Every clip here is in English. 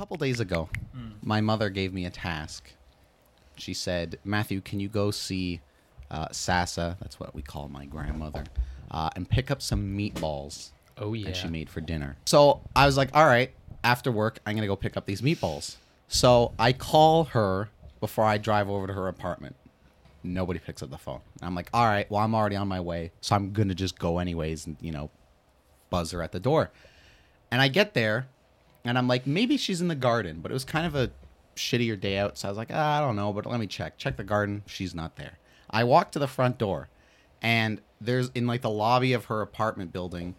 couple days ago, my mother gave me a task. She said, Matthew, can you go see uh, Sasa? That's what we call my grandmother. Uh, and pick up some meatballs Oh yeah. that she made for dinner. So I was like, all right, after work, I'm going to go pick up these meatballs. So I call her before I drive over to her apartment. Nobody picks up the phone. And I'm like, all right, well, I'm already on my way. So I'm going to just go anyways and, you know, buzz her at the door. And I get there and I'm like, maybe she's in the garden, but it was kind of a shittier day out. So I was like, ah, I don't know, but let me check. Check the garden. She's not there. I walk to the front door and there's in like the lobby of her apartment building,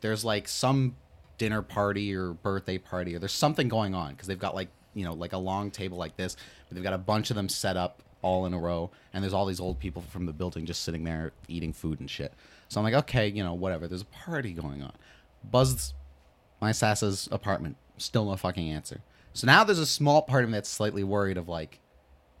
there's like some dinner party or birthday party or there's something going on because they've got like, you know, like a long table like this, but they've got a bunch of them set up all in a row and there's all these old people from the building just sitting there eating food and shit. So I'm like, okay, you know, whatever. There's a party going on. Buzz my Sasa's apartment. Still no fucking answer. So now there's a small part of me that's slightly worried of like,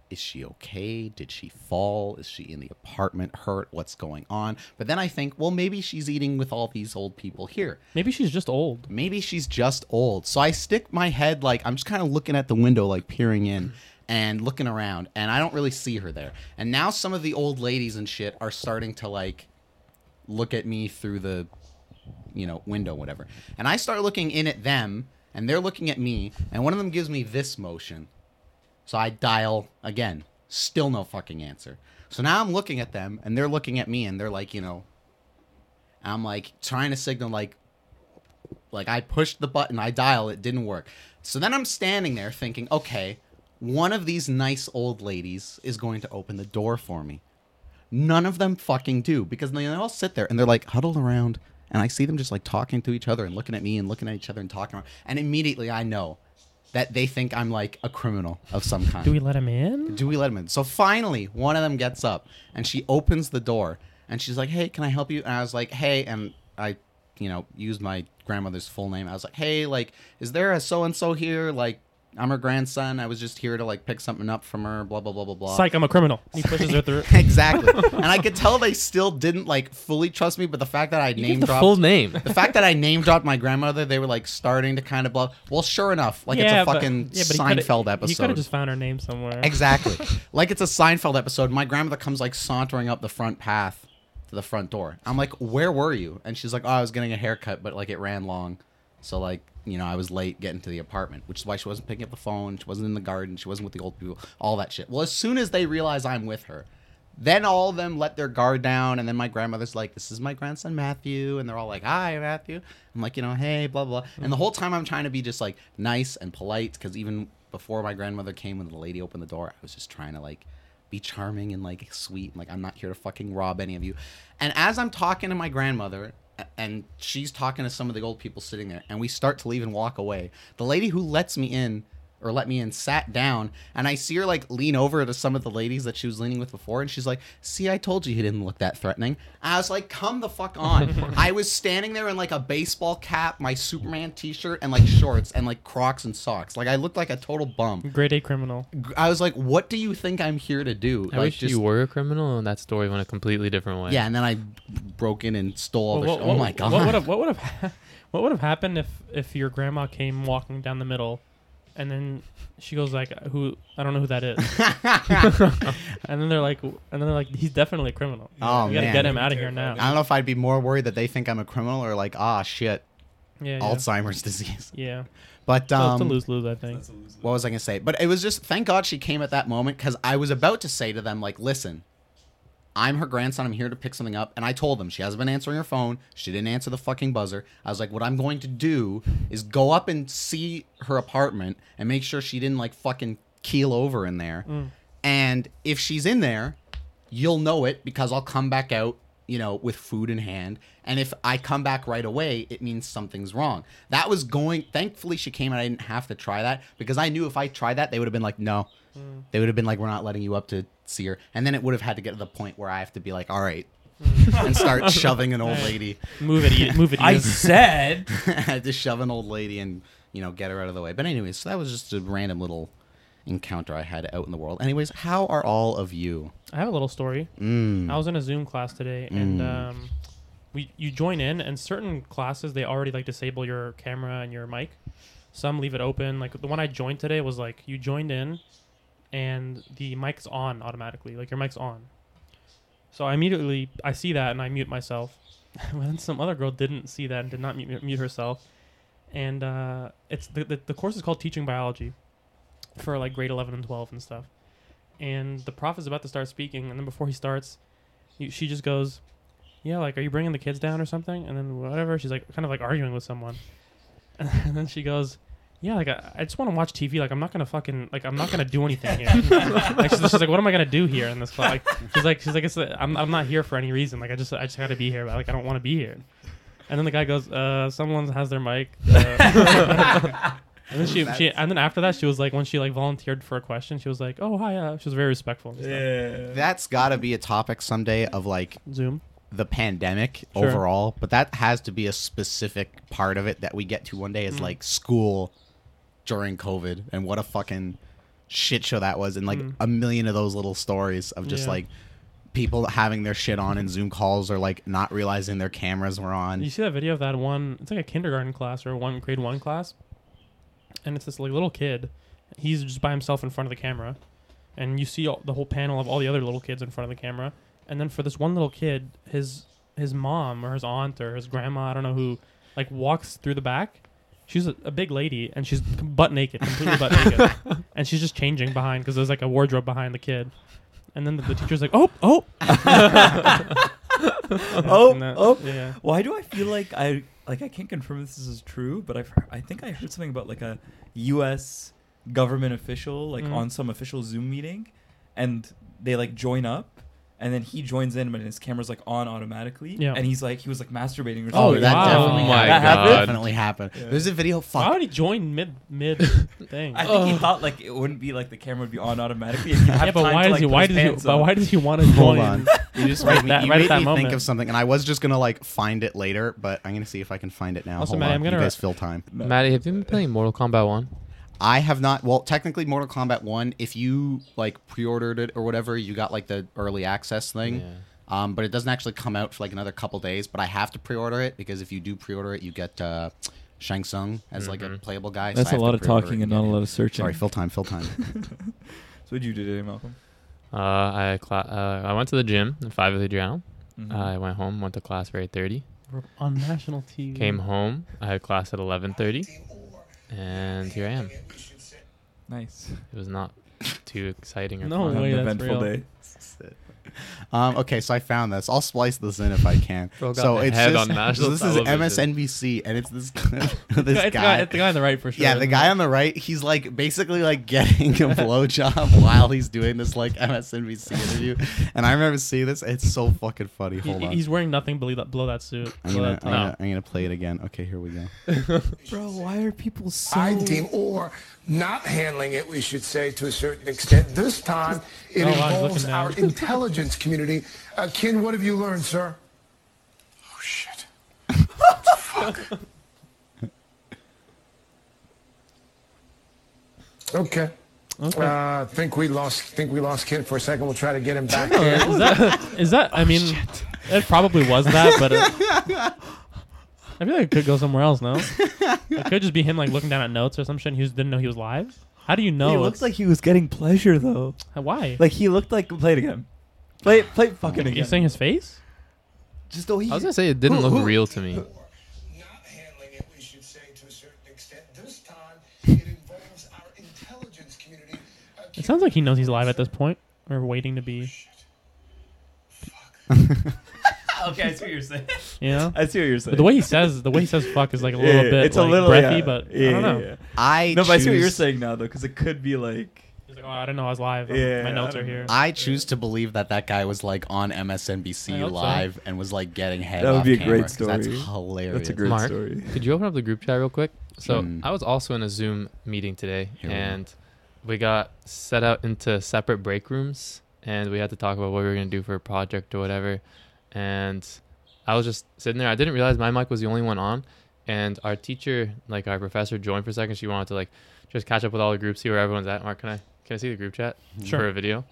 is she okay? Did she fall? Is she in the apartment hurt? What's going on? But then I think, well, maybe she's eating with all these old people here. Maybe she's just old. Maybe she's just old. So I stick my head like I'm just kind of looking at the window, like peering in and looking around, and I don't really see her there. And now some of the old ladies and shit are starting to like look at me through the you know window whatever and i start looking in at them and they're looking at me and one of them gives me this motion. So i dial again still no fucking answer. So now i'm looking at them and they're looking at me and they're like you know i'm like trying to signal like like i pushed the button i dial it didn't work. So then i'm standing there thinking okay one of these nice old ladies is going to open the door for me. None of them fucking do because they all sit there and they're like huddled around, and I see them just like talking to each other and looking at me and looking at each other and talking, and immediately I know that they think I'm like a criminal of some kind. Do we let him in? Do we let them in? So finally, one of them gets up and she opens the door and she's like, "Hey, can I help you?" And I was like, "Hey," and I, you know, used my grandmother's full name. I was like, "Hey, like, is there a so and so here? Like, I'm her grandson. I was just here to like pick something up from her. Blah blah blah blah blah." Psych, I'm a criminal. He pushes her through. exactly. and I could tell they still didn't like fully trust me, but the fact that I You name the dropped full name. the fact that I name dropped my grandmother, they were like starting to kind of blah. Well, sure enough, like it's a but- fucking yeah, but he coulda- Seinfeld He could episode. have just found her name somewhere. Exactly. like it's a Seinfeld episode. My grandmother comes like sauntering up the front path to the front door. I'm like, "Where were you?" And she's like, "Oh, I was getting a haircut, but like it ran long, so like you know I was late getting to the apartment, which is why she wasn't picking up the phone. She wasn't in the garden. She wasn't with the old people. All that shit. Well, as soon as they realize I'm with her." Then all of them let their guard down, and then my grandmother's like, "This is my grandson Matthew," and they're all like, "Hi, Matthew." I'm like, you know, "Hey, blah blah," and the whole time I'm trying to be just like nice and polite because even before my grandmother came, when the lady opened the door, I was just trying to like be charming and like sweet, and like I'm not here to fucking rob any of you. And as I'm talking to my grandmother, and she's talking to some of the old people sitting there, and we start to leave and walk away, the lady who lets me in or let me in sat down and I see her like lean over to some of the ladies that she was leaning with before and she's like, See, I told you he didn't look that threatening. I was like, Come the fuck on. I was standing there in like a baseball cap, my Superman t shirt, and like shorts and like crocs and socks. Like I looked like a total bum. Grade A criminal. I was like, What do you think I'm here to do? I like wish you were a criminal and that story went a completely different way. Yeah, and then I broke in and stole all Well, the sh- Oh my god. What would have what would have what would have happened if if your grandma came walking down the middle, and then she goes like, "Who? I don't know who that is." and then they're like, and then they're like, "He's definitely a criminal. Oh, we gotta man. get him out of here now." I don't know if I'd be more worried that they think I'm a criminal or like, ah shit, Yeah, yeah. Alzheimer's disease. yeah. But So um it's a lose lose, I think. That's a what was I gonna say? But it was just thank God she came at that moment because I was about to say to them like, listen, I'm her grandson. I'm here to pick something up, and I told them she hasn't been answering her phone. She didn't answer the fucking buzzer. I was like, what I'm going to do is go up and see her apartment and make sure she didn't like fucking keel over in there. Mm. And if she's in there, you'll know it because I'll come back out, you know, with food in hand. And if I come back right away, it means something's wrong. That was going. Thankfully, she came and I didn't have to try that because I knew if I tried that, they would have been like, no. They would have been like, we're not letting you up to see her. And then it would have had to get to the point where I have to be like, all right, and start shoving an old lady. Move it, move it. I said I had to shove an old lady and you know get her out of the way. But anyways, so that was just a random little encounter I had out in the world. Anyways, how are all of you? I have a little story. Mm. I was in a Zoom class today, and Mm. um, we you join in, and certain classes they already like disable your camera and your mic. Some leave it open. Like the one I joined today was like you joined in, and the mic's on automatically. Like your mic's on. So I immediately I see that and I mute myself. then some other girl didn't see that and did not mute, mute herself. And uh, it's the, the the course is called teaching biology, for like grade eleven and twelve and stuff. And the prof is about to start speaking, and then before he starts, you, she just goes, "Yeah, like, are you bringing the kids down or something?" And then whatever, she's like, kind of like arguing with someone, and then she goes, "Yeah, like, I, I just want to watch TV. Like, I'm not gonna fucking like, I'm not gonna do anything here." like, she's, she's like, "What am I gonna do here in this class?" Like, she's like, she's like, it's, I'm, I'm not here for any reason. Like, I just, I just got to be here. But, like, I don't want to be here. And then the guy goes, "Uh, someone has their mic." Uh, and then she, she, and then after that, she was like, when she like volunteered for a question, she was like, "Oh hi," uh, she was very respectful. And stuff. Yeah. That's got to be a topic someday of like Zoom. the pandemic Sure. overall, but that has to be a specific part of it that we get to one day is Mm. like school during COVID and what a fucking shit show that was, and like Mm. a million of those little stories of just Yeah. like people having their shit on in Zoom calls or like not realizing their cameras were on. You see that video of that one? It's like a kindergarten class or one grade one class, and it's this like little kid. He's just by himself in front of the camera, and you see all, the whole panel of all the other little kids in front of the camera. And then for this one little kid, his his mom or his aunt or his grandma, I don't know who, like walks through the back. She's a, a big lady and she's butt naked, completely butt naked, and she's just changing behind because there's like a wardrobe behind the kid. And then the, the teacher's like, "Oh, oh, Oh, that- oh. yeah." Why do I feel like I like I can't confirm if this is true, but I've heard, I think I heard something about like a U.S. government official like Mhm. on some official Zoom meeting, and they like join up. And then he joins in, but his camera's like on automatically. Yeah. And he's like, he was like masturbating or oh, something. Oh, Oh, that wow. definitely Oh my happened. That God. definitely happened. Yeah. There's a video. Why Fuck. would he join mid mid thing? I think he thought like it wouldn't be like the camera would be on automatically. and yeah, but why to, does like, he? put Why his does he? pants But why does he want to Hold join? on. You just Right made me, that- you right at made that me think of something, and I was just gonna like find it later, but I'm gonna see if I can find it now. Also, Hold Matty, on. I'm gonna you re- guys fill time. Matty, have you uh, been playing Mortal Kombat 1? I have not. Well, technically, Mortal Kombat One. If you like pre-ordered it or whatever, you got like the early access thing. Yeah. Um, but it doesn't actually come out for like another couple days. But I have to pre-order it because if you do pre-order it, you get uh, Shang Tsung as like a Mhm. playable guy. so That's I a have lot of talking and not a lot of searching. Sorry, fill time, fill time. So what did you do today, Malcolm? Uh, I cla- uh, I went to the gym at 5 of the journal. Mhm. I went home, went to class for 8.30. On national TV. Came home. I had class at 11.30. And here I am. nice. It was not too exciting or No fun. way. An that's eventful real. day. Um, okay, so I found this. I'll splice this in if I can. Bro got so a it's head just, on national this is. MSNBC, and it's this this It's the guy, guy. it's the guy on the right for sure. Yeah, the isn't guy it? on the right, he's like basically like getting a blowjob while he's doing this like MSNBC interview. And I remember seeing this. It's so fucking funny. He- on. he's wearing nothing below that, below that suit. I'm below gonna, that I'm, top. gonna, I'm gonna play it again. Okay, here we go. Bro, why are people so? I deem, or not handling it, we should say, to a certain extent. This time, it Oh, involves our intelligence community. Uh, Ken, what have you learned, sir? Oh, shit. What the Fuck. Okay. Okay. Uh, think we lost. Think we lost Ken for a second. We'll try to get him back. Uh, is that? Is that? I mean, it probably was that, but it, I feel like it could go somewhere else. No, it could just be him like looking down at notes or some shit. And he just didn't know he was live. How do you know? he it's- looks like he was getting pleasure though. why? Like he looked like play it again. Play it, play fucking again. You're saying his face? Just though he. I was going to say it didn't Who- look who- real to me. Not handling it, we should say, to a certain extent. This time, it involves our intelligence community. Uh, It sounds like he knows he's live at this point, or waiting to be. okay, I see what you're saying. You know. I see what you're saying. But the way he says the way he says "fuck" is like a little Yeah, bit it's like, a little breathy, yeah. but yeah, I don't know. yeah, yeah. I No, but I see what you're saying now though, because it could be like. He's like, "Oh, I didn't know I was live. Yeah, My notes are here." I choose to believe that that guy was like on MSNBC hope so. live and was like getting head. That would off be a great great 'cause That's story. hilarious. That's a great Mark, story. Could you open up the group chat real quick? So Hmm. I was also in a Zoom meeting today, Here we and we got set out into separate break rooms, and we had to talk about what we were gonna do for a project or whatever. And I was just sitting there. I didn't realize my mic was the only one on, and our teacher, like our professor, joined for a second. She wanted to like just catch up with all the groups, see where everyone's at. Mark, can I can I see the group chat Sure. for a video?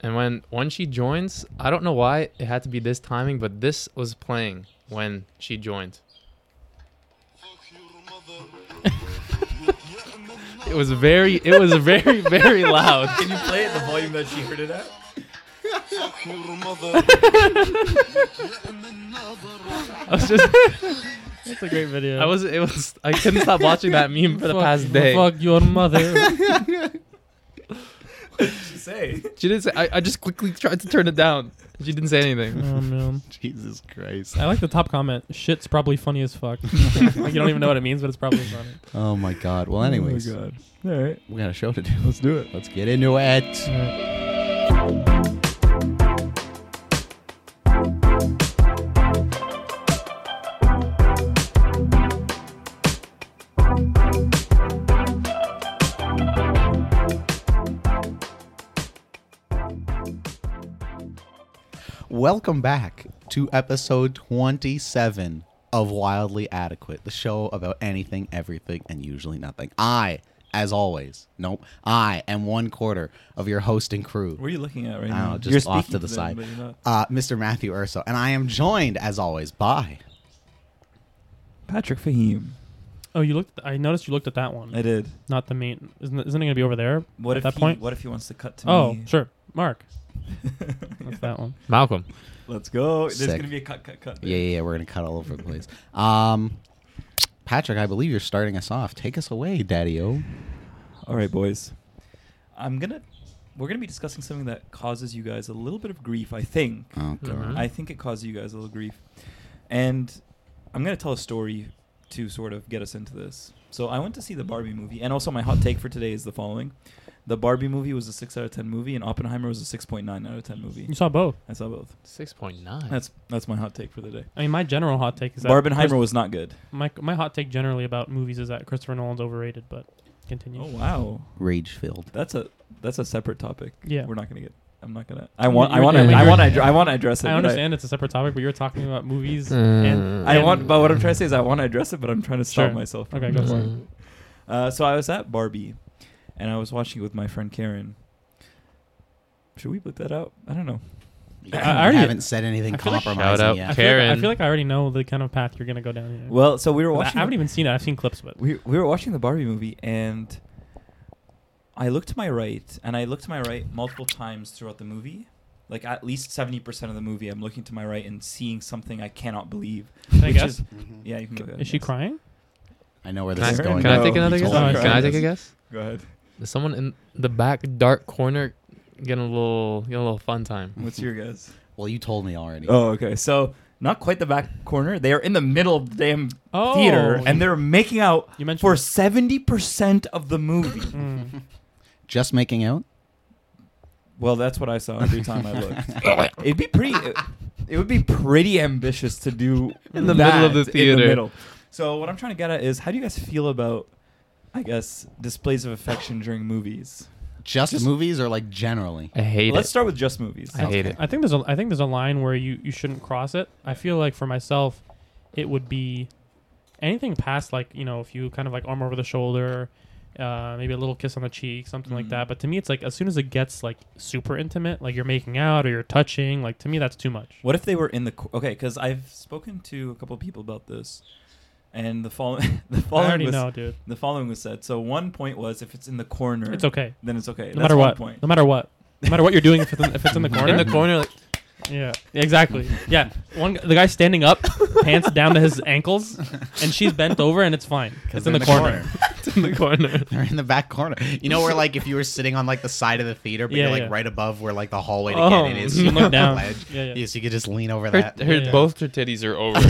And when when she joins, I don't know why it had to be this timing, but this was playing when she joined. It was very it was very very loud. Can you play it the volume that she heard it at? Fuck your mother. I was just That's a great video. I was it was I couldn't stop watching that meme for the Fuck- past day. Fuck your mother. What did she say? She didn't say I, I just quickly tried to turn it down. She didn't say anything. oh man. Jesus Christ. I like the top comment. Shit's probably funny as fuck. like you don't even know what it means, but it's probably funny. Oh my God. Well, anyways, Oh my god. All right. we got a show to do. Let's do it. Let's get into it. Welcome back to episode 27 of Wildly Adequate, the show about anything, everything, and usually nothing. I, as always, nope, I am one quarter of your hosting crew. What are you looking at right I don't now? know, just You're off speaking to the them, side. but you're not. Uh, Mr. Matthew Urso, and I am joined, as always, by. Patrick Fahim. Oh, you looked. I noticed you looked at that one, I did. not the main. Isn't it, isn't it gonna be over there? What at if that he, point? What if he wants to cut to Oh, me? sure, Mark. That's that one. Malcolm. Let's go. There's Sick. gonna be a cut, cut, cut. Yeah, yeah, yeah, we're going to cut all over the place. Um, Patrick, I believe you're starting us off. Take us away, Daddy O. All right, boys. I'm gonna. We're gonna be discussing something that causes you guys a little bit of grief. I think. Oh, God. Mhm. I think it causes you guys a little grief, and I'm gonna tell a story to sort of get us into this. So I went to see the Barbie movie, and also my hot take for today is the following: the Barbie movie was a six out of ten movie, and Oppenheimer was a six point nine out of ten movie. You saw both. I saw both. Six point nine. That's that's my hot take for the day. I mean, my general hot take is that Barbenheimer Chris- was not good. my my hot take generally about movies is that Christopher Nolan's overrated. But continue. Oh wow, Rage filled. that's a that's a separate topic. Yeah. we're not gonna get. I'm not gonna. I want. I you're- want to. I want to. I want to address it. I but understand it's a separate topic, but you're talking about movies. Uh, and I want, but what I'm trying to say is I want to address it, but I'm trying to stop Sure. myself. Okay, go for it. Uh, so I was at Barbie, and I was watching it with my friend Karen. Should we put that out? I don't know. I, I already- haven't said anything I feel like- compromising Shout out yet. I feel, like, I feel like I already know the kind of path you're gonna go down here. Well, so we were watching. I haven't even seen it. I've seen clips but we we were watching the Barbie movie, and I looked to my right, and I looked to my right multiple times throughout the movie. Like at least seventy percent of the movie, I'm looking to my right and seeing something I cannot believe. Can I guess? is- mm-hmm. yeah, you can go ahead. Is she yes. crying? I know where Can this I, is Karen? going. can I No, take another guess? me. Oh, can I take a guess? Go ahead. There's someone in the back dark corner getting a little getting a little fun time. What's your guess? Well, you told me already. Oh, okay. So not quite the back corner. They are in the middle of the damn Oh, theater, and they're making out You mentioned for this. seventy percent of the movie. Mm. Just making out? well, that's what I saw every time I looked. It'd be pretty. It, it would be pretty ambitious to do In the middle of the that in theater. middle. So what I'm trying to get at is, how do you guys feel about, I guess, displays of affection during movies? Just, Just- movies or like generally? I hate it. Let's it. start with just movies. I hate it. I think there's a I think there's a line where you you shouldn't cross it. I feel like for myself, it would be anything past like you know if you kind of like arm over the shoulder, uh, maybe a little kiss on the cheek, something like Mhm. that. But to me, it's like as soon as it gets like super intimate, like you're making out or you're touching, like to me that's too much. What if they were in the co- okay? Because I've spoken to a couple of people about this, and the following the I following already was know, dude. the following was said. So one point was if it's in the corner, It's okay. then it's okay. No That's matter one what. Point. No matter what. No matter what you're doing, if it's in, if it's in the corner. in the corner, like Yeah, exactly. Yeah, one g- the guy standing up, pants down to his ankles, and she's bent over, and it's fine. It's in the, corner. it's in the corner. They're in the back corner. You know where like if you were sitting on like the side of the theater, but Yeah, you're like yeah. right above where like the hallway to Oh, get in is. you You look know, the down. ledge. Yeah, yeah. Yeah, so you could just lean over Her, that. her Yeah. both her titties are over.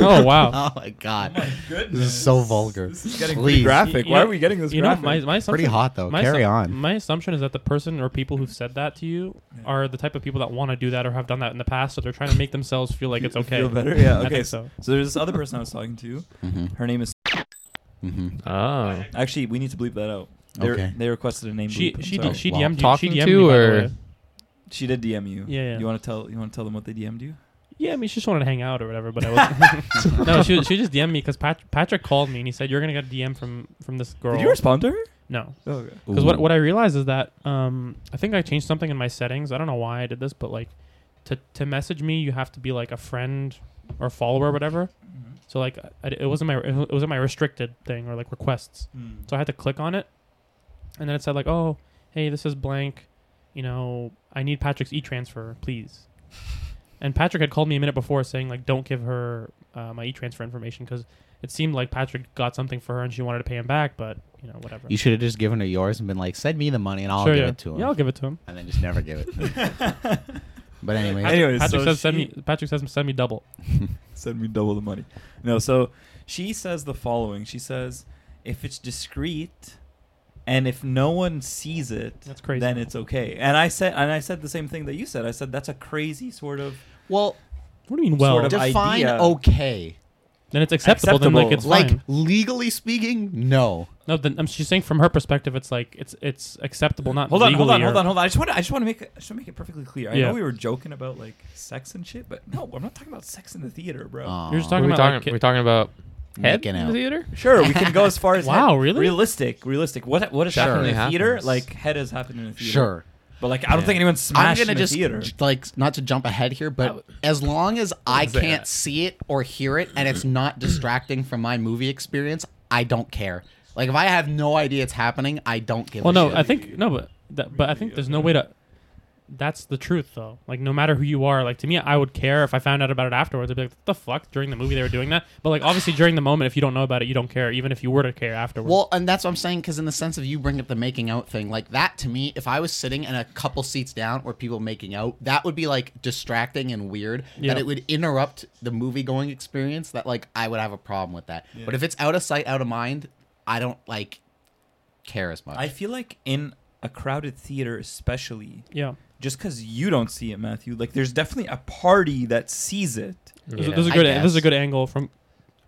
Oh wow. Oh my god. Oh my goodness. This is so vulgar. This is getting Please. graphic. You Why know- are we getting this You know, graphic? my my assumption, Pretty hot though. my Carry assu- on. My assumption is that the person or people who've said that to you are the type of people that want to do that or have done that in the past, so they're trying to make themselves feel like it's okay. Feel better? Yeah. Okay. So, so. so there's this other person I was talking to. Mm-hmm. Her name is. Mm-hmm. oh, Actually, we need to bleep that out. They Okay. they requested a name. She bleep. She sorry. d- she Well, DM'd you. talking she DM'd to me, or- She did DM you. Yeah, yeah. You want to tell you want to tell them what they DM'd you? Yeah, I mean, she just wanted to hang out or whatever, but I was no. She she just DM'd me because Pat- Patrick called me and he said you're gonna get a DM from from this girl. Did you respond to her? No, Okay. because what what I realized is that um I think I changed something in my settings. I don't know why I did this, but like to to message me, you have to be like a friend or follower or whatever. So like I, it wasn't my it wasn't my restricted thing or like requests. Mm. So I had to click on it, and then it said like, "Oh, hey, this is blank. You know, I need Patrick's e-transfer, please." And Patrick had called me a minute before saying like, "Don't give her uh, my e-transfer information because it seemed like Patrick got something for her and she wanted to pay him back, but you know, whatever." You should have just given her yours and been like, "Send me the money and I'll Sure, give yeah. it to him." Yeah, I'll give it to him. and then just never give it. to him. but anyway, Patrick, Anyways, Patrick so says send she- me. Patrick says send me double. Send me double the money. No, so she says the following. She says, if it's discreet and if no one sees it, That's crazy. then it's okay. And I said and I said the same thing that you said. I said that's a crazy sort of well, What do you mean? Well, Sort of define idea. okay. then it's acceptable. Then like Acceptable. it's Like fine. legally speaking, no. No, then um, she's saying from her perspective, it's like it's it's acceptable, not Hold on, hold on, or- hold on, hold on. I just want to, I just want to make, it- I just want to make it perfectly clear. I Yeah. know we were joking about like sex and shit, but no, I'm not talking about sex in the theater, bro. You're just talking We're about, talking, like, ki- we're talking about head Making in out. the theater. Sure, we can go as far as Wow, head. really? realistic, realistic. What what has Sure. happened in the Definitely theater? happens. Like head has happened in the theater. Sure. but like I don't Yeah. think anyone I'm smashed gonna in just the theater. j- like not to jump ahead here, but as long as I can't that. see it or hear it and it's not distracting from my movie experience, I don't care. Like if I have no idea it's happening, I don't give a Well, a no, shit. I think no, but that, but I think there's no way to. That's the truth, though. Like, no matter who you are, like to me, I would care if I found out about it afterwards. I'd be like, "What the fuck?" During the movie, they were doing that. But like, obviously, during the moment, if you don't know about it, you don't care. Even if you were to care afterwards. Well, and that's what I'm saying because in the sense of you bring up the making out thing, like that to me, if I was sitting in a couple seats down where people making out, that would be like distracting and weird. Yeah. That it would interrupt the movie going experience. That like I would have a problem with that. But if it's out of sight, out of mind, I don't like care as much. I feel like in a crowded theater, especially, yeah, just because you don't see it, Matthew, like there's definitely a party that sees it. this, Yeah. this is a I good. This is a good angle from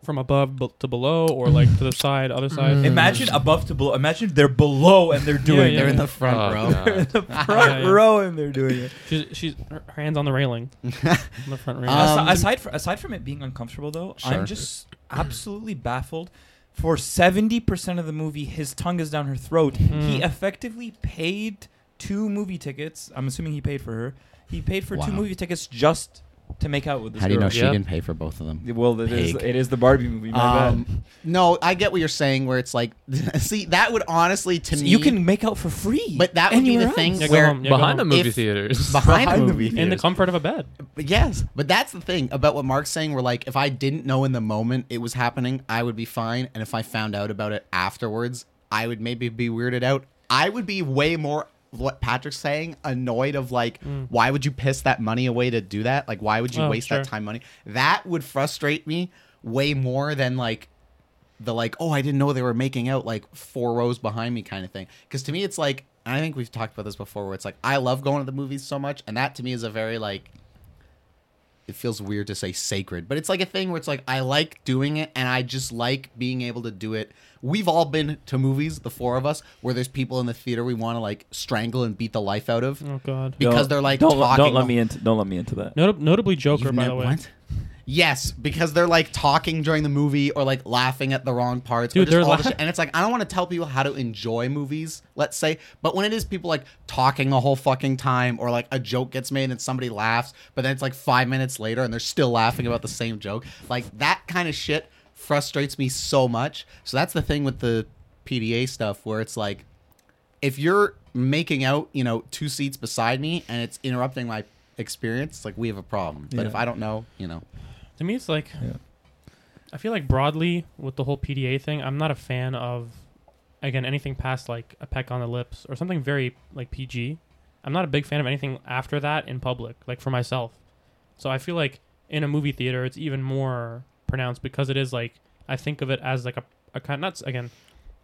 from above be- to below, or like to the side, other side. Mm. Imagine above to below. Imagine they're below and they're doing yeah, They're it. in the front Oh, row. They're in the front Yeah, yeah. row and they're doing it. She's she's her her hands on the railing, on the front railing. Um, Asi- aside from aside from it being uncomfortable, though, Sure. I'm just absolutely baffled. For seventy percent of the movie, his tongue is down her throat. He Mm. effectively paid two movie tickets. I'm assuming he paid for her. He paid for two movie tickets just to make out with this How do you know she Yep. didn't pay for both of them? Well, it is, Pig. it is the Barbie movie. My bad. Um, no, I get what you're saying. Where it's like, see, that would honestly to So me, you can make out for free. But that would be the anywhere thing else. Yeah, go where home. Yeah, go Behind the home. movie If- theaters. behind, Behind the the movie in the comfort of a bed. But yes, but that's the thing about what Mark's saying. Where like, if I didn't know in the moment it was happening, I would be fine, and if I found out about it afterwards, I would maybe be weirded out. I would be way more what Patrick's saying, annoyed of like, mm. why would you piss that money away to do that? Like, why would you Oh, waste sure. that time, money? That would frustrate me way more than like the like, oh, I didn't know they were making out like four rows behind me kind of thing. Because to me, it's like, I think we've talked about this before, where it's like I love going to the movies so much, and that to me is a very like it feels weird to say sacred, but it's like a thing where it's like I like doing it and I just like being able to do it. We've all been to movies, the four of us, where there's people in the theater we want to like strangle and beat the life out of Oh God. because Don't- they're like don't, talking. don't let me into don't let me into that. Notab- notably Joker, You've by never- the way. what? Yes, because they're like talking during the movie or like laughing at the wrong parts. Dude, they're all the la- shit. And it's like I don't want to tell people how to enjoy movies, let's say, but when it is people like talking the whole fucking time or like a joke gets made and somebody laughs, but then it's like five minutes later and they're still laughing about the same joke, like that kind of shit frustrates me so much. So that's the thing with the PDA stuff where it's like if you're making out, you know, two seats beside me and it's interrupting my experience, like we have a problem. But Yeah. if I don't know, you know. To me, it's like Yeah. I feel like broadly with the whole PDA thing, I'm not a fan of again anything past like a peck on the lips or something very like PG. I'm not a big fan of anything after that in public, like for myself. So I feel like in a movie theater, it's even more pronounced because it is like I think of it as like a, a kind not again.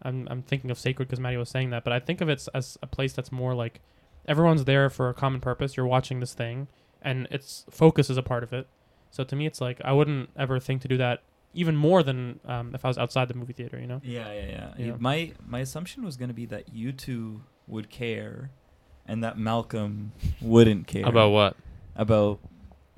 I'm I'm thinking of sacred because Matty was saying that, but I think of it as a place that's more like everyone's there for a common purpose. You're watching this thing, and its focus is a part of it. So to me, it's like I wouldn't ever think to do that even more than um, if I was outside the movie theater. You know? Yeah, yeah, yeah. Yeah. My my assumption was going to be that you two would care, and that Malcolm wouldn't care About what? about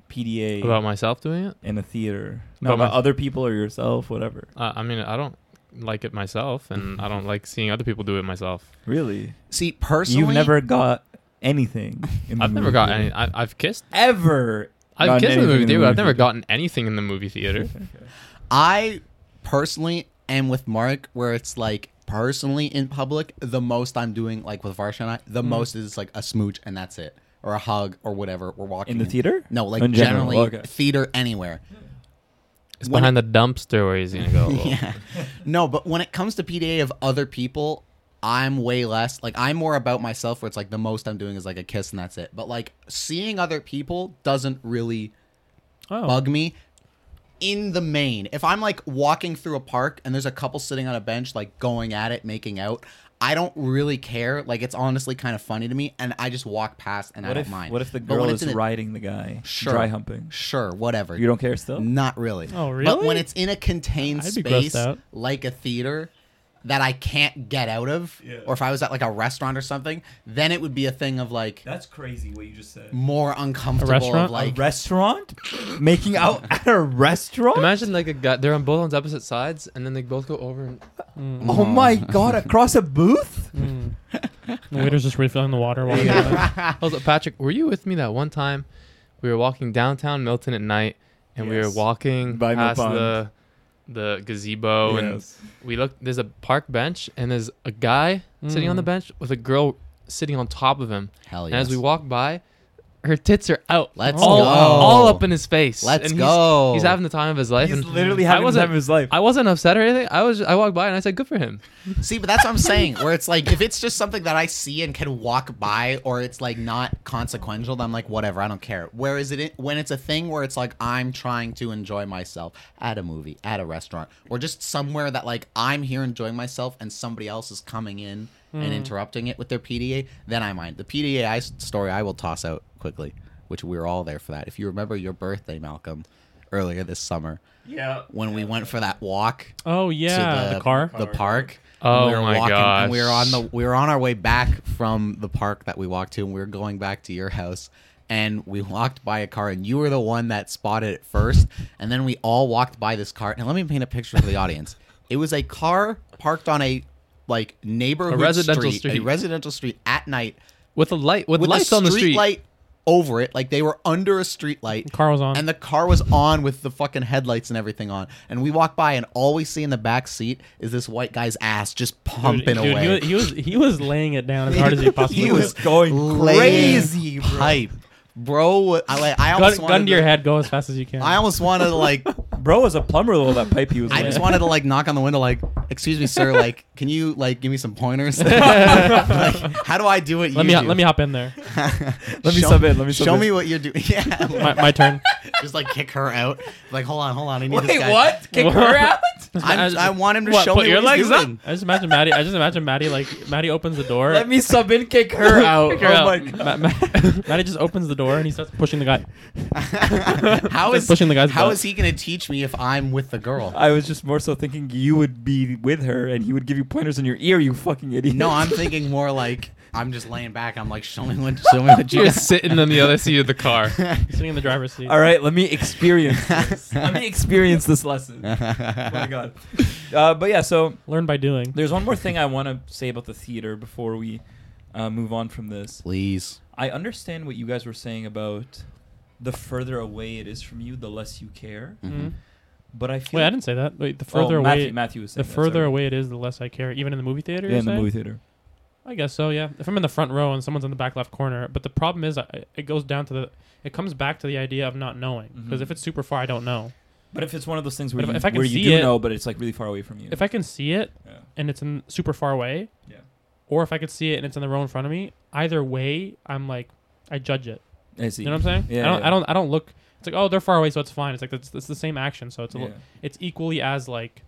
PDA About myself doing it? in a theater. No, About about other people or yourself, whatever. Uh, I mean, I don't like it myself, and I don't like seeing other people do it myself. Really? See, personally, You've never got anything. In the I've never got theater. any. I, I've kissed. ever. I've kissed in the movie theater. but I've never gotten anything in the movie theater. I personally am with Mark where it's like personally in public, the most I'm doing like with Varsha and I, the Hmm. most is like a smooch and that's it. Or a hug or whatever. We're walking in the theater. No, like In general, generally okay. theater anywhere. It's When behind the dumpster where he's gonna go. yeah. No, but when it comes to PDA of other people, I'm way less like I'm more about myself where it's like the most I'm doing is like a kiss and that's it. But like seeing other people doesn't really Oh, bug me in the main. If I'm like walking through a park and there's a couple sitting on a bench like going at it, making out, I don't really care. Like it's honestly kind of funny to me and I just walk past and I What don't if mind. what if the girl is it's a- riding the guy, Sure. dry humping? Sure, whatever. You don't care still? Not really. Oh, really? But when it's in a contained I'd space like a theater that I can't get out of, Yeah. or if I was at like a restaurant or something, then it would be a thing of like That's crazy what you just said. more uncomfortable. restaurant? Of like a restaurant? Making out at a restaurant? Imagine like a guy. They're on both on opposite sides, and then they both go over and Mm. oh my god, across a booth? Mm. the waiter's just refilling the water while you're like, Also, Patrick, were you with me that one time? We were walking downtown Milton at night, and we were walking By Mill past Pond. the the gazebo, and we look There's a park bench, and there's a guy sitting on the Mm. bench with a girl sitting on top of him. hell And as we walk by, her tits are out. Let's all, go. all up in his face. Let's and he's- go. He's, having the time of his life. He's and literally I having the wasn't- time of his life. I wasn't upset or anything. I was. I walked by and I said, "Good for him." See, but that's what I'm saying. Where it's like, if it's just something that I see and can walk by, or it's like not consequential, then I'm like, whatever, I don't care. Where is it when it's a thing where it's like I'm trying to enjoy myself at a movie, at a restaurant, or just somewhere that like I'm here enjoying myself and somebody else is coming in and hmm. interrupting it with their PDA, then I mind. The PDA I story I will toss out quickly, which we were all there for that. If you remember your birthday, Malcolm, earlier this summer yeah. when we went for that walk oh yeah, to the, car. the park. Oh we were my walking, And we were on the we were on our way back from the park that we walked to, and we were going back to your house. And we walked by a car, and you were the one that spotted it first. And then we all walked by this car. And let me paint a picture for the audience. It was a car parked on a like neighborhood residential street, a residential street at night With a light, with, with lights a on the street. light over it. Like they were under a street light. The car was on. And the car was on with the fucking headlights and everything on. And we walk by, and all we see in the back seat is this white guy's ass just pumping Dude, away. He was, he was he was laying it down as hard as he possibly He could. was going crazy, bro. pipe, bro. I like. I almost gun wanted to your to- head, go as fast as you can. I almost wanted to like. Bro was a plumber with all that pipe he was I laying. just wanted to like knock on the window, like, "Excuse me, sir. Like, can you like give me some pointers? like, how do I do it? let me let me hop in there. Let me sub in, let me sub show in. me what you're doing. Yeah, My, my turn. just like kick her out. Like, hold on, hold on. I need this Wait, guy. what? Kick What? her out? I'm, I want him to What, show put me your what he's legs up? I just imagine Matty. I just imagine Matty like Matty opens the door. Let me sub in, kick her out. Kick her oh out. my god. Ma- Ma- Matty just opens the door and he starts pushing the guy. how is Just pushing the guy's How butt. is he going to teach me if I'm with the girl? I was just more so thinking you would be with her and he would give you pointers in your ear, you fucking idiot. No, I'm thinking more like I'm just laying back. I'm like, show me what, show me what you You're sitting on the other seat of the car. He's sitting in the driver's seat. All right, let me experience this. let me experience this lesson. oh my god. Uh, but yeah, so Learn by doing. there's one more thing I want to say about the theater before we uh, move on from this. Please. I understand what you guys were saying about the further away it is from you, the less you care. Mhm. But I feel Wait, I didn't say that. Wait, the Oh, further Matthew, away, Matthew was the saying that, further sorry. away it is, the less I care. Even in the movie theater. Yeah, you're in the movie theater. I guess so. Yeah. If I'm in the front row and someone's in the back left corner, but the problem is, I, it goes down to the. It comes back to the idea of not knowing. Because Mhm. if it's super far, I don't know. But if it's one of those things where if- you, if I can where you do it- know, but it's like really far away from you. If I can see it yeah. and it's in super far away, Yeah. or if I could see it and it's in the row in front of me, either way, I'm like, I judge it. I see. You know what I'm saying? Yeah, I don't. yeah. I don't. I don't look. It's like, oh, they're far away, so it's fine. It's like it's, it's the same action, so it's a Yeah. li- it's equally as like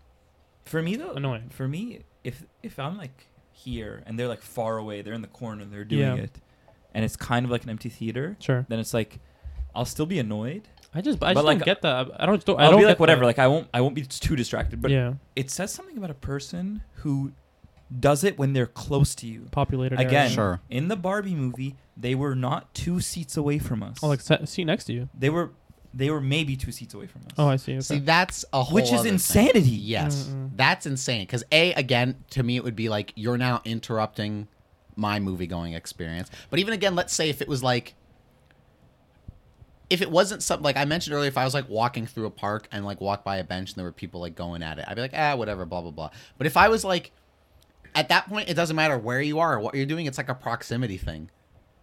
For me though, annoying. for me, if if I'm like here and they're like far away, they're in the corner, they're doing Yeah. it, and it's kind of like an empty theater, Sure. then it's like I'll still be annoyed. I just. I But, just like, don't get that. I don't. Don't, I I'll don't be get like whatever. that. Like I won't I won't be too distracted. But yeah, it says something about a person who does it when they're close to you. populated area. Again, Sure. in the Barbie movie, they were not two seats away from us. Oh, like se- seat next to you. they were they were maybe two seats away from us. Oh, I see. Okay. See, that's a whole which is other thing. insanity. Yes, Mm-mm. that's insane. Because a again, to me, it would be like you're now interrupting my movie going experience. But even again, let's say if it was like. If it wasn't something like I mentioned earlier, if I was like walking through a park and like walk by a bench and there were people like going at it, I'd be like, ah, whatever, blah blah blah. But if I was like, at that point, it doesn't matter where you are or what you're doing. It's like a proximity thing.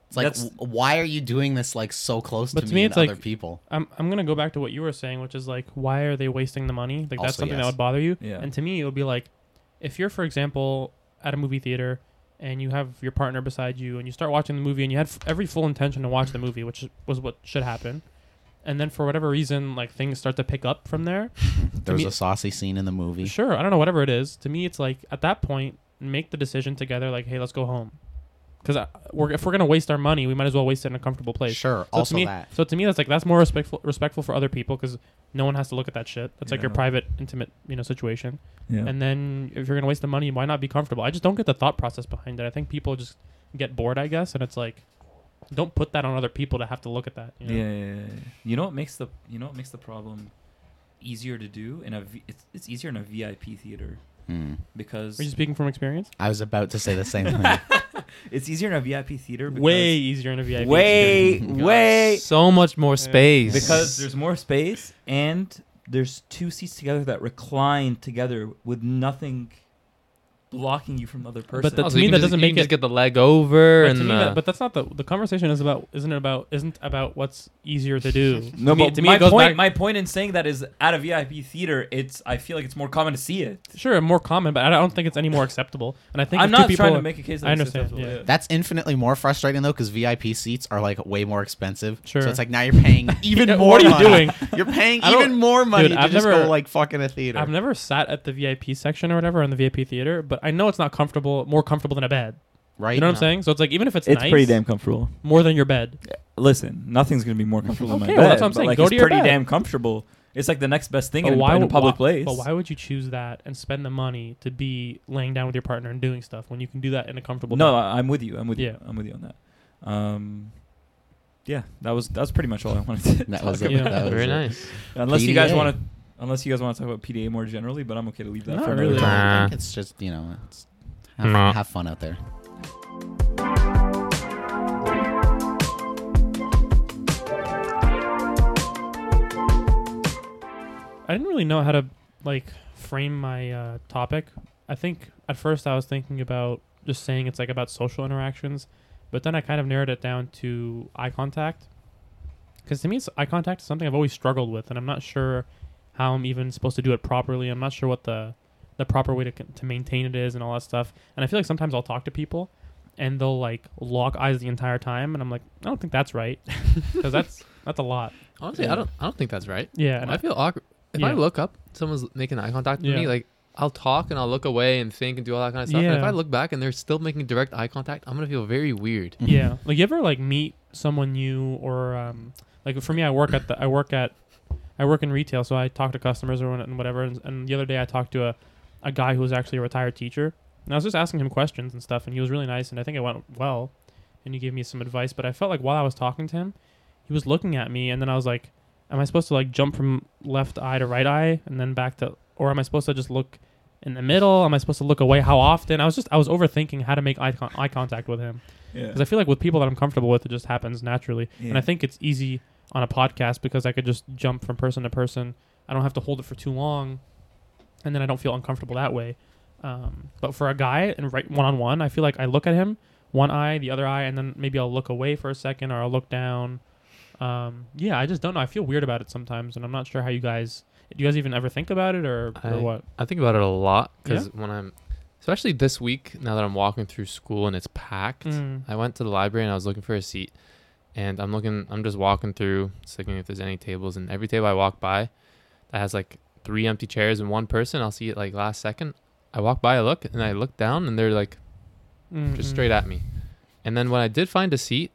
It's like, That's- w- why are you doing this like so close But to to me, me, and it's like- other people? I'm I'm gonna go back to what you were saying, which is like, why are they wasting the money? Like that's Also, something yes. that would bother you. Yeah. And to me, it would be like, if you're, for example, at a movie theater and you have your partner beside you and you start watching the movie and you had f- every full intention to watch the movie, which was what should happen, and then for whatever reason, like things start to pick up from there. There's me- a saucy scene in the movie. Sure, I don't know, whatever it is. To me, it's like at that point, make the decision together. Like, hey, let's go home. Because we're, if we're gonna waste our money, we might as well waste it in a comfortable place. Sure. So also to me, that. so to me, that's like that's more respectful respectful for other people because no one has to look at that shit. That's like your private, intimate, you know, situation. Yeah. And then if you're gonna waste the money, why not be comfortable? I just don't get the thought process behind it. I think people just get bored, I guess, and it's like, don't put that on other people to have to look at that. You know? Yeah, yeah, yeah, yeah. You know what makes the you know what makes the problem easier to do in a v- it's, it's easier in a VIP theater Hmm. because Are you speaking from experience? I was about to say the same thing. it's easier in a VIP theater because Way easier in a VIP. way experience. way so much more space because there's more space and there's two seats together that recline together with nothing blocking you from the other person. But the- Also, to you me, that just- doesn't you make can just get the leg over But, and to me, uh, that, but that's not the the conversation is about. Isn't it about? Isn't about what's easier to do. no, to me, but to me, my it goes point back- my point in saying that is at a VIP theater, it's I feel like it's more common to see it. Sure, more common, but I don't think it's any more acceptable. And I think I'm if two not people, trying to make a case. That I understand, acceptable, yeah. That's infinitely more frustrating though, because VIP seats are like way more expensive. Sure. So it's like now you're paying even Yeah, more. what are you money. doing? You're paying even more money Dude, to I've just never- go like fucking a theater. I've never sat at the VIP section or whatever in the VIP theater, but I know it's not comfortable, more comfortable than a bed. right? You know what I'm saying? So it's like even if it's, It's nice, pretty damn comfortable. more than your bed. Listen, nothing's gonna be more comfortable than Okay, my well, bed. that's what I'm but, saying. Like, Go it's to your pretty bed. damn comfortable. It's like the next best thing in, why in a would- public why- place. But why would you choose that and spend the money to be laying down with your partner and doing stuff when you can do that in a comfortable? No, bed? I- I'm with you. I'm with you. Yeah. you. I'm with you on that. Um, yeah, that was that was pretty much all I wanted to That talk was it. Yeah. That was very it. nice Unless you guys PDA. want to, unless you guys want to talk about PDA more generally, but I'm okay to leave that Not for another really. time. I think it's just you know, it's have, Nah. have fun out there. I didn't really know how to like frame my uh, topic. I think at first I was thinking about just saying it's like about social interactions, but then I kind of narrowed it down to eye contact. Because to me, it's, eye contact is something I've always struggled with, and I'm not sure how I'm even supposed to do it properly. I'm not sure what the the proper way to to maintain it is and all that stuff. And I feel like sometimes I'll talk to people, and they'll like lock eyes the entire time, and I'm like, I don't think that's right, because that's that's a lot. honestly Yeah. I don't I don't think that's right Yeah, and I feel awkward if I look up someone's making eye contact with Yeah. me like I'll talk and I'll look away and think and do all that kind of stuff and if I look back and they're still making direct eye contact I'm gonna feel very weird yeah like you ever like meet someone new or um like for me i work at the i work at i work in retail so i talk to customers or and whatever and, and the other day i talked to a, a guy who was actually a retired teacher and i was just asking him questions and stuff and he was really nice and i think it went well and he gave me some advice but i felt like while i was talking to him he was looking at me and then i was like am i supposed to like jump from left eye to right eye and then back to or am i supposed to just look in the middle am i supposed to look away how often i was just i was overthinking how to make eye, con- eye contact with him Yeah. because I feel like with people that I'm comfortable with, it just happens naturally. And I think it's easy on a podcast because I could just jump from person to person. I don't have to hold it for too long, and then I don't feel uncomfortable that way. Um, but for a guy and right one on one, I feel like I look at him, one eye, the other eye, and then maybe I'll look away for a second or I'll look down. Um, yeah, I just don't know. I feel weird about it sometimes, and I'm not sure how you guys. Do you guys even ever think about it or, I- or what? I think about it a lot because when I'm, especially this week, now that I'm walking through school and it's packed, Mm. I went to the library and I was looking for a seat, and I'm looking, I'm just walking through, looking if there's any tables, and every table I walk by, that has like three empty chairs and one person, I'll see it like last second. I walk by, I look, and I look down, and they're like just Mm-mm. straight at me. And then when I did find a seat,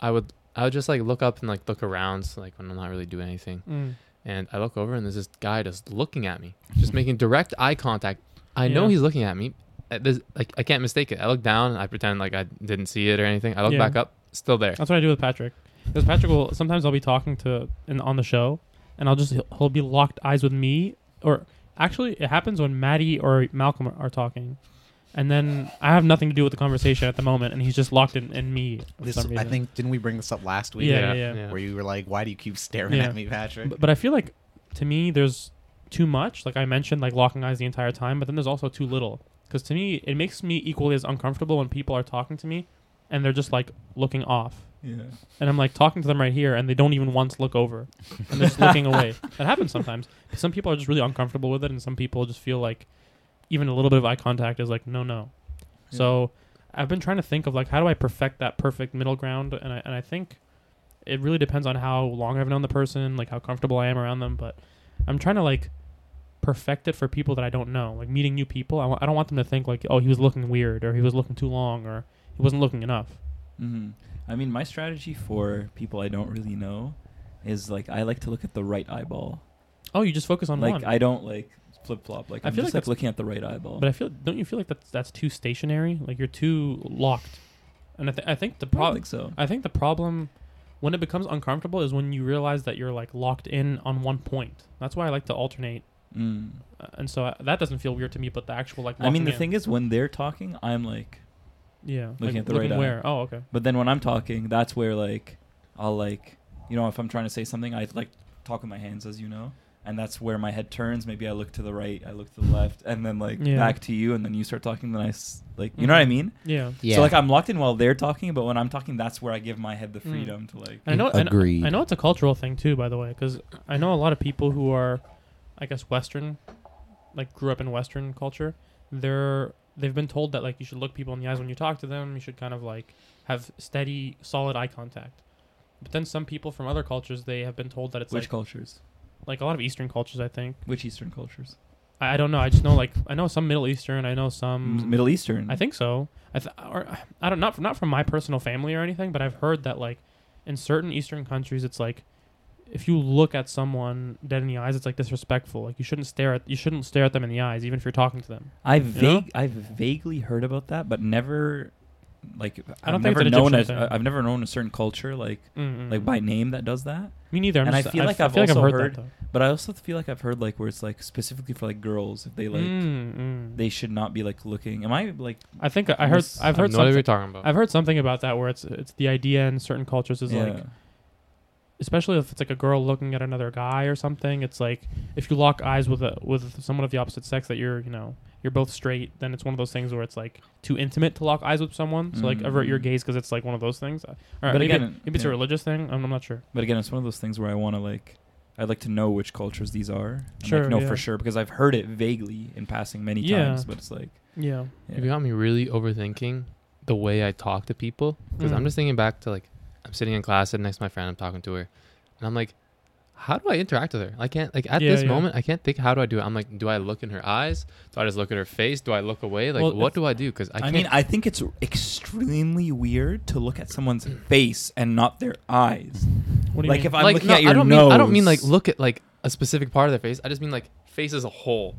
I would, I would just like look up and like look around, so, like when I'm not really doing anything. Mm. and I look over and there's this guy just looking at me, just making direct eye contact. I know he's looking at me. Uh, There's, like I can't mistake it. I look down, I pretend like I didn't see it or anything. I look Yeah. back up, still there. That's what I do with Patrick. Because Patrick will sometimes I'll be talking to in on the show, and I'll just he'll be locked eyes with me, or actually, it happens when Matty or Malcolm are, are talking, and then I have nothing to do with the conversation at the moment, and he's just locked in, in me. For This, some I reason. think didn't we bring this up last week? Yeah, yeah, yeah. Where you were like, "Why do you keep staring Yeah. at me, Patrick?" But, but I feel like to me, there's too much. Like I mentioned, like locking eyes the entire time, but then there's also too little. Because to me, it makes me equally as uncomfortable when people are talking to me, and they're just like looking off. Yeah. and I'm like talking to them right here, and they don't even once look over, and they're just looking away. That happens sometimes. Some people are just really uncomfortable with it, and some people just feel like even a little bit of eye contact is like no, no. So I've been trying to think of like how do I perfect that perfect middle ground, and I and I think it really depends on how long I've known the person, like how comfortable I am around them. But I'm trying to like perfect it for people that I don't know, like meeting new people. I w- I don't want them to think like oh he was looking weird or he was looking too long or he wasn't looking enough. hmm I mean, my strategy for people I don't really know is like I like to look at the right eyeball. Oh, you just focus on like one. I don't like flip flop. Like I I'm feel just like like looking at the right eyeball. But I feel don't you feel like that's that's too stationary? Like you're too locked. And I, th- I think the I problem so. I think the problem when it becomes uncomfortable is when you realize that you're like locked in on one point. That's why I like to alternate. Mm. Uh, and so uh, that doesn't feel weird to me, but the actual like I mean, the in- thing is, when they're talking, I'm like, yeah, looking like, at the right looking eye. where? Oh, okay. but then when I'm talking, that's where like I'll like, you know, if I'm trying to say something, I like talk with my hands, as you know, and that's where my head turns. Maybe I look to the right, I look to the left, and then like Yeah. back to you, and then you start talking. Then I s- like, you know what I mean? Yeah. yeah, So like I'm locked in while they're talking, but when I'm talking, that's where I give my head the Mm. freedom to like. And I know I know- Agreed. I know it's a cultural thing too, by the way, because I know a lot of people who are, I guess, Western, like grew up in Western culture. They're they've been told that like you should look people in the eyes when you talk to them. You should kind of like have steady, solid eye contact. But then some people from other cultures, they have been told that it's like Which like cultures? like a lot of Eastern cultures. I think Which Eastern cultures? I, I don't know. I just know like I know some Middle Eastern. I know some Mm, Middle Eastern. I think so. I th- or I don't not not from my personal family or anything, but I've heard that like in certain Eastern countries, it's like if you look at someone dead in the eyes, it's like disrespectful. Like you shouldn't stare at you shouldn't stare at them in the eyes, even if you're talking to them. I've know? I've vaguely heard about that, but never, like, I don't I've think never known a, thing. I've never known a certain culture like Mm-mm. like by name that does that. me neither. I'm and I just, feel I've- like I I've feel like I've also heard, heard- that. But I also feel like I've heard like where it's like specifically for like girls if they like Mm, mm. they should not be like looking. Am I like I think I heard I've heard have no what something. you're talking about. I've heard something about that where it's it's the idea in certain cultures is yeah. like especially if it's like a girl looking at another guy or something it's like if you lock eyes with a with someone of the opposite sex that you're you know you're both straight then it's one of those things where it's like too intimate to lock eyes with someone so like avert your Mm. gaze because it's like one of those things Uh, or But maybe, again, maybe it's a religious thing I'm, I'm not sure But again, it's one of those things where I want to like I'd like to know which cultures these are. and, Sure, like, know yeah. for sure because I've heard it vaguely in passing many Yeah. times, but it's like yeah yeah. You got me really overthinking the way I talk to people because I'm Mm. just thinking back to like I'm sitting in class sitting next to my friend. I'm talking to her, and I'm like, how do I interact with her? I can't like at Yeah, this yeah. moment I can't think how do I do it. I'm like, do I look in her eyes? Do I just look at her face? Do I look away? Like Well, what do I do? Because I, I, mean, I think it's extremely weird to look at someone's face and not their eyes. what do you Like mean? if I'm like looking no, at your I don't nose. mean I don't mean like look at like a specific part of their face. I just mean like face as a whole.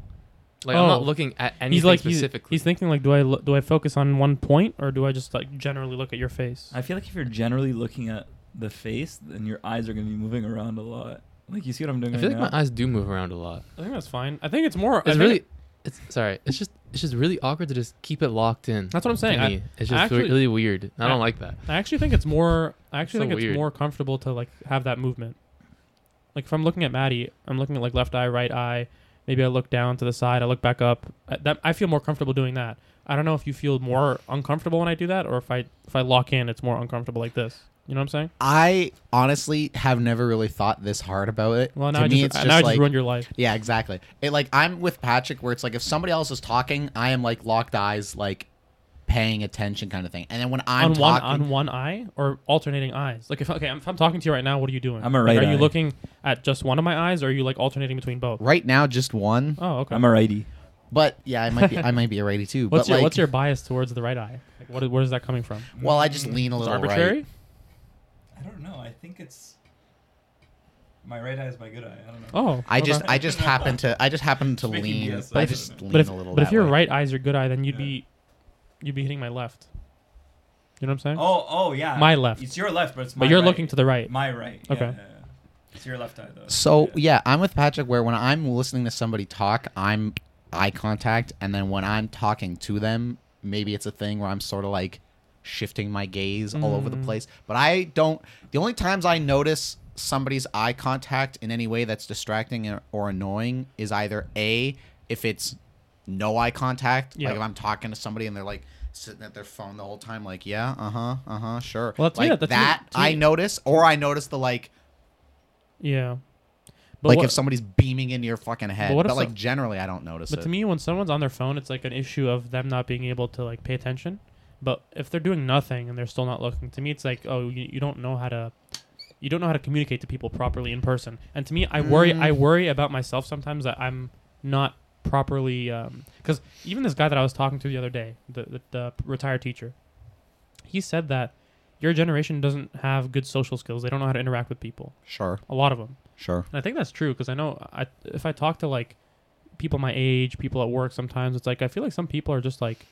Like I'm Oh. not looking at anything he's like he's, specifically. he's thinking like do I lo- do I focus on one point or do I just like generally look at your face I feel like if you're generally looking at the face, then your eyes are going to be moving around a lot. Like you see what I'm doing I right feel like now? my eyes do move around a lot. I think that's fine I think it's more It's really, it- it's sorry. It's just it's just really awkward to just keep it locked in. that's what I'm saying I, it's just actually- really weird. I I- don't like that. I actually think it's more. I actually So think it's weird. more comfortable to like have that movement. Like if I'm looking at Matty, I'm looking at like left eye, right eye. Maybe I look down to the side. I look back up. Uh, That I feel more comfortable doing that. I don't know if you feel more uncomfortable when I do that, or if I if I lock in, it's more uncomfortable like this. You know what I'm saying? I honestly have never really thought this hard about it. Well, now to I me, just, it's just now I like just ruined your life. yeah, exactly. It like I'm with Patrick, where it's like if somebody else is talking, I am like locked eyes, like paying attention, kind of thing. And then when I'm on one talking, on one eye or alternating eyes. Like if okay, if I'm talking to you right now, what are you doing? I'm a Like, right Are you looking at just one of my eyes, or are you like alternating between both? right now, just one. Oh, okay. I'm a righty. But yeah, I might be I might be a righty too. what's but your like, what's your bias towards the right eye? Like what where is that coming from? well, I just lean a It's little arbitrary. right. I don't know. I think it's my right eye is my good eye. I don't know. Oh, I just okay. I just happen to I just happen to Just making lean. BS I up. just lean but if a little. but if your way. right eye is your good eye, then you'd Yeah. be you'd be hitting my left. You know what I'm saying? Oh, oh yeah. My left. It's your left, but it's my but you're right. looking to the right. my right. Okay. Yeah, yeah, yeah. It's your left eye though. So yeah, I'm with Patrick. Where when I'm listening to somebody talk, I'm eye contact, and then when I'm talking to them, maybe it's a thing where I'm sort of like shifting my gaze all over the Mm. place. But I don't. The only times I notice somebody's eye contact in any way that's distracting or, or annoying is either a if it's no eye contact, like if I'm talking to somebody and they're like sitting at their phone the whole time, like yeah, uh huh, uh huh, sure. Well, that's- like yeah, that I notice, or I notice the like Yeah. But like what- if somebody's beaming into your fucking head. But But, like some- generally, I don't notice But it. to me, when someone's on their phone, it's like an issue of them not being able to like pay attention. But if they're doing nothing and they're still not looking, to me, it's like, oh, you, you don't know how to, you don't know how to communicate to people properly in person. And to me, I worry, Mm. I worry about myself sometimes that I'm not properly, um, because even this guy that I was talking to the other day, the, the the retired teacher, he said that your generation doesn't have good social skills. They don't know how to interact with people. sure, A lot of them. sure. And I think that's true because I know I if I talk to like people my age, people at work, sometimes it's like I feel like some people are just like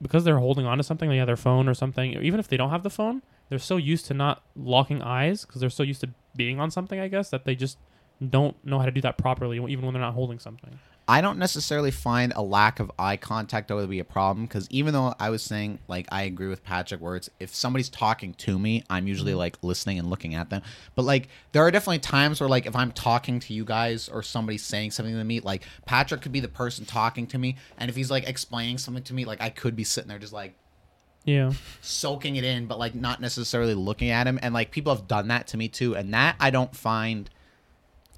because they're holding on to something, they have their phone or something. Even if they don't have the phone, they're so used to not locking eyes because they're so used to being on something. I guess that they just don't know how to do that properly, even when they're not holding something. I don't necessarily find a lack of eye contact to be a problem because even though I was saying like I agree with Patrick, it's if somebody's talking to me, I'm usually mm-hmm. like listening and looking at them. But like there are definitely times where like if I'm talking to you guys or somebody's saying something to me, like Patrick could be the person talking to me, and if he's like explaining something to me, like I could be sitting there just like Yeah, soaking it in, but like not necessarily looking at him. And like people have done that to me too, and that I don't find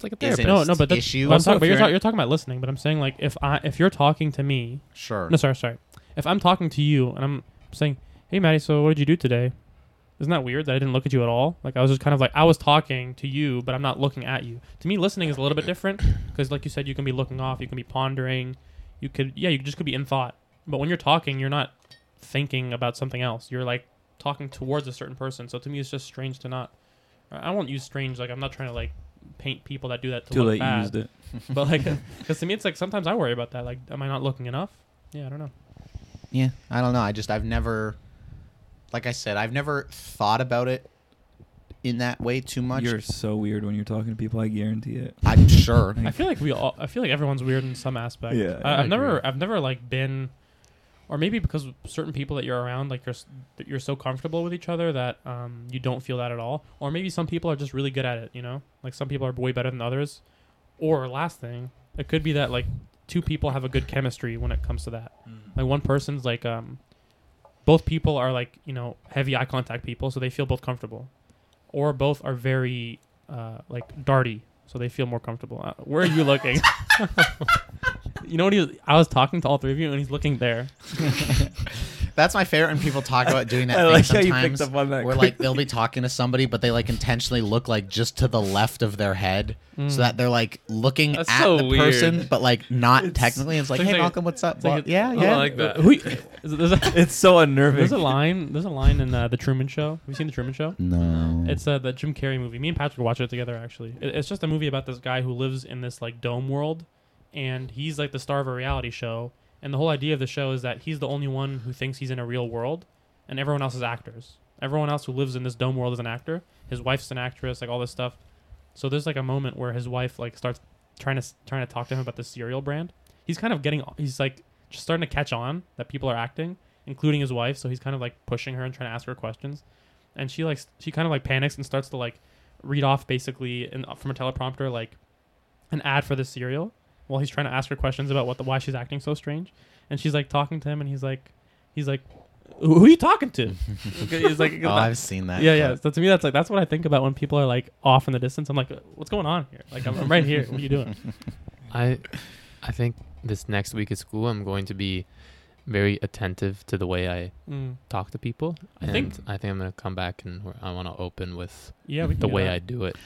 like a Is therapist. No, no, but that's, issue? but I'm talking, if but you're, you're in- you're talking about listening. But I'm saying like if I if you're talking to me, sure. No, sorry, sorry. If I'm talking to you and I'm saying, "Hey, Matty, so what did you do today?" Isn't that weird that I didn't look at you at all? Like I was just kind of like I was talking to you, but I'm not looking at you. To me, listening is a little bit different because, like you said, you can be looking off, you can be pondering, you could, yeah, you just could be in thought. But when you're talking, you're not thinking about something else. You're like talking towards a certain person. So to me, it's just strange to not. I won't use strange. Like I'm not trying to like paint people that do that to Too look late. Bad. used it. But like, because to me, it's like sometimes I worry about that. Like, am I not looking enough? Yeah, I don't know. Yeah, I don't know. I just I've never, like I said, I've never thought about it in that way too much. You're so weird when you're talking to people. I guarantee it. I'm sure. I feel like we all. I feel like everyone's weird in some aspect. Yeah, I, I I've never. I've never like been, or maybe because certain people that you're around, like you're you're so comfortable with each other that um you don't feel that at all. Or maybe some people are just really good at it. You know, like some people are way better than others. Or last thing, it could be that like two people have a good chemistry when it comes to that. Like one person's like um, both people are like you know heavy eye contact people, so they feel both comfortable, or both are very uh, like darty, so they feel more comfortable. Uh, where are you looking? you know what he? I was talking to all three of you, and he's looking there. That's my favorite when people talk about doing that I thing like how you sometimes. picked up on that where like they'll be talking to somebody, but they like intentionally look like just to the left of their head, so that they're like looking That's at so the weird. person, but like not technically. It's like, it's hey, like Malcolm, what's up? it's like Well, a- yeah, I yeah. like that. Who? Is a, It's so unnerving. there's a line. There's a line in uh, the Truman Show. Have you seen the Truman Show? no. It's uh, the Jim Carrey movie. Me and Patrick watched it together. Actually, it, it's just a movie about this guy who lives in this like dome world, and he's like the star of a reality show. And the whole idea of the show is that he's the only one who thinks he's in a real world, and everyone else is actors. Everyone else who lives in this dome world is an actor. His wife's an actress, like all this stuff. So there's like a moment where his wife like starts trying to trying to talk to him about the cereal brand. He's kind of getting he's like just starting to catch on that people are acting, including his wife. So he's kind of like pushing her and trying to ask her questions and she like she kind of like panics and starts to like read off basically in, from a teleprompter like an ad for the cereal while he's trying to ask her questions about what the why she's acting so strange and she's like talking to him and he's like he's like who who are you talking to he's like oh, I've seen that. yeah yeah so to me that's like that's what i think about when people are like off in the distance i'm like what's going on here like i'm, I'm right here what are you doing I I think this next week at school I'm going to be very attentive to the way I mm. talk to people. I think- I think I'm gonna come back and I want to open with yeah the way that. I do it.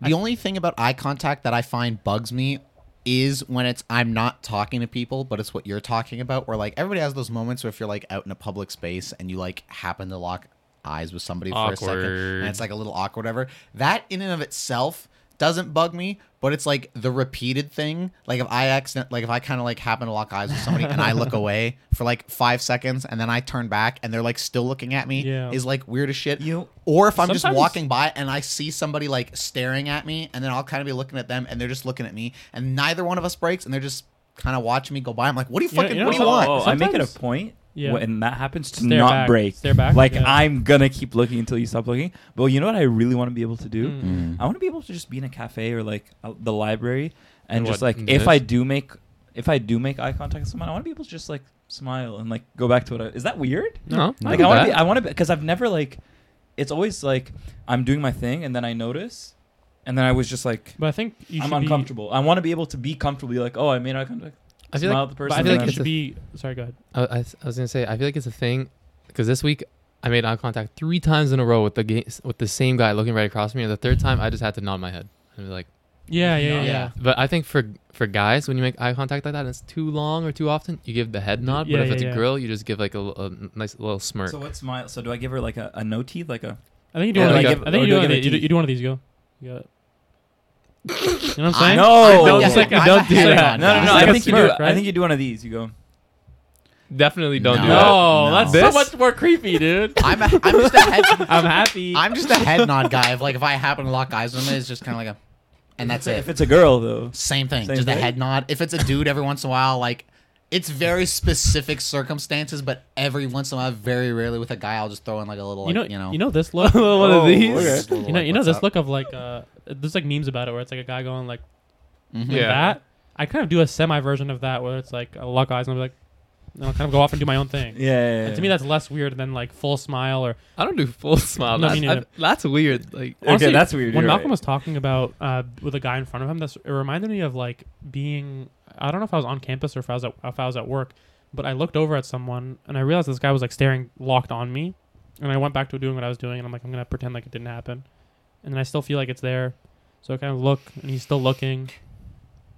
The only thing about eye contact that I find bugs me is when it's I'm not talking to people, but it's what you're talking about. Where like everybody has those moments where if you're like out in a public space and you like happen to lock eyes with somebody for a second, and it's like a little awkward, whatever. That in and of itself doesn't bug me, but it's like the repeated thing. Like if I accident, like if I kind of like happen to lock eyes with somebody and I look away for like five seconds and then I turn back and they're like still looking at me Yeah. is like weird as shit. You- or if I'm just walking by and I see somebody like staring at me and then I'll kind of be looking at them and they're just looking at me and neither one of us breaks and they're just kind of watching me go by. I'm like, what do you You know- fucking, you know what do you what- want? Oh, I make it a point Yeah. when that happens to Stare not back. break. Stare back, Like yeah. I'm gonna keep looking until you stop looking. But you know what I really want to be able to do? Mm. I want to be able to just be in a cafe or like uh, the library and, And just what, like if this? I do make if I do make eye contact with someone, I want to be able to just like smile and like go back to what I, is that weird? No, Like I want to that. be I want to because I've never like it's always like I'm doing my thing and then I notice and then I was just like But I think you I'm should be- uncomfortable. I want to be able to be comfortable. Be like, oh, I made eye contact. I feel smile like at the person. I feel feel like like it's it a- should be. Sorry, go ahead. I, I, I was gonna say I feel like it's a thing because this week I made eye contact three times in a row with the ga- with the same guy looking right across me, and the third time I just had to nod my head and be like. Yeah, yeah, yeah. Yeah. yeah. But I think for for guys, when you make eye contact like that, and it's too long or too often, you give the head nod. Yeah, but if yeah, it's yeah. a girl, you just give like a nice little smirk. So what smile? So do I give her like a, a no teeth, like a? I think you do. Or one of like these. a- I think or you do do one of these. You do, you do one of these. You go. You got. You know what I'm saying? No, Don't yeah, say- don't do that. No, no, no. It's I like a think you do. smirk, I think you do one of these. You go. Definitely don't do that. No, No. that's This- so much more creepy, dude. I'm, a, I'm just a head. I'm happy. I'm just a head nod guy. If like if I happen to lock eyes with him, it's just kind of like a, and that's it. If it's a girl though. Same thing. Same just a head nod. If it's a dude, every once in a while, like it's very specific circumstances, but every once in a while, very rarely with a guy, I'll just throw in like a little, you like, know, you know, you know this look. One of Oh, these. okay. just a little, You know, like, you know this up? look of like uh, there's like memes about it where it's like a guy going like Mhm. like Yeah. that. I kind of do a semi version of that where it's like I lock eyes and I'm like, and I'll kind of go off and do my own thing. Yeah. yeah, And yeah. to me, that's less weird than like full smile or. I don't do full smile. No, that's. I- that's weird. Like Okay, that's weird. When you're Malcolm right. was talking about uh, with a guy in front of him, that's it reminded me of like being. I don't know if I was on campus or if I was at, if I was at work, but I looked over at someone and I realized this guy was like staring locked on me, and I went back to doing what I was doing, and I'm like, I'm gonna pretend like it didn't happen, and then I still feel like it's there, so I kind of look, and he's still looking.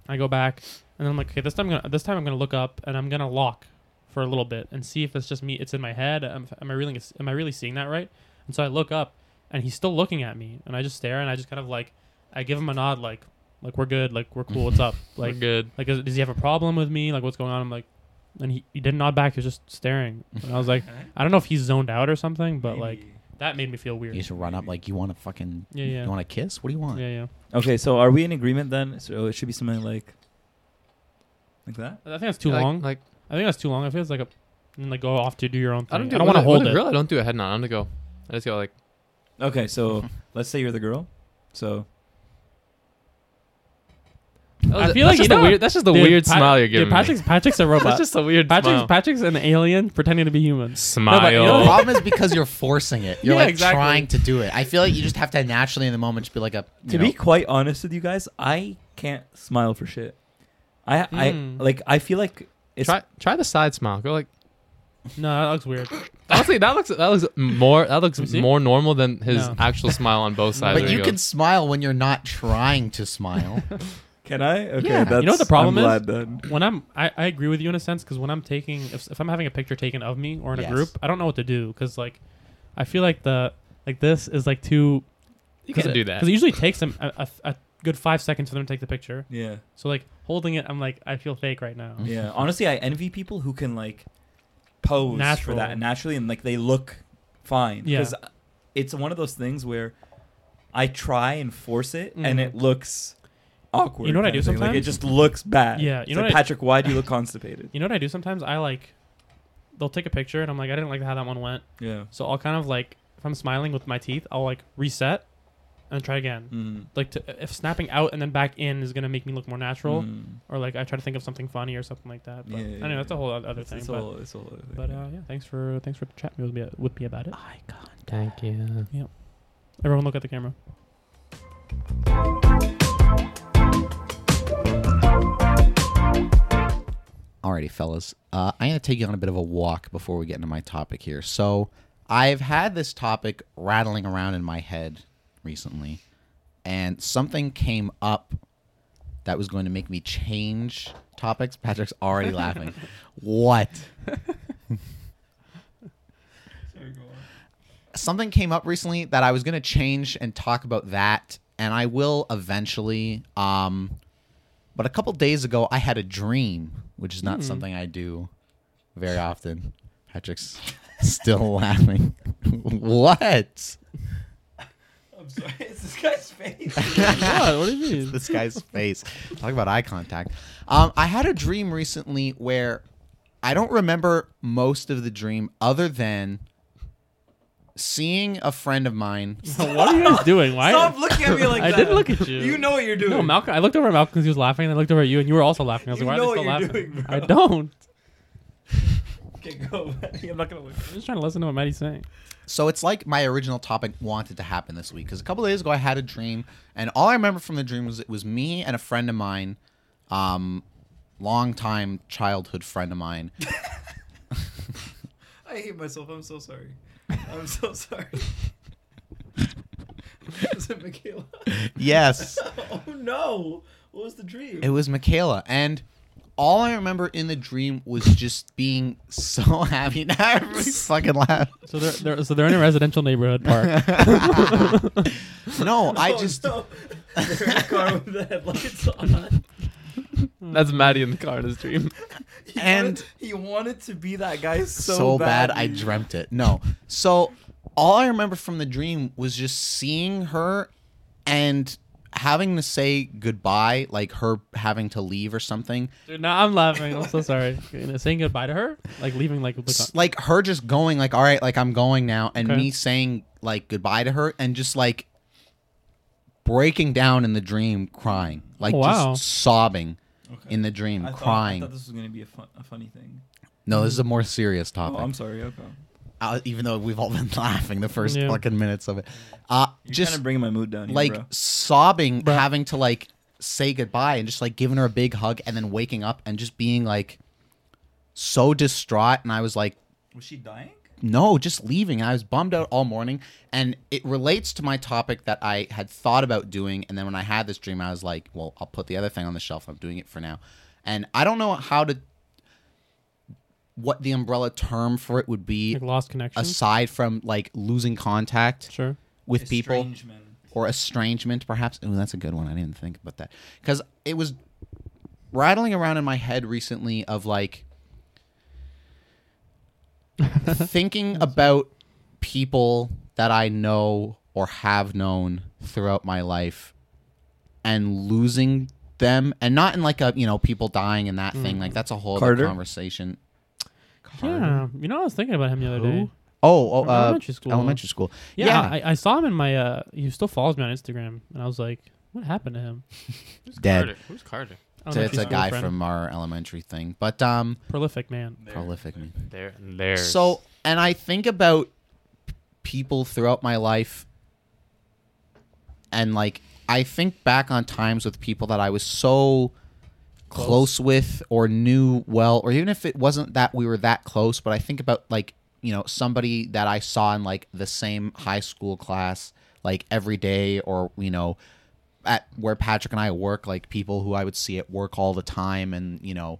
I go back, and then I'm like, okay, this time I'm gonna this time I'm gonna look up, and I'm gonna lock for a little bit and see if it's just me. It's in my head. Am, am I really am I really seeing that right? And so I look up, and he's still looking at me, and I just stare, and I just kind of like, I give him a nod, like, like we're good, like we're cool. What's up? we're Like, good. like is, does he have a problem with me? Like what's going on? I'm like, and he, he didn't nod back. He was just staring, and I was like, I don't know if he's zoned out or something, but like that made me feel weird. You just run up like you want to fucking, Yeah, yeah. you want to kiss? What do you want? Yeah, yeah. Okay, so are we in agreement then? So it should be something like, like that. I think that's too Like- long. Like I think that's too long. I feel it's like a, and like go off to do your own thing. I don't. Do, I don't want to hold with it. a girl. I don't do a head nod. I'm gonna go. I just go like. Okay, so let's say you're the girl. So That was I a- feel that's like just you know- weird. That's just the Dude, weird Pa- smile you're dude, giving Patrick's. Patrick's a robot. That's just a weird Patrick's smile. Patrick's an alien pretending to be human. Smile. but you know The problem is because you're forcing it. You're Yeah, like exactly. trying to do it. I feel like you just have to naturally in the moment just be like a. to know, be quite honest with you guys, I can't smile for shit. I I Mm. like I feel like it's try try the side smile. Go like. No, that looks weird. Honestly, that looks that looks more that looks Let me see. more normal than his No. actual smile on both sides. but There you go. can smile when you're not trying to smile. Can I? Okay, Yeah. that's, You know what the problem I'm is? glad then. when I'm, I, I agree with you in a sense because when I'm taking, if, if I'm having a picture taken of me or in a group, I don't know what to do because like, I feel like the like this is like too. You can do that. because it usually takes them a, a, a good five seconds for them to take the picture. Yeah, So like holding it, I'm like I feel fake right now. yeah. Honestly, I envy people who can like pose Natural. for that naturally and like they look fine. Yeah. Because it's one of those things where I try and force it and Mhm. it looks awkward. You know what I do of thing. Like it just looks bad. Yeah, you It's know like, what I- Patrick, why do you look constipated? You know what I do sometimes? I like, they'll take a picture and I'm like I didn't like how that one went. Yeah. So I'll kind of like if I'm smiling with my teeth, I'll like reset and try again. Mm. Like to, if snapping out and then back in is gonna make me look more natural, Mm. or like I try to think of something funny or something like that. But Yeah, yeah, anyway, yeah. that's a whole other It's, thing. it's but all, it's all other thing, but yeah. uh, yeah, thanks for thanks for chatting with me with me about it. Eye contact. Thank you. Yeah. Everyone, look at the camera. Alrighty, fellas. Uh, I'm going to take you on a bit of a walk before we get into my topic here. So, I've had this topic rattling around in my head recently, and something came up that was going to make me change topics. Patrick's already laughing. What? something came up recently that I was going to change and talk about that and I will eventually. Um, but a couple days ago, I had a dream, which is not Hmm. something I do very often. Patrick's still laughing. what? I'm sorry. It's this guy's face. what? What do you mean? this guy's face. Talk about eye contact. Um, I had a dream recently where I don't remember most of the dream other than seeing a friend of mine. what are you guys doing? Why? Stop looking at me like I that. didn't look at you. You know what you're doing. No, Malcolm. I looked over at Malcolm because he was laughing, and I looked over at you, and you were also laughing. I was You like, "Why what are they you're still laughing?" doing, bro. I don't. Okay, go. I'm not gonna look. I'm just trying to listen to what Matty's saying. So it's like my original topic wanted to happen this week because a couple days ago I had a dream, and all I remember from the dream was it was me and a friend of mine, um, longtime childhood friend of mine. I hate myself. I'm so sorry. I'm so sorry. Is it Michaela? yes. oh no! What was the dream? It was Michaela, and all I remember in the dream was just being so happy. Now everybody's fucking laugh. So they're, they're so they're in a residential neighborhood park. no, I Oh, just no. They're in a car with the headlights on. That's Matty in the car in his dream. He And- wanted, he wanted to be that guy so, so, bad badly. I dreamt it. No, so all I remember from the dream was just seeing her and having to say goodbye, like her having to leave or something. Dude, no, I'm laughing. I'm so sorry. Saying goodbye to her, like leaving, like, like like her just going like all right like i'm going now and Okay. me saying like goodbye to her and just like breaking down in the dream crying like wow. just sobbing Okay. in the dream I thought, crying I thought this was gonna be a, fun, a funny thing. no this is a more serious Oh, topic I'm sorry. Okay. uh, even though we've all been laughing the first Yeah. fucking minutes of it uh You're just kind of bringing my mood down. Here, like bro. sobbing Bruh. having to like say goodbye and just like giving her a big hug and then waking up and just being like so distraught and i was like was she dying? No, just leaving. I was bummed out all morning, and it relates to my topic that I had thought about doing. And then when I had this dream, I was like, "Well, I'll put the other thing on the shelf. I'm doing it for now." And I don't know how to, what the umbrella term for it would be, like lost connection. aside from like losing contact sure. with people or estrangement, perhaps. Oh, that's a good one. I didn't think about that because it was rattling around in my head recently of like thinking about people that I know or have known throughout my life and losing them and not in like a you know people dying and that thing like that's a whole Carter? other conversation Carter? Yeah, you know, I was thinking about him the other Who? day. oh, oh uh, elementary school. elementary school Yeah, yeah, I, I saw him in my. uh He still follows me on Instagram, and I was like, "What happened to him?" Who's Dead. Carter? Who's Carter? It's Elementary a guy friend. from our elementary thing but um prolific man. There. prolific man There, there. So, and I think about people throughout my life, and like I think back on times with people that I was so close, with or knew well, or even if it wasn't that we were that close, but I think about like you know somebody that I saw in like the same high school class like every day, or you know at where Patrick and I work, like people who I would see at work all the time, and you know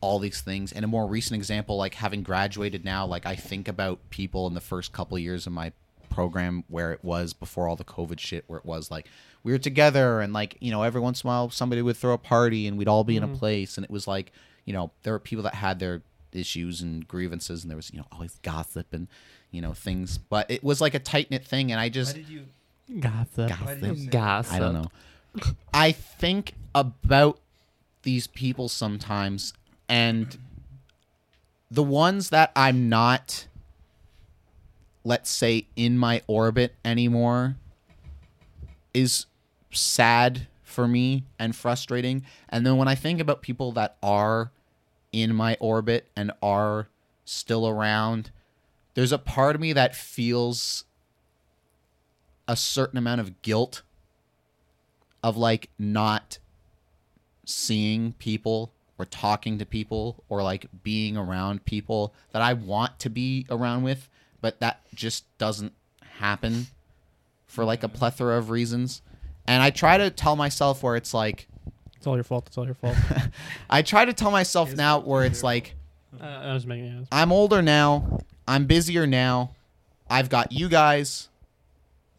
all these things. And a more recent example, like having graduated now, like I think about people in the first couple of years of my program where it was before all the COVID shit, where it was like we were together and like, you know, every once in a while somebody would throw a party and we'd all be in a mm-hmm. place. And it was like, you know, there were people that had their issues and grievances and there was, you know, always gossip and, you know, things. But it was like a tight knit thing. And I Why just, did you? Gossip. Gossip. Why did you say that? Gossip. I don't know. I think about these people sometimes, and the ones that I'm not, let's say, in my orbit anymore, is sad for me and frustrating. And then when I think about people that are in my orbit and are still around, there's a part of me that feels a certain amount of guilt of like not seeing people or talking to people or like being around people that I want to be around with, but that just doesn't happen for like a plethora of reasons. And I try to tell myself where it's like It's all your fault. It's all your fault. I try to tell myself now where it's like uh, I was making it. I'm older now. I'm busier now. I've got you guys.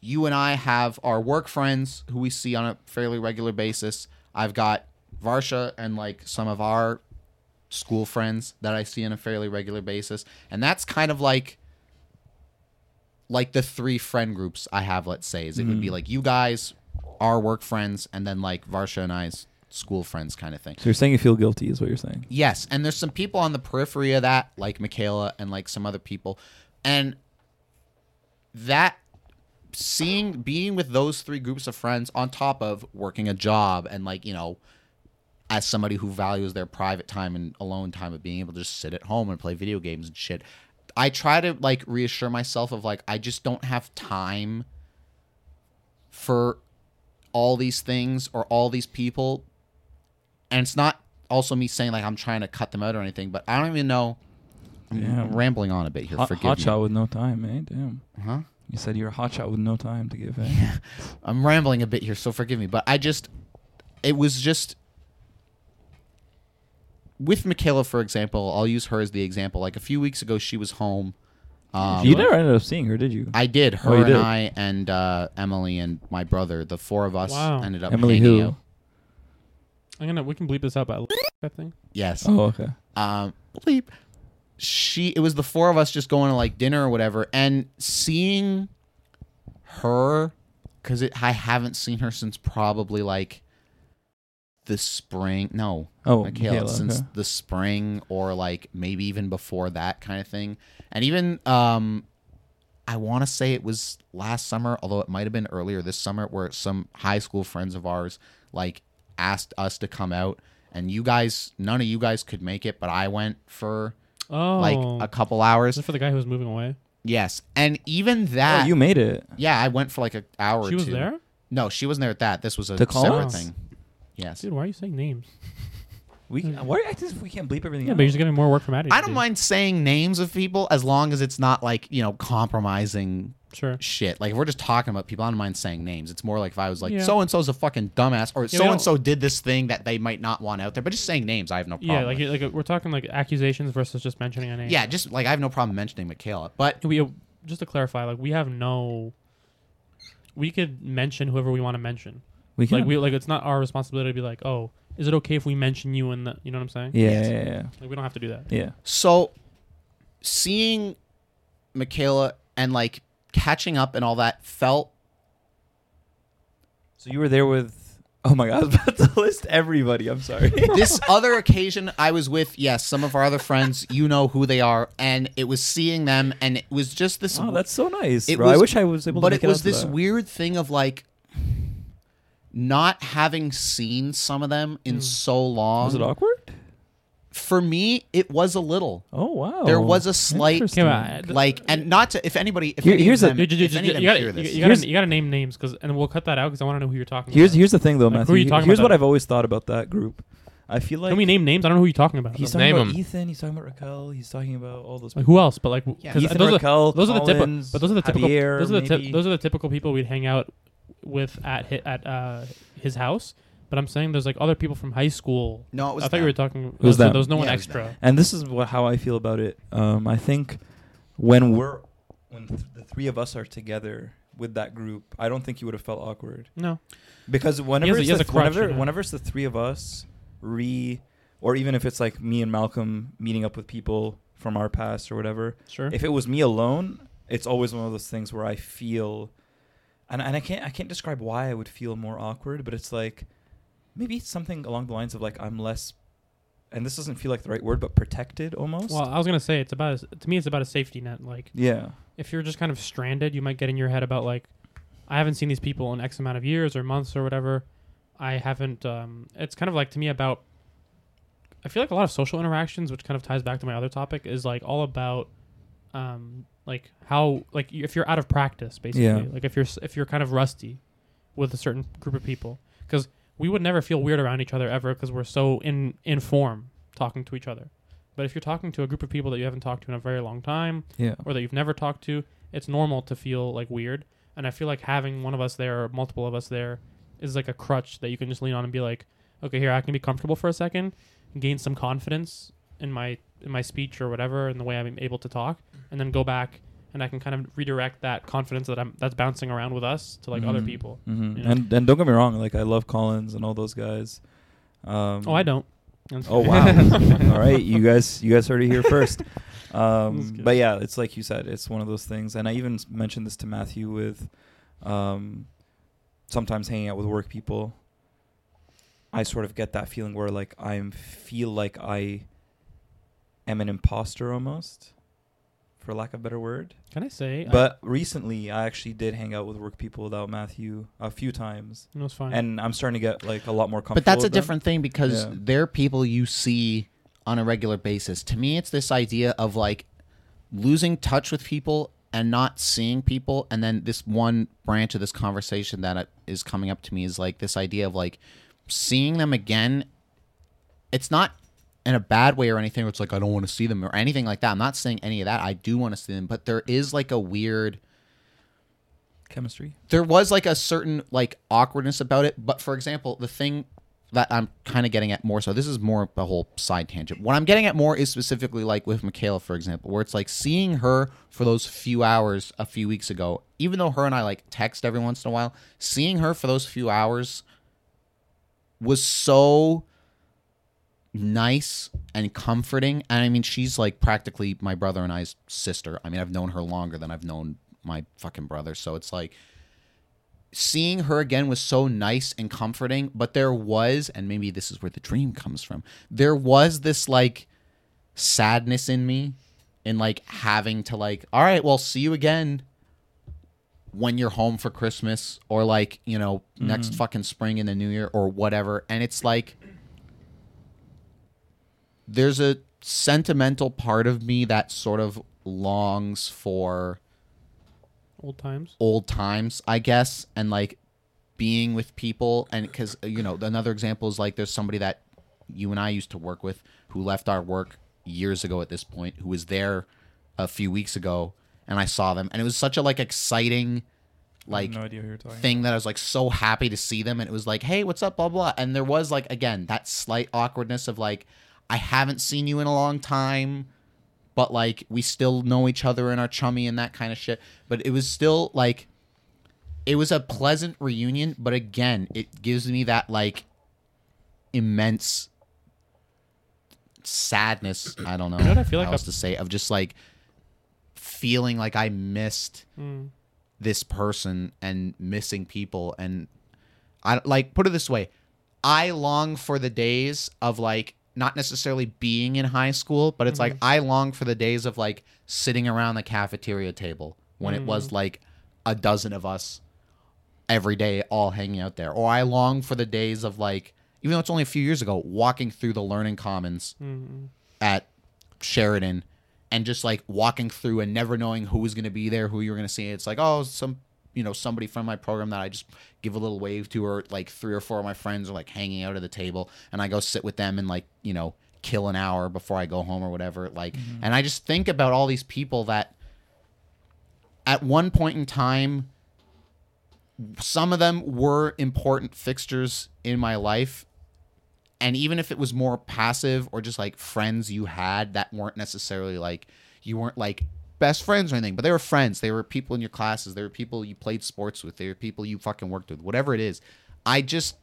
You and I have our work friends who we see on a fairly regular basis. I've got Varsha and like some of our school friends that I see on a fairly regular basis, and that's kind of like like the three friend groups I have. Let's say is it would be mm-hmm. like you guys, our work friends, and then like Varsha and I's school friends kind of thing. So you're saying you feel guilty, is what you're saying? Yes, and there's some people on the periphery of that, like Michaela and like some other people, and that seeing being with those three groups of friends on top of working a job and like you know as somebody who values their private time and alone time of being able to just sit at home and play video games and shit i try to like reassure myself of like i just don't have time for all these things or all these people and it's not also me saying like i'm trying to cut them out or anything but i don't even know i'm Damn. rambling on a bit here Hot, forgive hot me shot with no time, eh? Damn. huh You said you're a hot shot with no time to give, eh? I'm rambling a bit here, so forgive me. But I just, it was just with Michaela, for example. I'll use her as the example. Like a few weeks ago, she was home. Um, you never ended up seeing her, did you? I did. Her Oh, you and did? I and uh, Emily and my brother, the four of us, Wow. ended up Emily hanging who? out. I'm gonna we can bleep this out, but I think. Yes. Oh, okay. um bleep she it was the four of us just going to like dinner or whatever and seeing her because i haven't seen her since probably like the spring no Oh, Michaela, Michaela, since okay. the spring or like maybe even before that kind of thing and even um i want to say it was last summer although it might have been earlier this summer where some high school friends of ours like asked us to come out and you guys none of you guys could make it but i went for Oh, like a couple is hours it for the guy who was moving away? yes and even that Oh, you made it. yeah i went for like an hour or She was two. there, no she wasn't there at that this was a To call separate us? thing yes dude. Why are you saying names? We why I just we can't bleep everything. Yeah, out? but you're just getting more work from Addie. i don't mind saying names of people as long as it's not like you know compromising Sure. shit. Like if we're just talking about people, I don't mind saying names. It's more like if I was like Yeah. so and so's a fucking dumbass, or we so and so did this thing that they might not want out there. But just saying names, I have no problem. Yeah, like with. like we're talking like accusations versus just mentioning a name. yeah, just like I have no problem mentioning Michaela. But we uh, just to clarify, like we have no. We could mention whoever we want to mention. we can. Like we like it's not our responsibility to be like, oh, is it okay if we mention you in the? You know what I'm saying? yeah, yeah, yeah, Like we don't have to do that. yeah. so seeing Michaela and like catching up and all that felt So you were there with. Oh my god, I was about to list everybody. I'm sorry. this other occasion I was with, yes, some of our other friends, you know who they are, and it was seeing them, and it was just this. oh, that's so nice. It bro. I was- wish I was able but to it was this that. weird thing of like not having seen some of them in hmm. so long. Was it awkward? For me, it was a little. Oh wow. There was a slight- Interesting. Okay, but, Like, and not to if anybody, if Here- any here's of a- them, You, you, if any you, of them gotta, hear you, this, you Here's- gotta, you gotta name names because, and we'll cut that out because I want to know who you're talking Here's about. here's the thing though, Like, who Matthew. are you talking here's about what? I've always thought about that group. I feel like Can we name names? I don't know who you're talking about. he's though. talking Name about 'em. Ethan. He's talking about Raquel. He's talking about all those. Like people. who else? But like, Yeah. 'cause Ethan, those, Raquel, are, those are the typical. Collins, But those are the typical. Javier, those are the maybe. those are the typical people we'd hang out with at hi, at uh, his house. But I'm saying there's like other people from high school. no, it was I thought you were talking. was them. There was no one Yeah, it was extra. And this is what how I feel about it. Um, I think when we're when th- the three of us are together with that group, I don't think you would have felt awkward No. because whenever it's he has the, crutch, whenever you know. whenever it's the three of us, re, or even if it's like me and Malcolm meeting up with people from our past or whatever. Sure. If it was me alone, it's always one of those things where I feel, and and I can't I can't describe why I would feel more awkward, but it's like maybe something along the lines of like I'm less, and this doesn't feel like the right word, but protected almost. well, I was gonna say it's about a, to me it's about a safety net. Like yeah. if you're just kind of stranded, you might get in your head about like, I haven't seen these people in X amount of years or months or whatever. I haven't. Um, it's kind of like to me about. I feel like a lot of social interactions, which kind of ties back to my other topic, is like all about, um, like how like if you're out of practice, basically, Yeah. like if you're if you're kind of rusty with a certain group of people, because we would never feel weird around each other ever because we're so in in form talking to each other. But if you're talking to a group of people that you haven't talked to in a very long time, Yeah. or that you've never talked to, it's normal to feel like weird. And I feel like having one of us there or multiple of us there is like a crutch that you can just lean on and be like, okay, here I can be comfortable for a second, gain some confidence in my in my speech or whatever, in the way I'm able to talk, and then go back and I can kind of redirect that confidence that I'm that's bouncing around with us to like other Mhm. people. Mhm. you know? And and don't get me wrong, like I love Collins and all those guys. Um, Oh, I don't. Oh wow! All right, you guys, you guys heard it here first. Um, but yeah, it's like you said, it's one of those things, and I even mentioned this to Matthew with um, sometimes hanging out with work people. I sort of get that feeling where like I feel like I am an imposter almost, for lack of a better word. Can I say? I- But recently, I actually did hang out with work people without Matthew a few times, it was fine. and I'm starting to get like a lot more comfortable. But that's a with them. different thing because Yeah. they're people you see on a regular basis. To me, it's this idea of like losing touch with people and not seeing people. And then this one branch of this conversation that is coming up to me is like this idea of like seeing them again. It's not in a bad way or anything. Where it's like I don't want to see them or anything like that. I'm not saying any of that. I do want to see them, but there is like a weird chemistry. there was like a certain like awkwardness about it but for example the thing that i'm kind of getting at more so this is more a whole side tangent what i'm getting at more is specifically like with michaela for example where it's like seeing her for those few hours a few weeks ago even though her and i like text every once in a while seeing her for those few hours was so nice and comforting. And i mean she's like practically my brother and i's sister. I mean i've known her longer than i've known my fucking brother. So it's like seeing her again was so nice and comforting but there was and maybe this is where the dream comes from there was this like sadness in me in like having to like all right well see you again when you're home for christmas or like you know next mm-hmm. fucking spring in the new year or whatever. And it's like there's a sentimental part of me that sort of longs for Old times. old times, I guess, and like being with people. And because, uh, you know, another example is like there's somebody that you and I used to work with who left our work years ago at this point, who was there a few weeks ago, and I saw them. And it was such a like exciting, like, no idea who you're talking. thing that I was like so happy to see them, and it was like, hey, what's up, blah blah. And there was like again that slight awkwardness of like, I haven't seen you in a long time, but like we still know each other and are chummy and that kind of shit. But it was still like, it was a pleasant reunion. But again, it gives me that like immense sadness. I don't know, know what I feel like else to say of just like feeling like I missed Mm. this person and missing people and I like put it this way I long for the days of like not necessarily being in high school but it's like I long for the days of like sitting around the cafeteria table when it was like a dozen of us every day all hanging out there or I long for the days of like even though it's only a few years ago walking through the learning commons Mm. at Sheridan and just like walking through and never knowing who was going to be there, who you were going to see. It's like, oh, some, you know, somebody from my program that I just give a little wave to, or like three or four of my friends are like hanging out at the table and I go sit with them and like, you know, kill an hour before I go home or whatever. Like, mm-hmm. and I just think about all these people that at one point in time, some of them were important fixtures in my life and even if it was more passive or just like friends you had that weren't necessarily like you weren't like best friends or anything but they were friends. They were people in your classes. They were people you played sports with. They were people you fucking worked with. Whatever it is i just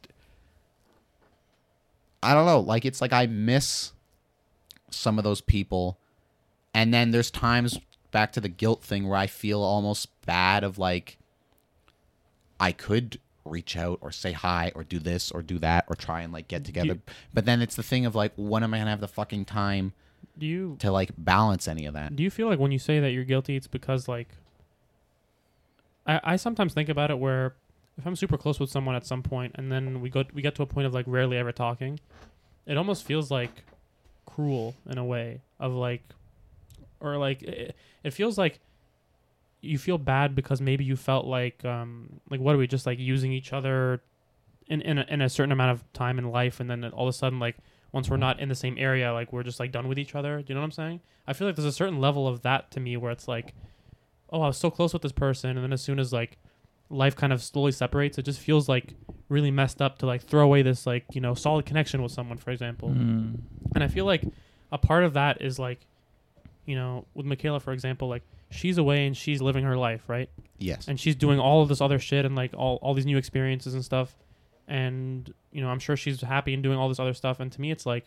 i don't know. Like it's like i miss some of those people. And then there's times back to the guilt thing where i feel almost bad of like i could reach out or say hi or do this or do that or try and like get together. you- but then it's the thing of like when am i gonna have the fucking time Do you to like balance any of that. Do you feel like when you say that you're guilty, it's because like I I sometimes think about it where if I'm super close with someone at some point and then we go we get to a point of like rarely ever talking, it almost feels like cruel in a way of like or like it, it feels like you feel bad because maybe you felt like um like what are we just like using each other in in a, in a certain amount of time in life and then all of a sudden like once we're not in the same area like we're just like done with each other do you know what i'm saying i feel like there's a certain level of that to me where it's like oh i was so close with this person and then as soon as like life kind of slowly separates it just feels like really messed up to like throw away this like you know solid connection with someone for example Mm. and I feel like a part of that is like, you know, with Michaela, for example, like she's away and she's living her life, right? Yes. and she's doing all of this other shit and like all, all these new experiences and stuff and you know i'm sure she's happy and doing all this other stuff. And to me it's like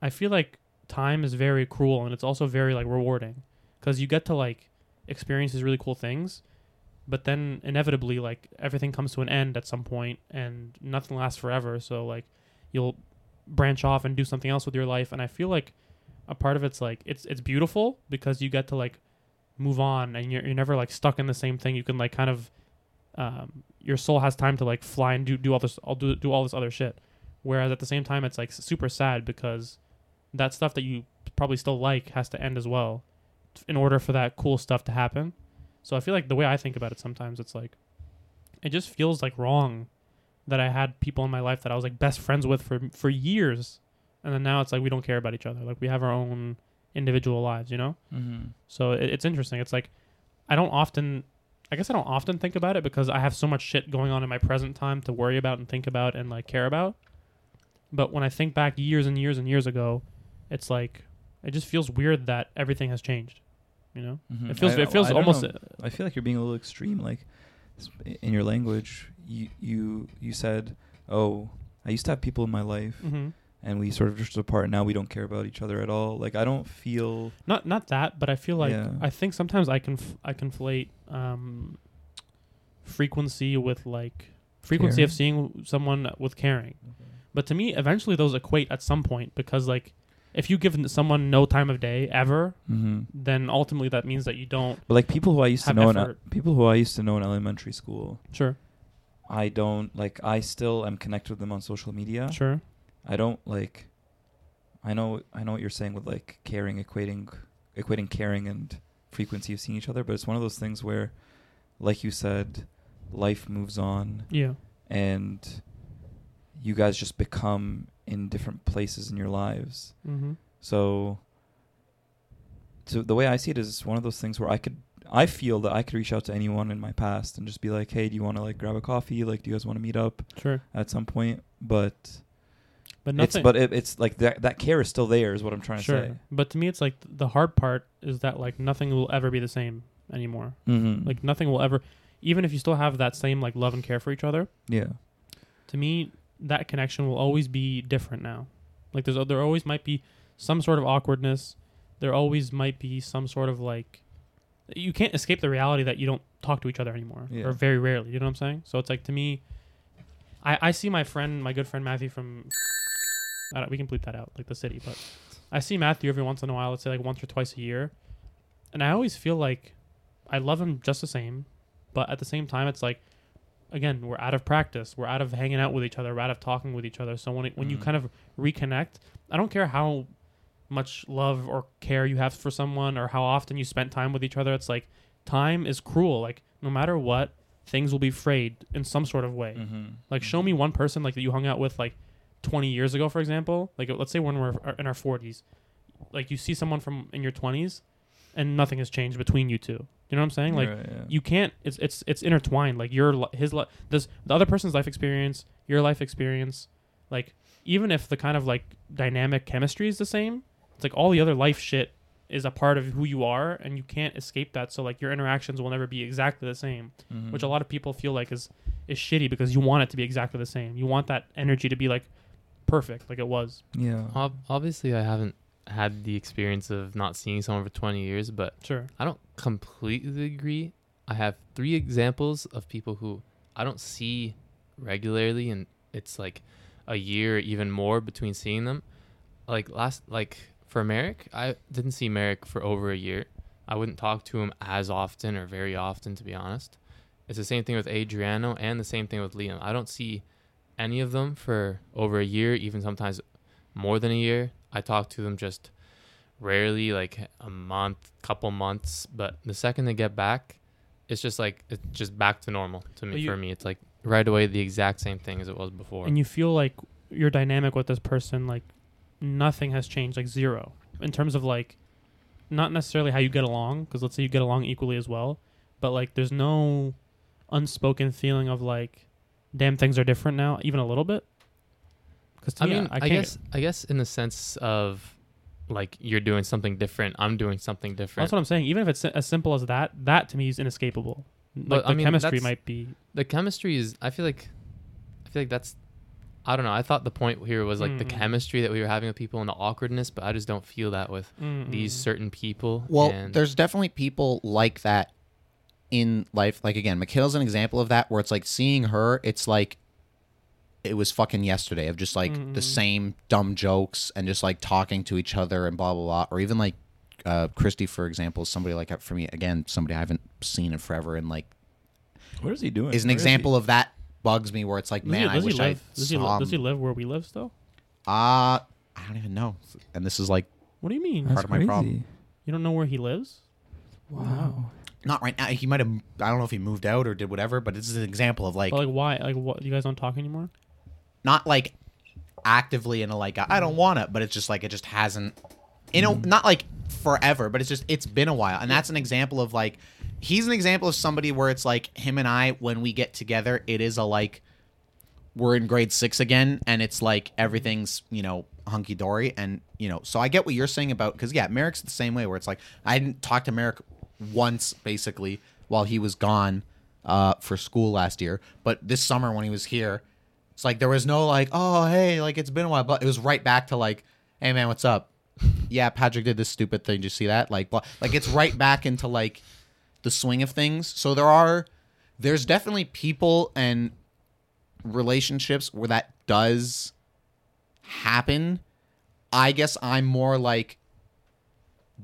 i feel like time is very cruel and it's also very like rewarding because you get to like experience these really cool things but then inevitably like everything comes to an end at some point and nothing lasts forever. So like you'll branch off and do something else with your life. And i feel like a part of it's like it's it's beautiful because you get to like move on and you're, you're never like stuck in the same thing. You can like kind of um, your soul has time to like fly and do do all this i'll do do all this other shit. Whereas at the same time it's like super sad because that stuff that you probably still like has to end as well in order for that cool stuff to happen. So i feel like the way i think about it sometimes it's like it just feels like wrong that i had people in my life that i was like best friends with for for years. And then now it's like we don't care about each other. Like we have our own individual lives you know? Mm-hmm. so it, it's interesting. It's like I don't often, I guess I don't often think about it because I have so much shit going on in my present time to worry about and think about and like care about. But when I think back years and years and years ago, it's like it just feels weird that everything has changed. You know, Mhm. it feels I- it feels I almost know. I feel like you're being a little extreme. Like in your language, you you you said, "Oh, I used to have people in my life, hmm and we sort of drifted apart. Now we don't care about each other at all." Like I don't feel. not not that, but I feel like Yeah. I think sometimes I can I conflate um, frequency with like frequency of seeing someone with caring. But to me, eventually those equate at some point because like if you give someone no time of day ever, Mm-hmm. then ultimately that means that you don't. But like people who I used to know, in, effort. people who I used to know in elementary school, Sure, I don't like. I still am connected with them on social media. sure, I don't like. I know. I know what you're saying with like caring, equating, equating caring and frequency of seeing each other. But it's one of those things where, like you said, life moves on, yeah, and you guys just become in different places in your lives. mm-hmm. So, so the way I see it is one of those things where I could, I feel that I could reach out to anyone in my past and just be like, "Hey, do you want to like grab a coffee? Like, do you guys want to meet up sure. at some point?" But But it's nothing. but it, it's like that that care is still there, is what I'm trying sure. to say. But to me, it's like the hard part is that like nothing will ever be the same anymore. Mm-hmm. Like nothing will ever, even if you still have that same like love and care for each other. yeah, to me that connection will always be different now like there's there always might be some sort of awkwardness there always might be some sort of like you can't escape the reality that you don't talk to each other anymore Yeah. or very rarely you know what i'm saying so it's like to me i i see my friend my good friend matthew from we can bleep that out like the city but i see matthew every once in a while let's say like once or twice a year and i always feel like i love him just the same but at the same time it's like again we're out of practice we're out of hanging out with each other we're out of talking with each other so when, it, when you Mhm. kind of reconnect i don't care how much love or care you have for someone or how often you spent time with each other it's like time is cruel like no matter what things will be frayed in some sort of way mm-hmm. like show me one person like that you hung out with like 20 years ago for example like let's say when we're in our 40s like you see someone from in your 20s and nothing has changed between you two. You know what i'm saying? Like you can't it's it's it's intertwined. Like your li- his li- this the other person's life experience your life experience like even if the kind of like dynamic chemistry is the same it's like all the other life shit is a part of who you are and you can't escape that. So like your interactions will never be exactly the same mm-hmm. which a lot of people feel like is is shitty because you want it to be exactly the same. You want that energy to be like perfect like it was yeah. Ob- obviously, I haven't had the experience of not seeing someone for 20 years, but sure I don't completely agree. I have three examples of people who I don't see regularly, and it's like a year, even more between seeing them. Like last, like for Merrick, I didn't see Merrick for over a year. I wouldn't talk to him as often or very often, to be honest. It's the same thing with Adriano and the same thing with Liam. I don't see any of them for over a year, even sometimes more than a year. I talk to them just rarely like a month couple months. But the second they get back it's just like it's just back to normal to me you- for me. It's like right away the exact same thing as it was before. And you feel like your dynamic with this person like nothing has changed like zero in terms of like not necessarily how you get along because let's say you get along equally as well but like there's no unspoken feeling of like damn things are different now even a little bit because i mean I, I, guess i guess in the sense of like you're doing something different, I'm doing something different. That's what I'm saying. Even if it's as simple as that, that to me is inescapable. Like But, the I mean, chemistry might be. the chemistry is I feel like I feel like that's I don't know. I thought the point here was like the Mm. chemistry that we were having with people and the awkwardness, but I just don't feel that with Mm, these certain people. Well, and there's definitely people like that in life. Like again, Michaela's an example of that, where it's like seeing her, it's like it was fucking yesterday of just like the Mhm. same dumb jokes and just like talking to each other and blah blah blah. Or even like uh, Christy, for example, is somebody like for me again, somebody I haven't seen in forever, and like What is he doing? is an Where example of that bugs me where it's like, Does man, he, I does he wish live? I Does he, li- saw does he live where we live still? Uh, I don't even know. And this is like What do you mean? That's part of my crazy. problem. You don't know where he lives? Wow. Not right now. He might have. I don't know if he moved out or did whatever, but this is an example of like But like why? Like what? You guys don't talk anymore? not like actively in a like I don't want it, but it's just like it just hasn't. You know, mm-hmm. not like forever, but it's just it's been a while, and that's an example of like he's an example of somebody where it's like him and I when we get together, it is a like we're in grade six again, and it's like mm-hmm. everything's you know hunky dory, and you know, so I get what you're saying about because yeah, Merrick's the same way where it's like I didn't talk to Merrick once basically while he was gone uh, for school last year, but this summer when he was here, it's like there was no like, oh hey, like it's been a while, but it was right back to like, hey man, what's up? yeah, Patrick did this stupid thing. Did you see that? Like, blah. like it's right back into like the swing of things. So there are, there's definitely people and relationships where that does happen. I guess I'm more like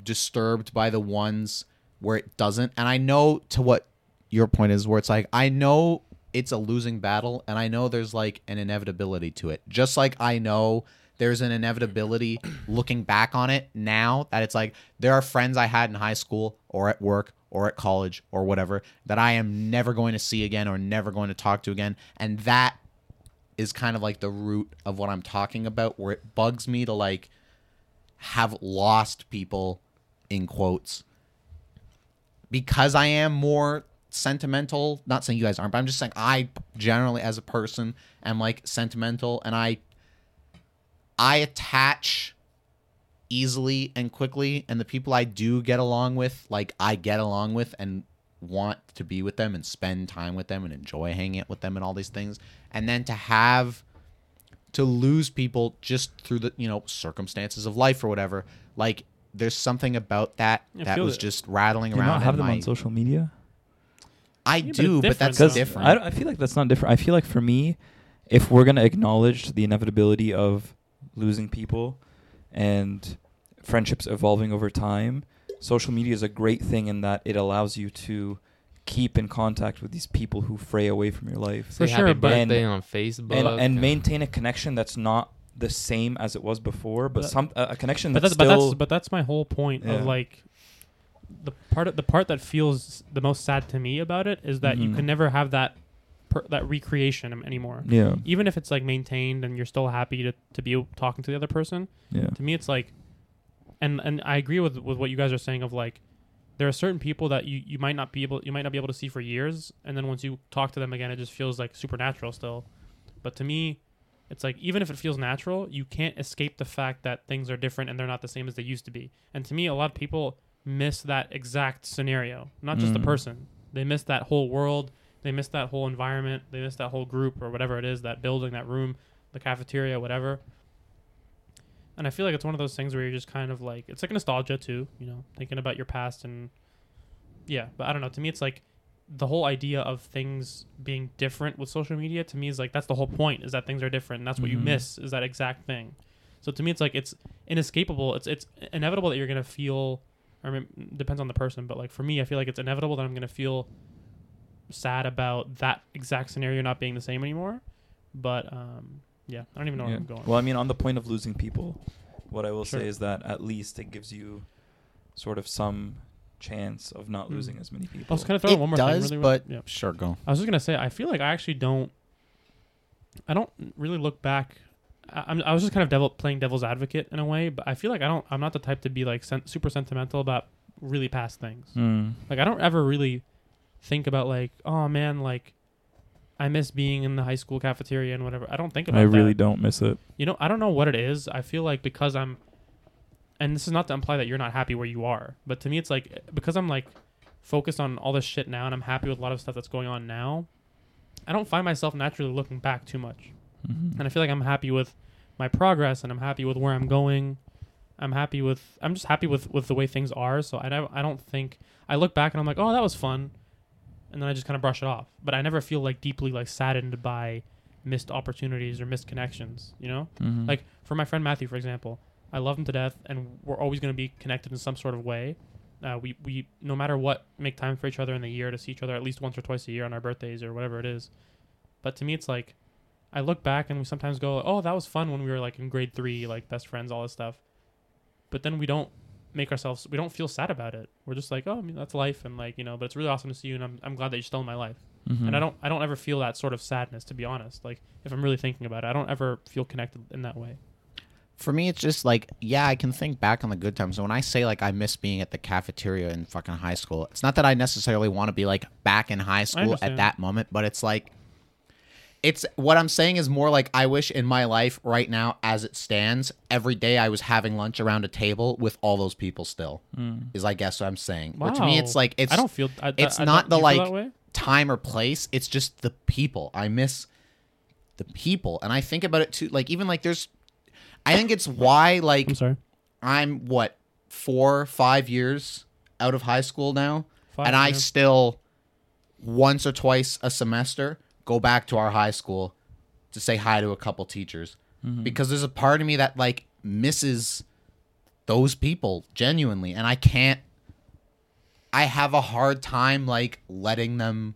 disturbed by the ones where it doesn't. And I know to what your point is, where it's like, I know it's a losing battle, and I know there's like an inevitability to it. Just like I know there's an inevitability looking back on it now that it's like there are friends I had in high school or at work or at college or whatever that I am never going to see again or never going to talk to again. And that is kind of like the root of what I'm talking about, where it bugs me to like have lost people in quotes because I am more sentimental. Not saying you guys aren't, but I'm just saying I generally, as a person, am like sentimental, and I I attach easily and quickly, and the people I do get along with, like I get along with and want to be with them and spend time with them and enjoy hanging out with them and all these things, and then to have to lose people just through the you know circumstances of life or whatever, like. There's something about that I that was it. just rattling Do you around. not have in them my- on social media? I Yeah, do, it's but, that's different, different. I, I feel like that's not different. I feel like for me, if we're gonna acknowledge the inevitability of losing people and friendships evolving over time, social media is a great thing in that it allows you to keep in contact with these people who fray away from your life say For sure, happy birthday And- on Facebook and, and maintain a connection that's not the same as it was before, but But- some a, a connection But that's, that's, but that's but that's my whole point Yeah. of like the part of, the part that feels the most sad to me about it is that you Mhm. can never have that per, that recreation anymore. yeah Even if it's like maintained and you're still happy to, to be talking to the other person, yeah to me it's like and and I agree with with what you guys are saying of like there are certain people that you, you might not be able you might not be able to see for years and then once you talk to them again it just feels like supernatural still. But to me it's like even if it feels natural, you can't escape the fact that things are different and they're not the same as they used to be. And to me a lot of people miss that exact scenario, not just the Mm. person. They miss that whole world, they miss that whole environment, they miss that whole group or whatever it is, that building, that room, the cafeteria, whatever. And I feel like it's one of those things where you're just kind of like it's like nostalgia too, you know, thinking about your past and yeah, but I don't know. To me, it's like the whole idea of things being different with social media. To me, is like that's the whole point is that things are different, and that's what you Mhm. miss is that exact thing. So to me, it's like it's inescapable. It's it's inevitable that you're gonna feel. I mean, depends on the person, but like for me, I feel like it's inevitable that I'm gonna feel sad about that exact scenario not being the same anymore. But um, yeah, I don't even know where Yeah. I'm going. Well, I mean, on the point of losing people, what I will Sure. say is that at least it gives you sort of some chance of not Mm. losing as many people. I people. was kind of throwing it one more does, thing. Really but yeah. sure, go. I was just gonna say, I feel like I actually don't. I don't really look back. I, I'm, I was just kind of devil playing devil's advocate in a way, but I feel like I don't. I'm not the type to be like sen- super sentimental about really past things. Mm. Like I don't ever really think about like, oh man, like I miss being in the high school cafeteria and whatever. I don't think about I that. really don't miss it. You know, I don't know what it is. I feel like because I'm, and this is not to imply that you're not happy where you are, but to me, it's like because I'm like focused on all this shit now, and I'm happy with a lot of stuff that's going on now. I don't find myself naturally looking back too much, Mhm. and I feel like I'm happy with my progress, and I'm happy with where I'm going. I'm happy with. I'm just happy with with the way things are. So I don't. I don't think I look back and I'm like, oh, that was fun, and then I just kind of brush it off. But I never feel like deeply like saddened by missed opportunities or missed connections. You know. Mhm. Like for my friend Matthew, for example, I love him to death, and we're always going to be connected in some sort of way. Uh, we we no matter what make time for each other in the year to see each other at least once or twice a year on our birthdays or whatever it is. But to me, it's like I look back and we sometimes go, "Oh, that was fun when we were like in grade three, like best friends, all this stuff." But then we don't make ourselves we don't feel sad about it. We're just like, "Oh, I mean, that's life," and like you know. But it's really awesome to see you, and I'm I'm glad that you're still in my life. Mhm. And I don't I don't ever feel that sort of sadness, to be honest. Like if I'm really thinking about it, I don't ever feel connected in that way. For me, it's just like, yeah, I can think back on the good times. When I say like I miss being at the cafeteria in fucking high school, it's not that I necessarily want to be like back in high school at that moment, but it's like, it's what I'm saying is more like I wish in my life right now, as it stands, every day I was having lunch around a table with all those people still. Mm. Is I guess what I'm saying. Wow. Or to me, it's like it's I don't feel. I, it's I, not the do you feel like time or place. It's just the people. I miss the people, and I think about it too. Like even like there's, I think it's why like I'm sorry. I'm what four five years out of high school now, Five, and I still once or twice a semester go back to our high school to say hi to a couple teachers mm-hmm. because there's a part of me that like misses those people genuinely, and I can't. I have a hard time like letting them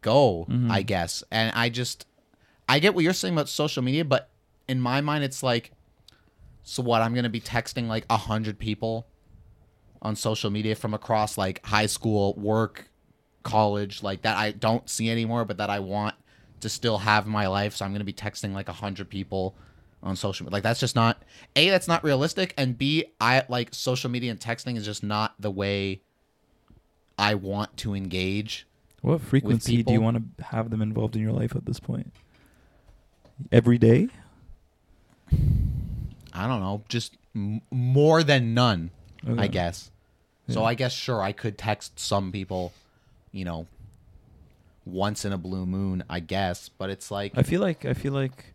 go, mm-hmm. I guess. And I just I get what you're saying about social media, but in my mind it's like so what, I'm gonna be texting like a hundred people on social media from across like high school, work, college, like that I don't see anymore, but that I want to still have in my life. So I'm gonna be texting like a hundred people on social media. Like that's just not A, that's not realistic, and B, I like social media and texting is just not the way I want to engage. What frequency do you want to have them involved in your life at this point? Every day? I don't know, just m- more than none, I Okay. guess. So Yeah. I guess sure I could text some people, you know, once in a blue moon, I guess, but it's like I feel like I feel like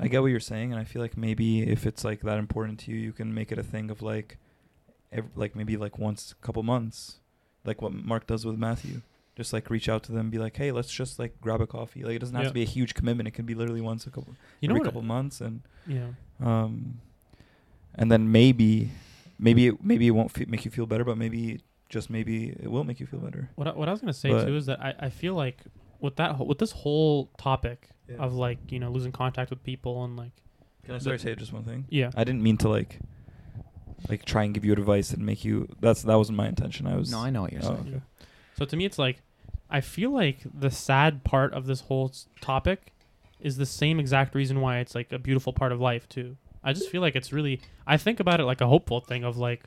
I get what you're saying, and I feel like maybe if it's like that important to you, you can make it a thing of like, ev- like maybe like once a couple months, like what Mark does with Matthew. Just like reach out to them, be like, hey, let's just like grab a coffee. Like it doesn't have Yeah. to be a huge commitment. It can be literally once a couple, You know every what? couple months, and yeah. um, and then maybe, maybe it, maybe it won't fe- make you feel better, but maybe just maybe it will make you feel better. What I, what I was gonna say But- too is that I, I feel like with that whole, with this whole topic Yeah. of like you know losing contact with people and like Can I sorry say just one thing? yeah I didn't mean to like like try and give you advice and make you that's that wasn't my intention. I was No, I know what you're Oh, saying. okay. So to me, it's like I feel like the sad part of this whole topic is the same exact reason why it's like a beautiful part of life too. I just feel like it's really I think about it like a hopeful thing of like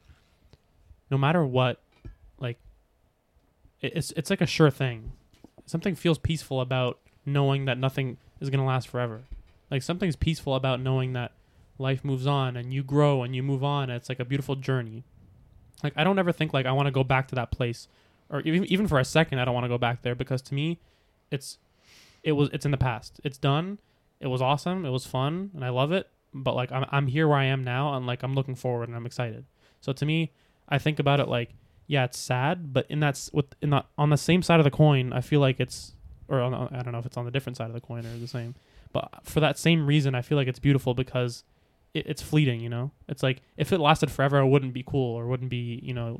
no matter what, like it's it's like a sure thing. Something feels peaceful about knowing that nothing is gonna last forever. Like something's peaceful about knowing that life moves on and you grow and you move on. And it's like a beautiful journey. Like I don't ever think like I want to go back to that place or even even for a second I don't want to go back there because to me it's it was it's in the past. It's done. It was awesome. It was fun and I love it, but like I'm I'm here where I am now and like I'm looking forward and I'm excited. So to me, I think about it like yeah, it's sad, but in that s- with in the on the same side of the coin, I feel like it's or on, I don't know if it's on the different side of the coin or the same. But for that same reason, I feel like it's beautiful because it, it's fleeting, you know? It's like if it lasted forever, it wouldn't be cool or wouldn't be, you know,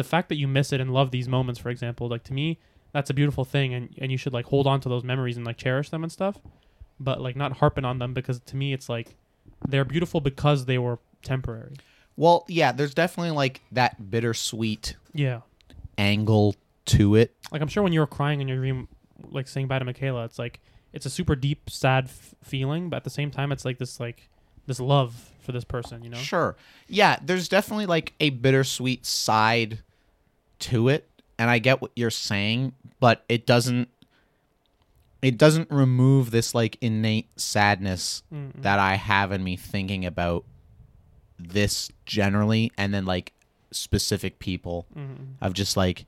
the fact that you miss it and love these moments, for example, like to me, that's a beautiful thing and, and you should like hold on to those memories and like cherish them and stuff, but like not harping on them because to me, it's like they're beautiful because they were temporary. Well, yeah, there's definitely like that bittersweet Yeah. angle to it. Like I'm sure when you were crying in your dream, like saying bye to Michaela, it's like it's a super deep, sad f- feeling, but at the same time, it's like this like this love for this person, you know? Sure. Yeah, there's definitely like a bittersweet side to it, and I get what you're saying, but it doesn't it doesn't remove this like innate sadness Mm-mm. that I have in me thinking about this generally, and then like specific people Mhm. of just like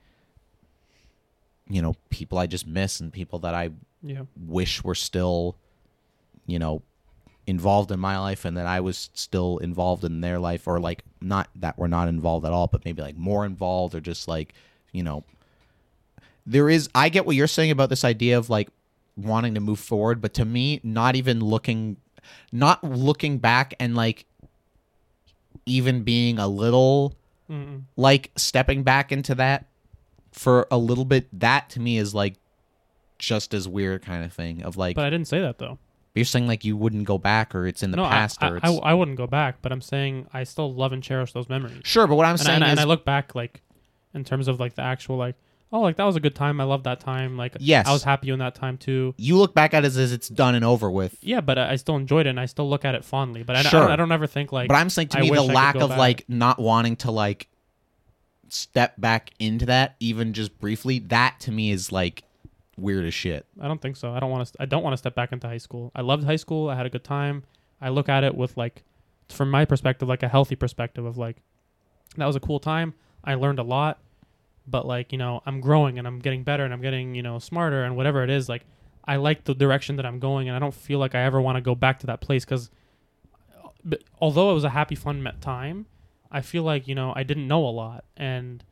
you know people I just miss and people that I Yeah. wish were still you know involved in my life and that I was still involved in their life or like not that we're not involved at all but maybe like more involved or just like you know there is I get what you're saying about this idea of like wanting to move forward but to me not even looking not looking back and like even being a little Mm-mm. like stepping back into that for a little bit that to me is like just as weird kind of thing of like But I didn't say that though. You're saying like you wouldn't go back or it's in the no, past I, or it's I, I wouldn't go back, but I'm saying I still love and cherish those memories. sure but what i'm and, I, saying and, is and I look back like in terms of like the actual like oh like that was a good time. I love that time. Like Yes. I was happy in that time too. you look back at it as it's done and over with Yeah, but I, I still enjoyed it and I still look at it fondly. But I, I, Sure. don't, I don't ever think like but i'm saying to I me the lack of back. like not wanting to like step back into that even just briefly that to me is like weird as shit I don't think so. I don't want to. I don't want to step back into high school. I loved high school. I had a good time. I look at it with like, from my perspective, like a healthy perspective of like, that was a cool time. I learned a lot, but like you know, I'm growing and I'm getting better and I'm getting you know smarter and whatever it is. Like, I like the direction that I'm going and I don't feel like I ever want to go back to that place because, although it was a happy, fun time, I feel like you know I didn't know a lot and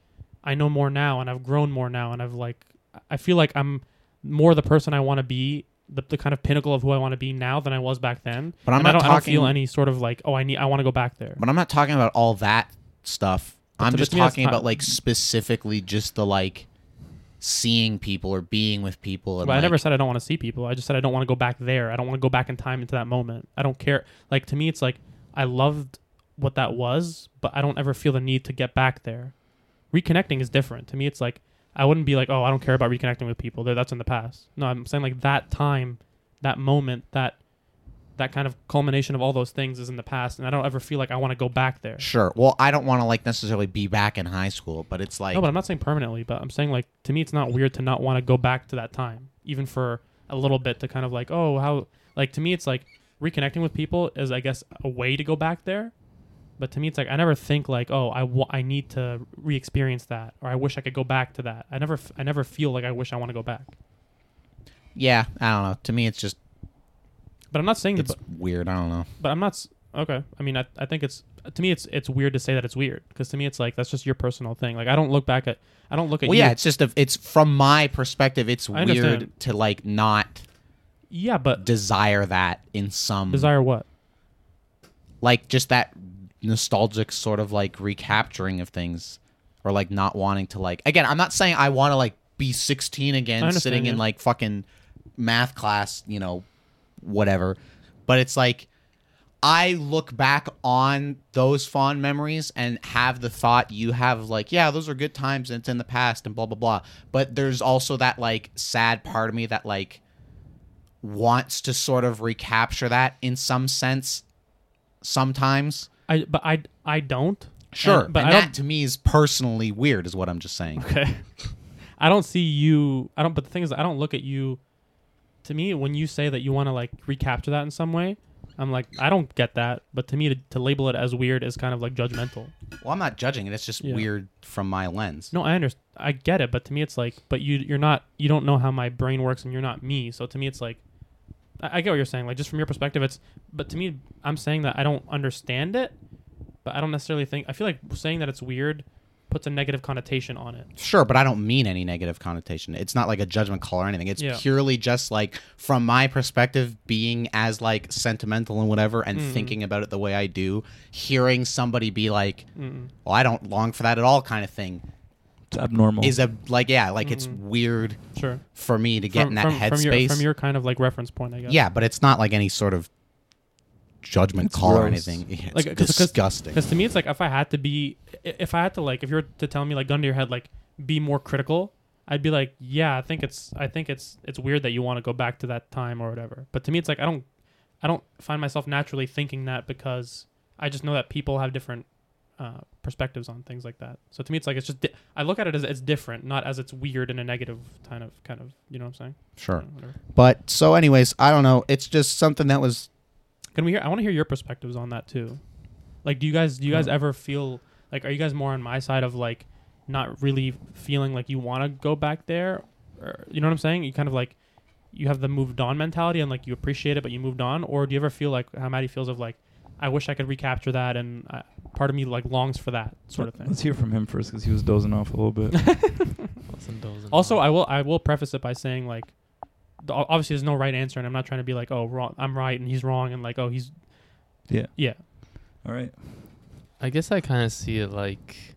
I know more now and I've grown more now and I've like I feel like I'm more the person I want to be, the, the kind of pinnacle of who I want to be now than I was back then. But I'm And I not don't, I don't feel talking- any sort of like, oh, I need, I want to go back there. but i'm not talking about all that stuff But i'm just to me, that's talking about like specifically just the like seeing people or being with people and I like, never said I don't want to see people. I just said I don't want to go back there. I don't want to go back in time into that moment. I don't care. Like to me, it's like I loved what that was, but I don't ever feel the need to get back there. Reconnecting is different. To me, it's like I wouldn't be like, oh, I don't care about reconnecting with people. That's in the past. No, I'm saying like that time, that moment, that that kind of culmination of all those things is in the past, and I don't ever feel like I want to go back there. Sure. Well, I don't want to like necessarily be back in high school, but it's like no, but I'm not saying permanently. But I'm saying like to me, it's not weird to not want to go back to that time, even for a little bit to kind of like, oh, how like to me, it's like reconnecting with people is I guess a way to go back there. But to me, it's like I never think like, oh, I I need to re-experience that, or I wish I could go back to that. I never f- I never feel like I wish I want to go back. yeah, I don't know. To me, it's just But I'm not saying that. it's But, weird. I don't know. but I'm not s- okay. I mean, I, I think it's to me, it's it's weird to say that it's weird because to me, it's like that's just your personal thing. Like I don't look back at I don't look at Well, you. yeah, it's just a, it's from my perspective, it's I weird understand. to like not yeah, but desire that in some desire what? like just that nostalgic sort of like recapturing of things or like not wanting to like again i'm not saying i want to like be 16 again understand, sitting in yeah. like fucking math class you know whatever. But it's like i look back on those fond memories and have the thought you have like yeah those are good times and it's in the past and blah blah blah. But there's also that like sad part of me that like wants to sort of recapture that in some sense sometimes I but I I don't. Sure, And- but and that to me is personally weird, is what I'm just saying. Okay. I don't see you. I don't. But the thing is, I don't look at you. To me, when you say that you want to like recapture that in some way, I'm like, I don't get that. But to me, to, to label it as weird is kind of like judgmental. Well, I'm not judging it; it's just Yeah. weird from my lens. No, I understand. I get it. But to me, it's like, but you you're not. You don't know how my brain works, and you're not me. So to me, it's like, I, I get what you're saying. Like just from your perspective, it's. But to me, I'm saying that I don't understand it. But I don't necessarily think. I feel like saying that it's weird puts a negative connotation on it. Sure, but I don't mean any negative connotation. It's not like a judgment call or anything. It's Yeah. purely just like from my perspective, being as like sentimental and whatever, and Mhm. thinking about it the way I do. Hearing somebody be like, Mm-mm. "Well, I don't long for that at all," kind of thing, abnormal. is a like yeah, like it's Mhm. weird Sure. for me to get in that from, from your, headspace. from your kind of like reference point, I guess. yeah, but it's not like any sort of judgment It's call or gross. anything. Yeah, It's Like, 'cause- 'cause- disgusting. Because to me, it's like if I had to be, i- if I had to like, if you were to tell me like gun to your head, like be more critical, I'd be like, yeah, I think it's, I think it's, it's weird that you want to go back to that time or whatever. But to me, it's like I don't, I don't find myself naturally thinking that because I just know that people have different uh, perspectives on things like that. So to me, it's like it's just di- I look at it as it's different, not as it's weird in a negative kind of kind of. You know what I'm saying? Sure. But so, anyways, I don't know. It's just something that was Can we hear? I want to hear your perspectives on that too. Like, do you guys do you guys Huh. ever feel like are you guys more on my side of like not really feeling like you want to go back there? Or, you know what I'm saying? You kind of like you have the moved on mentality and like you appreciate it, but you moved on. Or do you ever feel like how Matty feels of like I wish I could recapture that, and I, part of me like longs for that sort of thing. Let's hear from him first because he was dozing off a little bit. Listen, Also, all. I will I will preface it by saying like, the, obviously there's no right answer, and I'm not trying to be like, oh, wrong, I'm right and he's wrong, and like, oh, he's yeah. yeah. All right. I guess I kind of see it like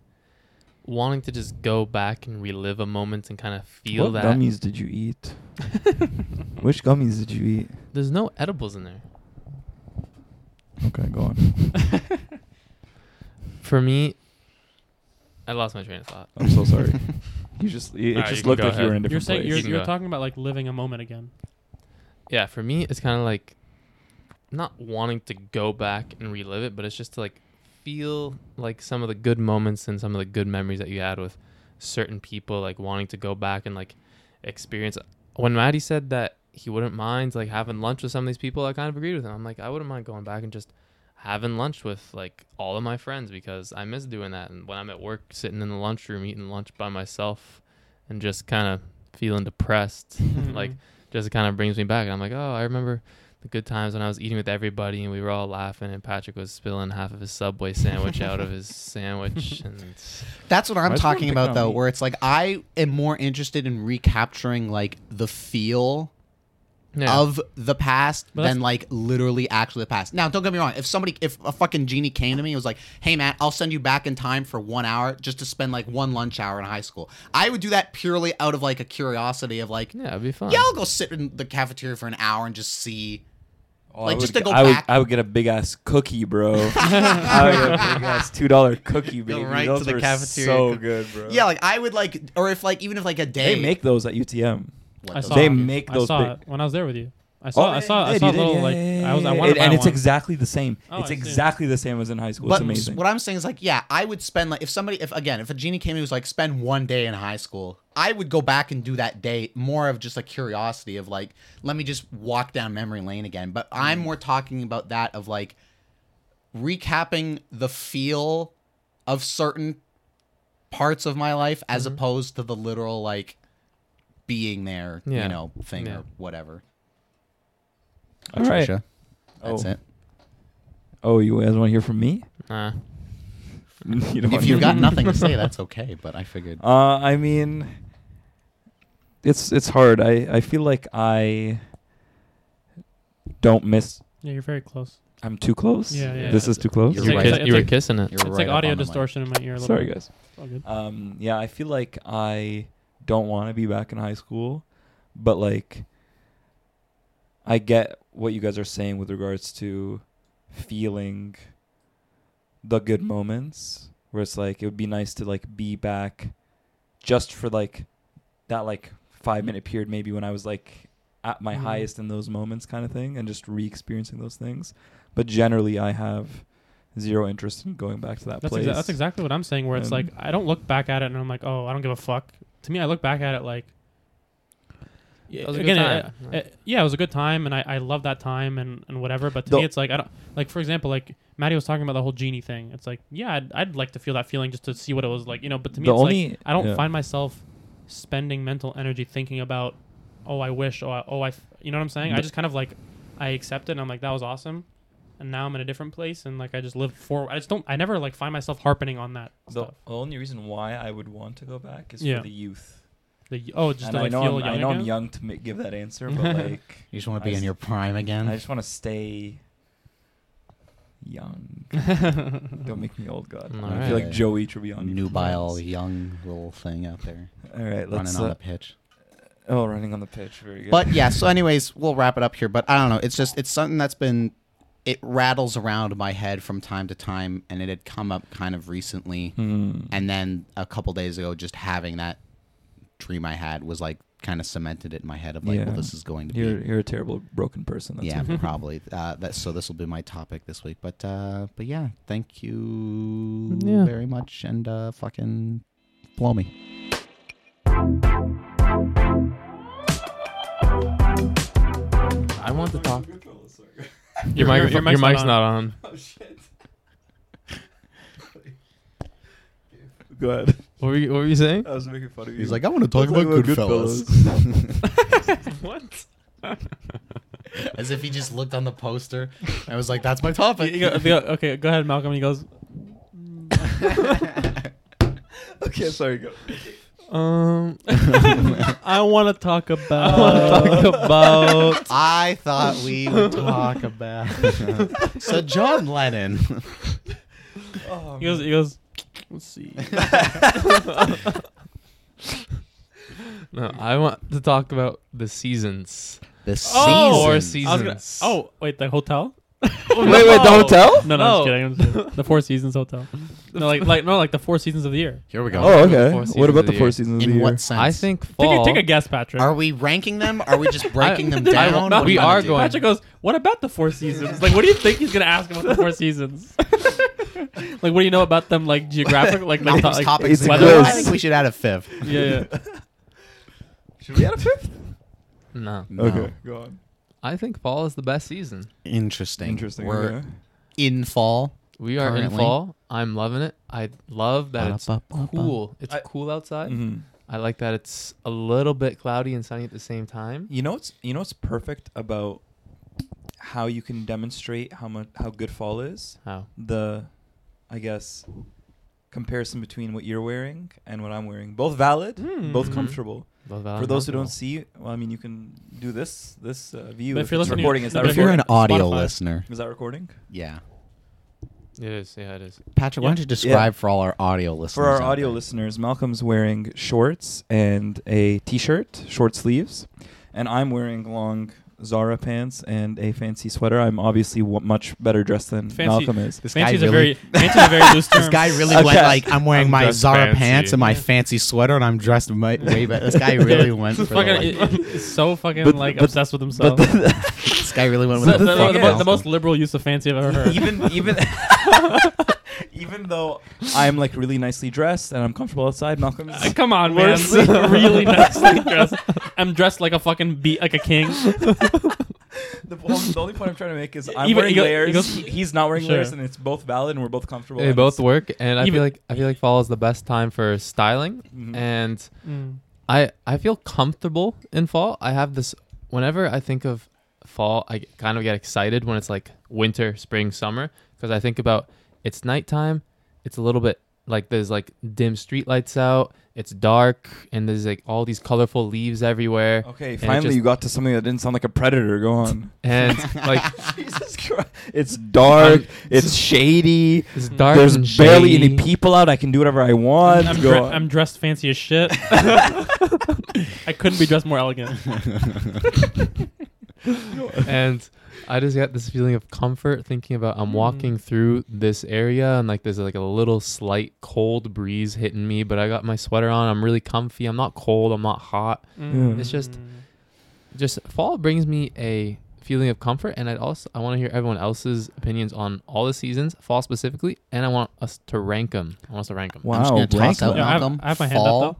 wanting to just go back and relive a moment and kind of feel what that. gummies did you eat? Which gummies did you eat? There's no edibles in there. Okay, go on. For me, I lost my train of thought. I'm so sorry. You just it, it Alright, you just can looked go like you were in a ahead. You're saying place. you're, You can you're go. talking about like living a moment again. Yeah, for me, it's kind of like not wanting to go back and relive it, but it's just to like feel like some of the good moments and some of the good memories that you had with certain people, like wanting to go back and like experience. When Matty said that he wouldn't mind like having lunch with some of these people, I kind of agreed with him. I'm like, I wouldn't mind going back and just having lunch with like all of my friends because I miss doing that. And when I'm at work, sitting in the lunchroom eating lunch by myself and just kind of feeling depressed, like just kind of brings me back. And I'm like, oh, I remember the good times when I was eating with everybody and we were all laughing and Patrick was spilling half of his Subway sandwich out of his sandwich. And That's what I'm Why is everyone talking about though, me? where it's like I am more interested in recapturing like the feel yeah, of the past But than that's- like literally actually the past. Now, don't get me wrong. If somebody, if a fucking genie came to me and was like, "Hey, Matt, I'll send you back in time for one hour just to spend like one lunch hour in high school," I would do that purely out of like a curiosity of like, yeah, it'd be fun. yeah, I'll go sit in the cafeteria for an hour and just see. Oh, Like, I just would to go I would, back- I would get a big ass cookie, bro. I would get a big ass two dollar cookie, Go baby. right those to the were cafeteria So cookie. good, bro. Yeah, like I would like, or if like even if like a day they make those at UTM. What, I those- saw They it. make I those saw big- it when I was there with you. I saw. I yeah, saw. I you saw a little yeah, like yeah, I was. yeah, I wanted and, to buy and it's one. exactly the same. Oh, it's I see. exactly the same as in high school. But it's amazing. what I'm saying is like, yeah, I would spend like if somebody, if again, if a genie came and was like, spend one day in high school, I would go back and do that day more of just a curiosity of like, let me just walk down memory lane again. But I'm Mm. more talking about that of like recapping the feel of certain parts of my life as Mm-hmm. opposed to the literal like being there, Yeah. you know, thing Yeah. or whatever. All right. That's oh. it. Oh, you guys want to hear from me? Nah. you don't If you've got nothing to say, that's okay. But I figured. Uh, I mean, it's it's hard. I I feel like I don't miss. Yeah, you're very close. I'm too close. Yeah, yeah. This is too close. You're were right. kiss- you were like- kissing it. You're it's right like audio on the mic. distortion in my ear. A little Sorry, bit. guys. All good. Um, yeah, I feel like I don't want to be back in high school, but like, I get what you guys are saying with regards to feeling the good moments, where it's like it would be nice to like be back, just for like that like five minute period maybe when I was like at my Mhm. highest in those moments kind of thing, and just re-experiencing those things. But generally, I have zero interest in going back to that That's place. exa- that's exactly what I'm saying. Where it's like I don't look back at it and I'm like, oh, I don't give a fuck. To me, I look back at it like. It was a good again, time. uh, uh, yeah, it was a good time, and I, I love that time and, and whatever. But to The- me, it's like I don't like. For example, like Matty was talking about the whole genie thing. It's like, yeah, I'd, I'd like to feel that feeling just to see what it was like, you know. But to me, The it's only- like I don't yeah. find myself spending mental energy thinking about, oh, I wish, oh, I, oh, I, f-" you know what I'm saying? I just kind of like, I accept it, and I'm like, that was awesome, and now I'm in a different place, and like I just live forward. I just don't. I never like find myself harping on that The stuff. only reason why I would want to go back is Yeah. for the youth. The, oh, just and to I know, feel I'm, young I know I'm young to ma- give that answer, but like, You just want to be in s- your prime again. I just want to stay young. Don't make me old, God. All I right. feel like Joey Tribbiani. nubile young little thing out there All right, let's. running on Uh, the pitch. oh, running on the pitch. Very good. But yeah, so anyways, we'll wrap it up here. But I don't know. It's just it's something that's been it rattles around my head from time to time, and it had come up kind of recently, Hmm. and then a couple days ago, just having that dream I had was like kind of cemented it in my head of like, Yeah. well, this is going to you're be. you're a terrible broken person. That's yeah, probably. Uh, that so this will be my topic this week. But uh, but yeah, thank you Yeah. very much, and uh, fucking blow me. I want to talk. Your, mic, your, mic's, your mic's not on. Oh shit. Go ahead. What were you, what were you saying? I was making fun of you. He's like, I want to talk about Goodfellas. what? As if he just looked on the poster and was like, "That's my topic." Go- go- okay, go ahead, Malcolm. He goes, okay, sorry. Go um, I want to talk about. talk about. I thought we would talk about. so John Lennon. Oh, He goes. He goes. Let's see. No, I want to talk about the seasons. The Oh! Four seasons. I was gonna, Seasons. oh wait, the hotel? wait, wait, the hotel? No, no, No. I'm just kidding. I'm just kidding. The Four Seasons Hotel. No, like, like, no, like the Four Seasons of the year. Here we go. Oh, The okay. four What seasons about of the the four seasons of In the what year? sense? I think Take fall. a, take a guess, Patrick. Are we ranking them? Are we just breaking them I- down? No, What we do are going- Patrick goes, "What about the Four Seasons? Like, what do you think he's gonna ask about the Four Seasons? like, what do you know about them? Like geographic, like, like, Malcolm's like topics. It's to a go. quiz. I think we should add a fifth. yeah, yeah. Should we add a fifth? No, No. Okay, go on. I think fall is the best season. Interesting. Interesting. We're okay. in fall. We are in fall. I'm loving it. I love that it's cool. It's I- cool outside. Mhm. I like that it's a little bit cloudy and sunny at the same time. You know what's you know what's perfect about how you can demonstrate how much how good fall is? How? The I guess comparison between what you're wearing and what I'm wearing. Both valid, both Mhm. comfortable. Both For those who don't and see, well, I mean, you can do this this uh, view. But If, if you're it's listening- recording, is that but If you're recording? an audio Spotify. listener, Is that recording? yeah. It is. Yeah, it is. Patrick, why don't you describe for all our audio listeners? For our out audio there? listeners, Malcolm's wearing shorts and a t-shirt, short sleeves, and I'm wearing long Zara pants and a fancy sweater. I'm obviously w- much better dressed than Fancy- Malcolm is. This guy Fancy's a really, very fancy's a very loose term. this guy really Okay. went like, I'm wearing I'm my dressed Zara fancy. pants and my Yeah. fancy sweater, and I'm dressed my, way better. This guy really went for It's the, fucking, like- it- it's so fucking But- like but- obsessed with himself. But the, this guy really went with the- the, the- the mo- the most liberal use of fancy I've ever heard. even even even though I'm like really nicely dressed and I'm comfortable outside, Malcolm is Uh, come on, man. Worse. really nicely dressed. I'm dressed like a fucking beat, like a king. the, only, the only point I'm trying to make is I'm Even- wearing he go- he layers. goes- he- he's not wearing Sure. layers, and it's both valid, and we're both comfortable. They both work, and I Even- feel like I feel like fall is the best time for styling, Mhm. and Mm. I I feel comfortable in fall. I have this whenever I think of fall, I kind of get excited when it's like winter, spring, summer because I think about it's nighttime. It's a little bit like there's like dim street lights out. It's dark and there's like all these colorful leaves everywhere. Okay, finally just- you got to something that didn't sound like a predator. Go on. And like Jesus Christ. It's dark. It's shady. it's dark. There's and barely any people out. I can do whatever I want. I'm, Go dre- I'm dressed fancy as shit. I couldn't be dressed more elegant. and I just got this feeling of comfort thinking about I'm walking through this area and like there's like a little slight cold breeze hitting me, but I got my sweater on. I'm really comfy. I'm not cold. I'm not hot. Mm. It's just- Just fall brings me a feeling of comfort, and I also I want to hear everyone else's opinions on all the seasons, fall specifically, and I want us to rank them. I want us to rank them. Wow, I'm just gonna rank toss out them. Yeah, I have- I have my hand up, Fall, though.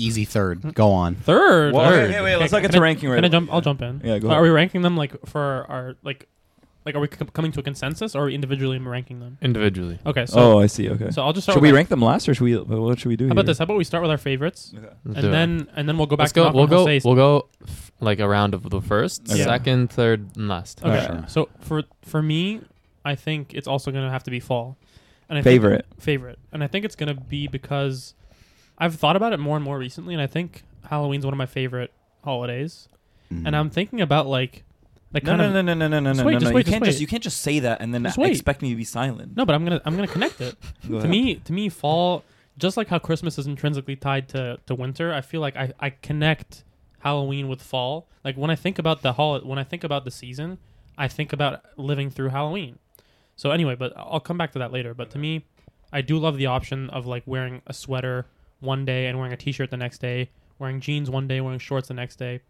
Easy third. Hmm. Go on. Third. Well, third. wait, wait, wait, let's Okay, not get can to I- ranking right Can I away. jump? I'll jump in. Yeah, go Are ahead. we ranking them like for our like, like are we c- coming to a consensus or are we individually ranking them? Individually. Okay, so oh, I see. Okay. so I'll just start. should with we my- rank them last, or should we? What should we do? How about here? this? How about we start with our favorites, Okay. Let's and do it. then and then we'll go back. Let's to go. Malcolm We'll and he'll go. say- We'll go f- like a round of the first, Okay. second, third, and last. Okay. Alright. So for for me, I think it's also gonna have to be fall. And I Favorite. think, favorite, and I think it's gonna be because I've thought about it more and more recently, and I think Halloween's one of my favorite holidays. Mm. And I'm thinking about like, like No, kind no, of no, no, no, no, no, Just no, wait, no, just no. wait, You just can't just wait. you can't just say that and then Just wait. expect me to be silent. no, but I'm gonna I'm gonna connect it. To me to me fall just like how christmas is intrinsically tied to, to winter i feel like I, I connect halloween with fall like when i think about the hol- when i think about the season i think about living through halloween so anyway but i'll come back to that later but to me i do love the option of like wearing a sweater one day and wearing a t-shirt the next day wearing jeans one day wearing shorts the next day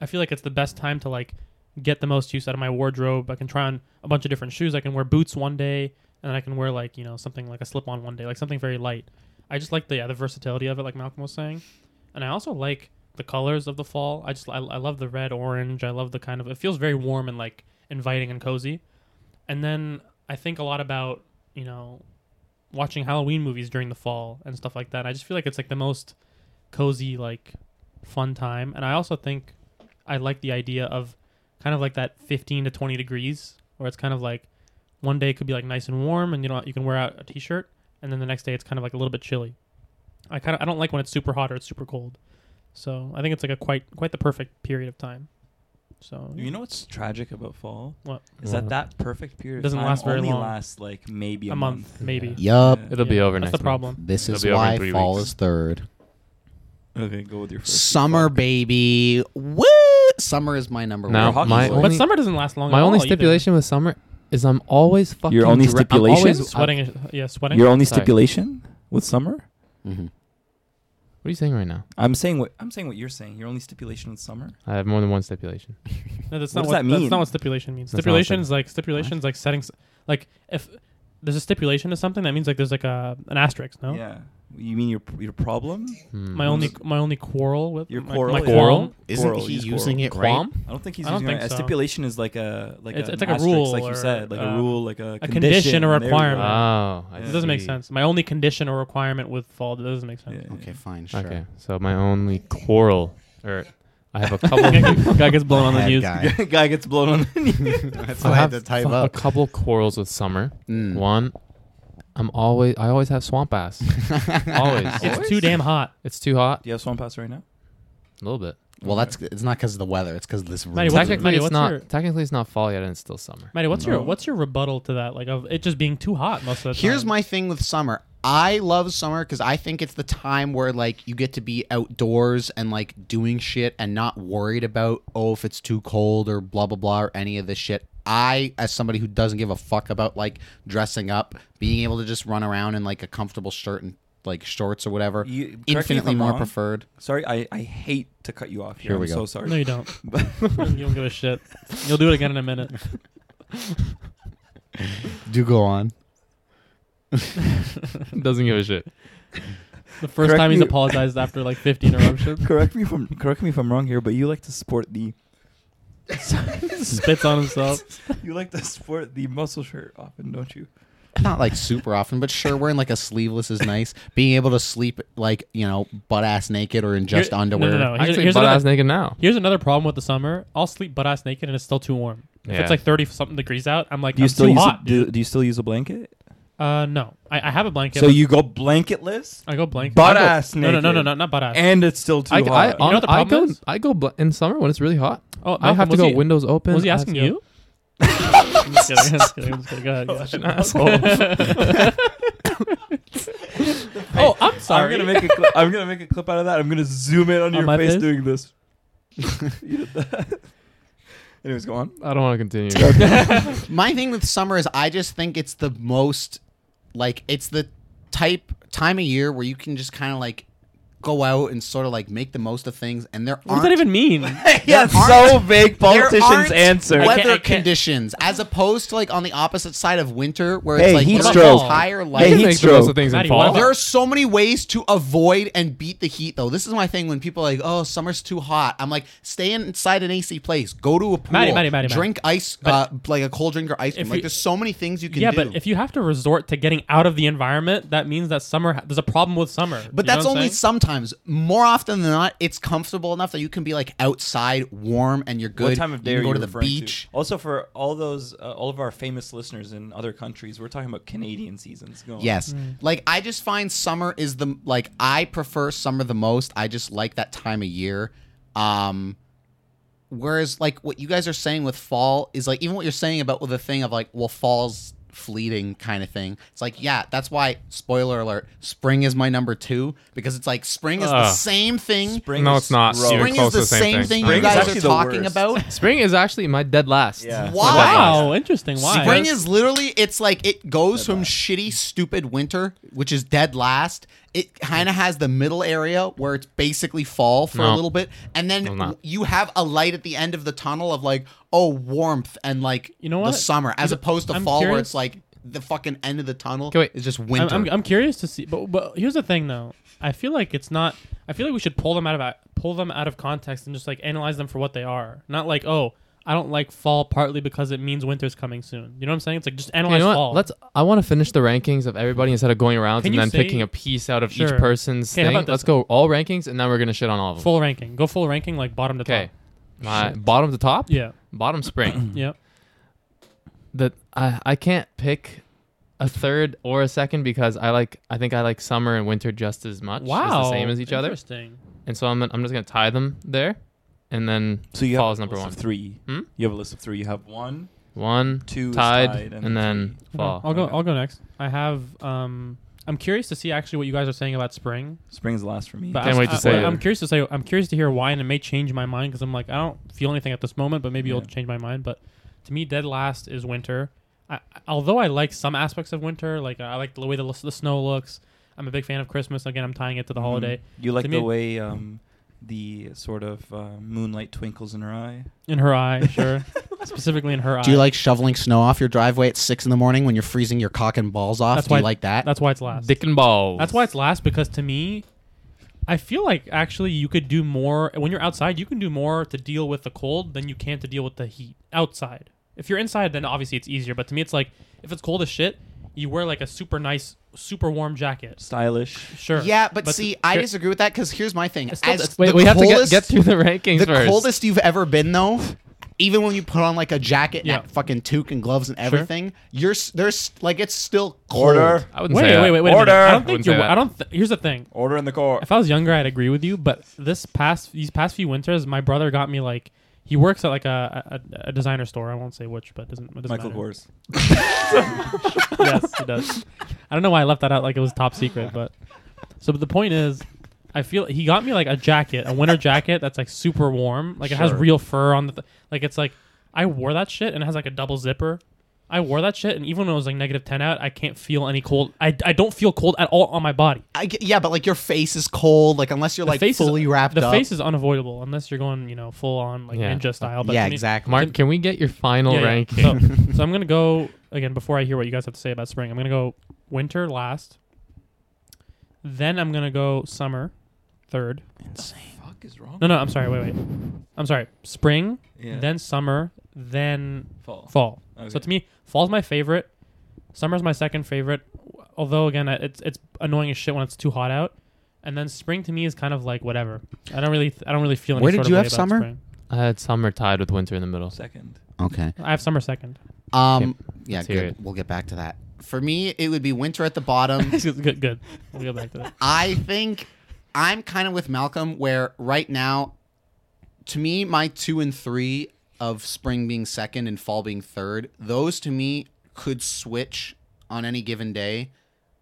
i feel like it's the best time to like get the most use out of my wardrobe i can try on a bunch of different shoes i can wear boots one day and I can wear like you know something like a slip on one day, like something very light. I just like the yeah, the versatility of it, like Malcolm was saying, and I also like the colors of the fall. I just I, I love the red, orange. I love the kind of it feels very warm and like inviting and cozy. And then I think a lot about you know watching Halloween movies during the fall and stuff like that. I just feel like it's like the most cozy, like fun time. And I also think I like the idea of kind of like that 15 to 20 degrees, where it's kind of like one day it could be like nice and warm, and you know you can wear out a t-shirt, and then the next day it's kind of like a little bit chilly. I kind of I don't like when it's super hot or it's super cold. So I think it's like a quite quite the perfect period of time. So You know what's tragic about fall? What? Is What? that that perfect period Doesn't time last very only long. lasts like maybe a, A month, maybe. Yup. Yeah. It'll be over That's next That's the problem. This It'll is be over in why fall weeks. is third. Okay, go with your first. Summer, baby. Woo! Summer is my number Now, one. hockey my player. only, but summer doesn't last long. my at only all either. stipulation with summer is I'm always fucking. Your only dre- I'm stipulation? always- sweating. is- yeah, sweating. Your only Sorry. stipulation with summer? Mhm. What are you saying right now? I'm saying what I'm saying what you're saying. Your only stipulation with summer? I have more than one stipulation. No, that's What not does what that mean? That's not what stipulation means. That's not what Stipulation is like stipulations like settings. like if there's a stipulation to something, that means like there's like a an asterisk. No, Yeah. You mean your your problem? Hmm. my only my only quarrel with Your my, quarrel, my yeah. Quarrel? Isn't Quarrel, he use using it Qualm? I don't think he's I don't using it. think A stipulation is like a like It's- a it's like a rule like you said, like a uh, rule, like a, a condition or There you go. requirement. Oh, I It doesn't make sense. My only condition or requirement with fall that doesn't make sense. Yeah, Okay, fine, sure. Okay, so my only quarrel, or I have a couple. Guy gets blown on the news. guy. Guy gets blown on the news. That's I what I had have to type fu- a couple quarrels with summer. Mm. One, I'm always I always have swamp ass. always. It's too damn hot. It's too hot. Do you have swamp ass right now? A little bit. Well, that's it's not because of the weather. It's because this. Matty, room. what's- technically, Matty, it's what's not. your- Technically, it's not fall yet, and it's still summer. Matty, what's your what's your rebuttal to that? Like of it just being too hot most of the time. Here's my thing with summer. I love summer because I think it's the time where like you get to be outdoors and like doing shit and not worried about oh if it's too cold or blah blah blah or any of this shit. I, as somebody who doesn't give a fuck about like dressing up, being able to just run around in like a comfortable shirt and like shorts or whatever, You, correct infinitely more wrong. preferred. Sorry, I, I hate to cut you off here. Here I'm go. so sorry. No, you don't. you don't give a shit. You'll do it again in a minute. Do go on. Doesn't give a shit. The first Correct time he's apologized after like 50 interruptions. correct me if I'm correct me if I'm wrong here, but you like to support the Spits on himself. you like to sport the muscle shirt often, don't you? Not like super often, but sure, wearing like a sleeveless is nice. Being able to sleep like you know butt ass naked or in just Here- no, underwear. no, no. Here's- Actually, here's butt another- ass naked now. Here's another problem with the summer. I'll sleep butt ass naked and it's still too warm. If Yeah. it's like 30 something degrees out, I'm like, Do you I'm still too use hot. a, do, do you still use a blanket? Uh, no. I, I have a blanket. So you go blanketless I go blanket. butt I go- ass No, no, no, no, naked. no, not butt ass. and it's still too I, hot. I, You know what the I problem go. is? I go bl- in summer when it's really hot. oh, I have to was go he- windows open. Was he I have asking to go- you? I'm just kidding. I'm just kidding. I'm just kidding. Go ahead. Go ahead. Asshole. Oh, I'm sorry. I'm gonna make a clip, I'm gonna make a clip out of that. I'm gonna zoom in on, On your my face, face? doing this. You did that. Anyways, go on. I don't want to continue. My thing with summer is I just think it's the most like it's the type time of year where you can just kind of like go out and sort of like make the most of things and there What does aren't that even mean? yeah, There so vague. there Politicians aren't answer. I weather can't- I can't- conditions as opposed to like on the opposite side of winter where Hey, it's like heat your stroke. entire I life Hey, can heat make the most stroke. of things in Matty, fall. what about- there are so many ways to avoid and beat the heat, though. This is my thing when people are like, "Oh, summer's too hot." I'm like, stay inside an AC place, go to a pool, Matty, Matty, Matty, Matty. drink ice, uh, like a cold drink or ice cream. Like, you- there's so many things you can yeah, do. but if you have to resort to getting out of the environment, that means that summer ha- there's a problem with summer. But You know that's what I'm only saying? Sometimes. More often than not, it's comfortable enough that you can be like outside, warm, and you're good. What time of day you are can go you to the referring beach. Also, for all those, uh, all of our famous listeners in other countries, we're talking about Canadian seasons. Go on. Yes. Mm. Like I just find summer is the like I prefer summer the most. I just like that time of year. Um whereas like what you guys are saying with fall is like even what you're saying about with the thing of like well fall's fleeting kind of thing. It's like yeah, that's why spoiler alert, spring is my number 2 because it's like spring is the Ugh. same thing. Spring No, is it's not. gross. You're Spring close is to the the same same thing. thing Spring you is guys actually are the talking worst. about. Spring is actually my dead last. Yeah. Why? Wow, interesting. Why? Spring is literally it's like it goes from shitty, stupid winter, which is dead last. It kind of has the middle area where it's basically fall for a little bit, and then you have a light at the end of the tunnel of like oh warmth and like You know the what? summer, as opposed to I'm fall where it's like the fucking end of the tunnel Okay, wait. is just I'm, winter. I'm, I'm curious to see, but but here's the thing though. I feel like it's not. I feel like we should pull them out of pull them out of context and just like analyze them for what they are. Not like oh, I don't like fall partly because it means winter's coming soon. You know what I'm saying? It's like just Okay, analyze you know fall. Let's. I want to finish the rankings of everybody instead of going around Can and you then say- picking a piece out of Sure. each person's Okay, how thing. about this? Let's go all rankings, and then we're gonna shit on all of them. full ranking. Go full ranking, like bottom to Okay. top. My bottom to top. Yeah. Bottom spring. Yeah. that I I can't pick a third or a second because I like I think I like summer and winter just as much. Wow. It's the same as each other, Interesting. and so I'm I'm just gonna tie them there, and then So you fall have is a number list one. of three. Hmm? You have a list of three. You have one, One two is tied, tied, and, then three. fall. I'll go. Okay. I'll go next. I have. Um, I'm curious to see actually what you guys are saying about spring. Spring's the last for me. But Can't I, wait to I, say I'm curious to say. I'm curious to hear why, and it may change my mind because I'm like I don't feel anything at this moment, but maybe Yeah. it'll change my mind. But to me, dead last is winter. I, although I like some aspects of winter, like I like the way the, the snow looks. I'm a big fan of Christmas. Again, I'm tying it to the Mhm. holiday. You like To the me- way um, the sort of uh, moonlight twinkles in her eye. In her eye, sure. Specifically in her eye. Do you like shoveling snow off your driveway at six in the morning when you're freezing your cock and balls off? That's Do you like that? That's why it's last. Dick and balls. That's why it's last because to me, I feel like actually you could do more when you're outside. You can do more to deal with the cold than you can to deal with the heat outside. If you're inside, then obviously it's easier. But to me, it's like if it's cold as shit, you wear like a super nice, super warm jacket. Stylish. Sure. Yeah, but, But see, here- I disagree with that because here's my thing. Still- As Wait, the we have to coldest- get, get through the rankings the first. coldest you've ever been though even when you put on like a jacket Yeah. and that fucking toque and gloves and everything you're s- there's like it's still cold Order. I wouldn't Wait, say wait, that. wait, wait. a Order. I don't I think wouldn't you're. that. I don't. Th- here's the thing. Order in the core. If I was younger, I'd agree with you. But this past these past few winters, my brother got me like he works at like a, a, a designer store. I won't say which, but doesn't. It doesn't Michael matter. Kors. yes, he does. I don't know why I left that out like it was top secret, but so but the point is, I feel he got me like a jacket, a winter jacket that's like super warm, like it has Sure. real fur on the, th- like it's like I wore that shit and it has like a double zipper. I wore that shit and even when it was like negative ten out, I can't feel any cold. I, I don't feel cold at all on my body. I yeah but like your face is cold like unless you're The like face fully is, wrapped The up face is unavoidable unless you're going you know full on like Yeah. ninja style. But yeah to me- exactly Mark, can we get your final Yeah, yeah. ranking? So, so I'm gonna go again before I hear what you guys have to say about spring. I'm gonna go winter last. Then I'm gonna go summer, third. Insane. fuck is wrong? No, no, I'm sorry. Wait, wait. I'm sorry. Spring, Yeah. then summer, then fall. fall. Okay. So to me, fall's my favorite. Summer's my second favorite. Although again, it's it's annoying as shit when it's too hot out. And then spring to me is kind of like whatever. I don't really I don't really feel any Where sort did of you way have about summer? spring. I had summer tied with winter in the middle. Second. okay I have summer second. Um yeah let's hear good it. we'll get back to that for me it would be winter at the bottom good, good. We'll go back to that. I think I'm kind of with Malcolm where right now, to me, my two and three of spring being second and fall being third, those to me could switch on any given day.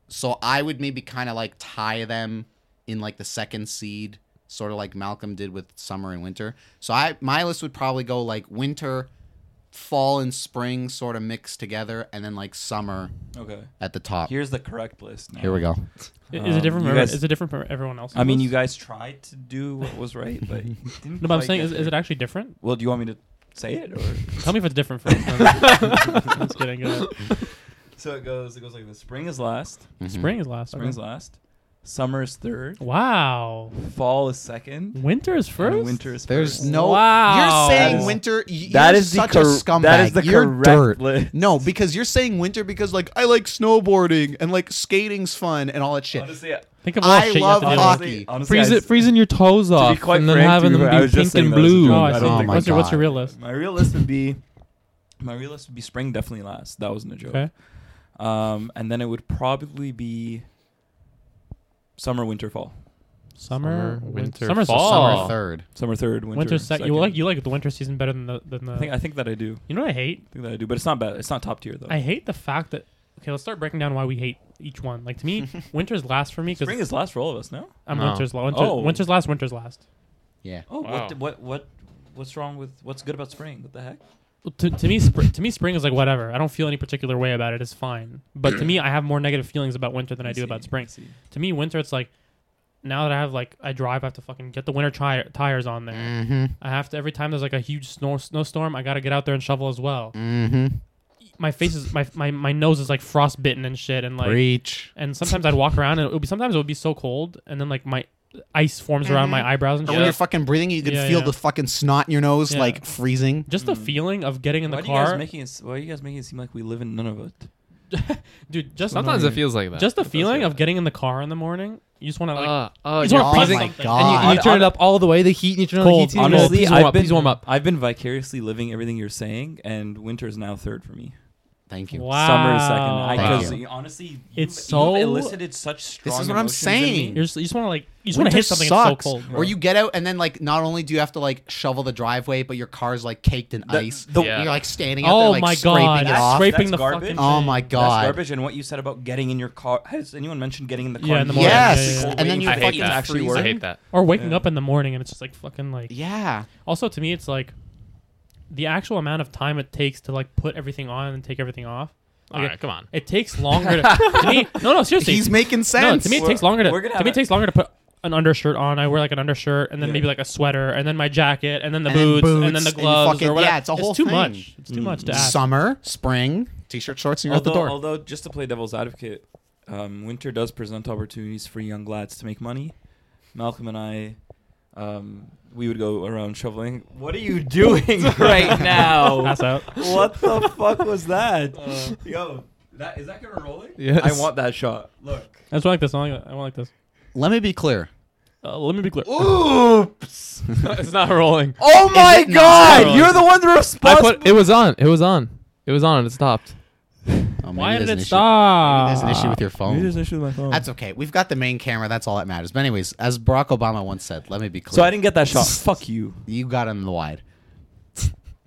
So I would maybe kind of like tie them in like the second seed, sort of like Malcolm did with summer and winter. So I my list would probably go like winter, fall and spring sort of mixed together, and then like summer Okay. at the top. Here's the correct list. Now. Here we go. Is Um, it different? you From, guys- is it different from everyone else? I mean, you guys tried to do what was right, but you didn't No, but I'm quite saying, get is, is there. it actually different? Well, do you want me to say it or? Tell me if it's different first. I'm just kidding. Go ahead. so it goes. It goes like the Spring is last. Mhm. Spring is last. Spring is last. Summer is third. Wow. Fall is second. Winter is first. And winter is There's first. no. Wow. You're saying That is- winter. y- that you're is the such a cor- scumbag. that is the you're correct dirt. list. No, because you're saying winter because like I like snowboarding and like skating's fun and all that shit. Honestly, I- Think of all I shit love you have to deal hockey. honestly, Freeze I it, freezing your toes off, quite and then frank, having too, them I be was just pink saying and that as a blue. joke. Oh, I I don't think- what's, your, what's your real list? My real list would be my real list would be spring definitely last. That wasn't a joke. Okay. Um, and then it would probably be summer, winter, fall. Summer, Summer, winter, summer's fall. Summer third. Summer third, winter. Winter sec. second. You like you like the winter season better than the than the. I think I think that I do. you know what I hate? I think that I do, but it's not bad. It's not top tier though. I hate the fact that. Okay, let's start breaking down why we hate each one. Like to me, winter's last for me because spring is last for all of us. No. I'm No. winter's last. Winter, Oh. Winter's last. Winter's last. Yeah. Oh, Wow. what, what what what's wrong with what's good about spring? What the heck? To, to me, spr- to me, spring is like whatever. I don't feel any particular way about it. It's fine. But to me, I have more negative feelings about winter than I, do see, about spring. To me, winter, it's like now that I have like I drive, I have to fucking get the winter tri- tires on there. Mm-hmm. I have to every time there's like a huge snow snowstorm, I gotta get out there and shovel as well. Mm-hmm. My face is my my, my nose is like frostbitten and shit, and like Preach. and sometimes I'd walk around and it would be sometimes it would be so cold, and then like my ice forms around my mm-hmm. eyebrows and Or shit. when you're fucking breathing, you can Yeah, feel yeah. the fucking snot in your nose, Yeah. like freezing. Just the mm-hmm. feeling of getting in the why do you guys car, making it? Why are you guys making it seem like we live in none of it? dude. Just Sometimes it feels like that. just the does feeling of getting in the car in the morning. You just want to like. uh, oh, you just you're wanna Oh freezing, my. God. and you, you turn it up all the way. The heat, and you turn on the Cold. heat. and you go, Honestly, please warm I've up. been Please warm up. I've been vicariously living everything you're saying, and winter is now third for me. Thank you. Wow. Summer is second. Thank Because you. honestly, you've, It's you've so- elicited such strong. This is what I'm emotions in me. saying. You're just, you just want to like you just want to hit something. sucks. It's so cold. Or you get out and then like not only do you have to like shovel the driveway, but your car's like caked in The- ice. the- Yeah. You're like standing out oh there Oh like my scraping god! it That's- off. Scraping that's the garbage. fucking. Oh thing. my That's god. garbage. And what you said about getting in your car. Has anyone mentioned getting in the car? Yeah, in the morning. Yes, Yeah, yeah, yeah. and then you I hate fucking that. actually freeze. work. I hate that. Or waking Yeah. up in the morning and it's just like fucking like. Yeah. Also, to me, it's like the actual amount of time it takes to like put everything on and take everything off. All Like, right, come on. It takes longer to, to me. No, no, seriously. He's making no, sense. to me it We're- takes longer to. gonna me, it takes longer to put an undershirt on. I wear like an undershirt and then Yeah. maybe like a sweater and then my jacket and then the And then boots, and then the gloves fucking- or whatever. yeah, it's a whole it's too thing. much. It's too much to ask. Summer, spring, t-shirt, shorts, and you're although, out the door. although, just to play devil's advocate, um, winter does present opportunities for young lads to make money. Malcolm and I, um, we would go around shoveling. What are you doing right now? Pass out. what the fuck was that? Yo, that is that gonna roll it? Yes. I want that shot. Look. I just want like this. I want, I like this. Let me be clear. Uh, let me be clear. Oops. it's not rolling. Oh my god! You're the one I responsible. put it was on. It was on. It was on and it stopped. Oh, maybe Why there's did an it issue. stop? Maybe there's an issue with your phone. Maybe there's an issue with my phone. That's okay. We've got the main camera. That's all that matters. But anyways, as Barack Obama once said, let me be clear. so I didn't get that shot. Fuck you. You got him in the wide.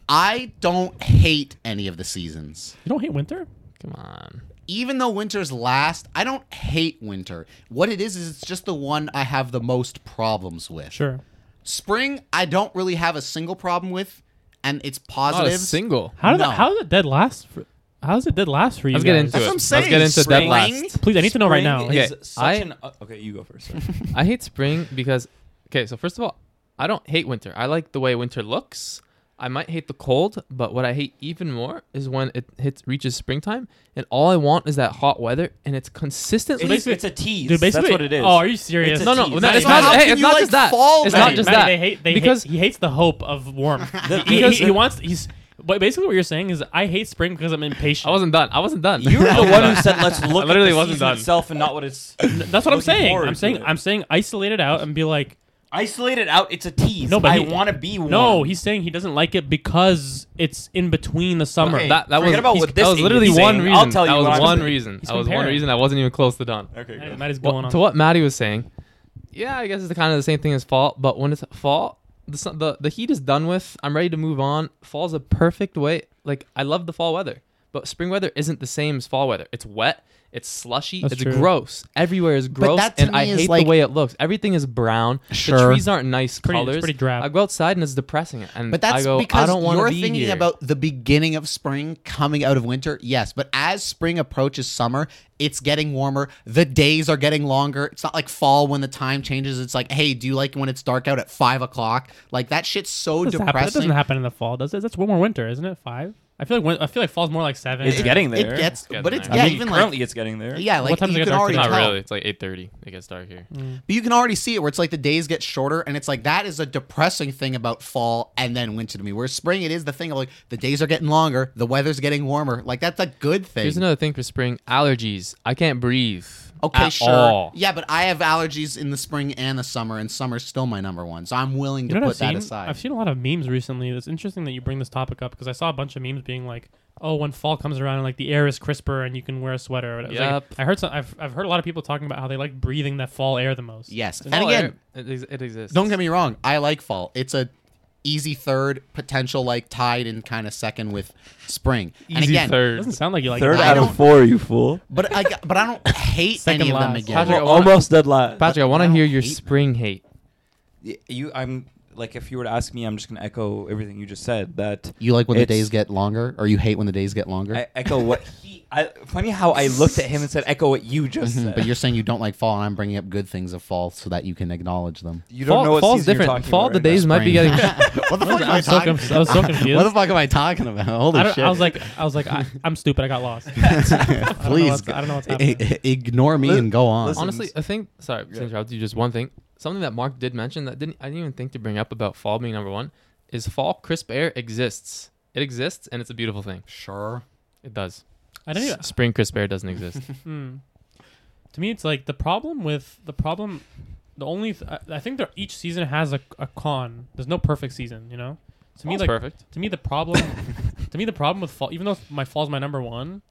I don't hate any of the seasons. You don't hate winter? Come on. Even though winter's last, I don't hate winter. What it is is it's just the one I have the most problems with. Sure. Spring, I don't really have a single problem with, and it's Not a single. How did No. that, how did it dead last? For, how does it dead last for you? Let's get guys? into That's it. what I'm Let's saying. get into dead Spring- last. Please, I need to know right now. Spring is Okay, such I- an- uh, okay, you go first. sorry. I hate spring because okay, so first of all, I don't hate winter. I like the way winter looks. I might hate the cold, but what I hate even more is when it hits reaches springtime and all I want is that hot weather and it's consistently It's, basically- it's a tease. Dude, basically, That's what it is. Oh, are you serious? It's a No, no, tease. no, That it's not. How Hey, can it's you not like just that. fall, It's Matty? not just Matty, that. They hate. They because hate, he hates the hope of warmth. he, Because- he, he wants. He's. But basically, what you're saying is, I hate spring because I'm impatient. I wasn't done. I wasn't done. You were the one who said let's look I literally at the wasn't season done. itself and not what it's That's what I'm saying. I'm saying. I'm saying isolate it out and be like, isolate it out. It's a tease. No, but I he- want to be warm. no. He's saying he doesn't like it because it's in between the summer. Okay. That, that Forget was about what this that was literally idiot's one saying. reason. I'll tell you that was what I'm one saying. reason. He's That was one comparing. reason. I wasn't even close to done. Okay, Hey, good. Matt is Well, going on. to what Matty was saying, yeah, I guess it's kind of the same thing as fall. But when it's fall, the the the heat is done with. I'm ready to move on. Fall's a perfect way. Like I love the fall weather, but spring weather isn't the same as fall weather. It's wet. It's slushy. That's it's true. gross. Everywhere is gross, that to and I is hate like- the way it looks. Everything is brown. The Sure. trees aren't nice pretty- it's colors. pretty drab. I go outside and it's depressing. And But that's I go, because I don't want you're be thinking here. about the beginning of spring coming out of winter. Yes, but as spring approaches summer, it's getting warmer. The days are getting longer. It's not like fall when the time changes. It's like, hey, do you like when it's dark out at five o'clock? Like that shit's so That doesn't happen- That doesn't happen in the fall, does it? That's one more winter, isn't it? Five. I feel like win- I feel like fall's more like seven. It's getting there. It gets, getting but it's there. yeah, I mean, even currently like it's getting there. yeah, like What time does it you get can dark already? Not tell. really. It's like 8:30. It gets dark here. Mm. But you can already see it where it's like the days get shorter, and it's like that is a depressing thing about fall and then winter to me. Whereas spring, it is the thing of like the days are getting longer, the weather's getting warmer. Like that's a good thing. Here's another thing for spring: allergies. I can't breathe. Okay, at sure. all. Yeah, but I have allergies in the spring and the summer, and summer's still my number one. So I'm willing You to know what put I've that seen? aside. I've seen a lot of memes recently. It's interesting that you bring this topic up because I saw a bunch of memes being like, "Oh, when fall comes around, and like the air is crisper and you can wear a sweater." or whatever. It's like- I heard some. I've, I've heard a lot of people talking about how they like breathing that fall air the most. yes, and Fall again, air, it, ex- it exists. don't get me wrong. I like fall. It's a easy third, potential like tied in kind of second with spring. and Easy again, It third. doesn't sound like you like Third it. I out don't- of four, you fool. but I but I don't hate Second any of them last. again. Patrick, I Well, wanna- almost dead last. Patrick, I want I to don't hear your hate spring hate. Y- you, I'm like, if you were to ask me, I'm just gonna echo everything you just said. That You like when the days get longer, or you hate when the days get longer? I echo what he. I, funny how I looked at him and said, "Echo what you just Mhm, said." but you're saying you don't like fall, and I'm bringing up good things of fall so that you can acknowledge them. you don't Fall, know what fall's season you're different. Fall, about the right days now. might be getting. what the fuck am I I so talking? I was so confused. What the fuck am I talking about? Holy I, shit! I was like, I was like, I, I'm stupid. I got lost. I Please, what's- I don't know what's happening. i- i- ignore me and go on. listen. Honestly, I think. Sorry, to interrupt you. Just one thing. Something that Mark did mention that didn't I didn't even think to bring up about fall being number one is fall crisp air exists. It exists and it's a beautiful thing. Sure. It does. I don't even, S- Spring crisp air doesn't exist. Hmm. To me, it's like the problem with the problem. The only th- I, I think that each season has a, a con. There's no perfect season, you know. To me, Fall's like perfect. to me the problem. to me, the problem with fall, even though my fall's my number one,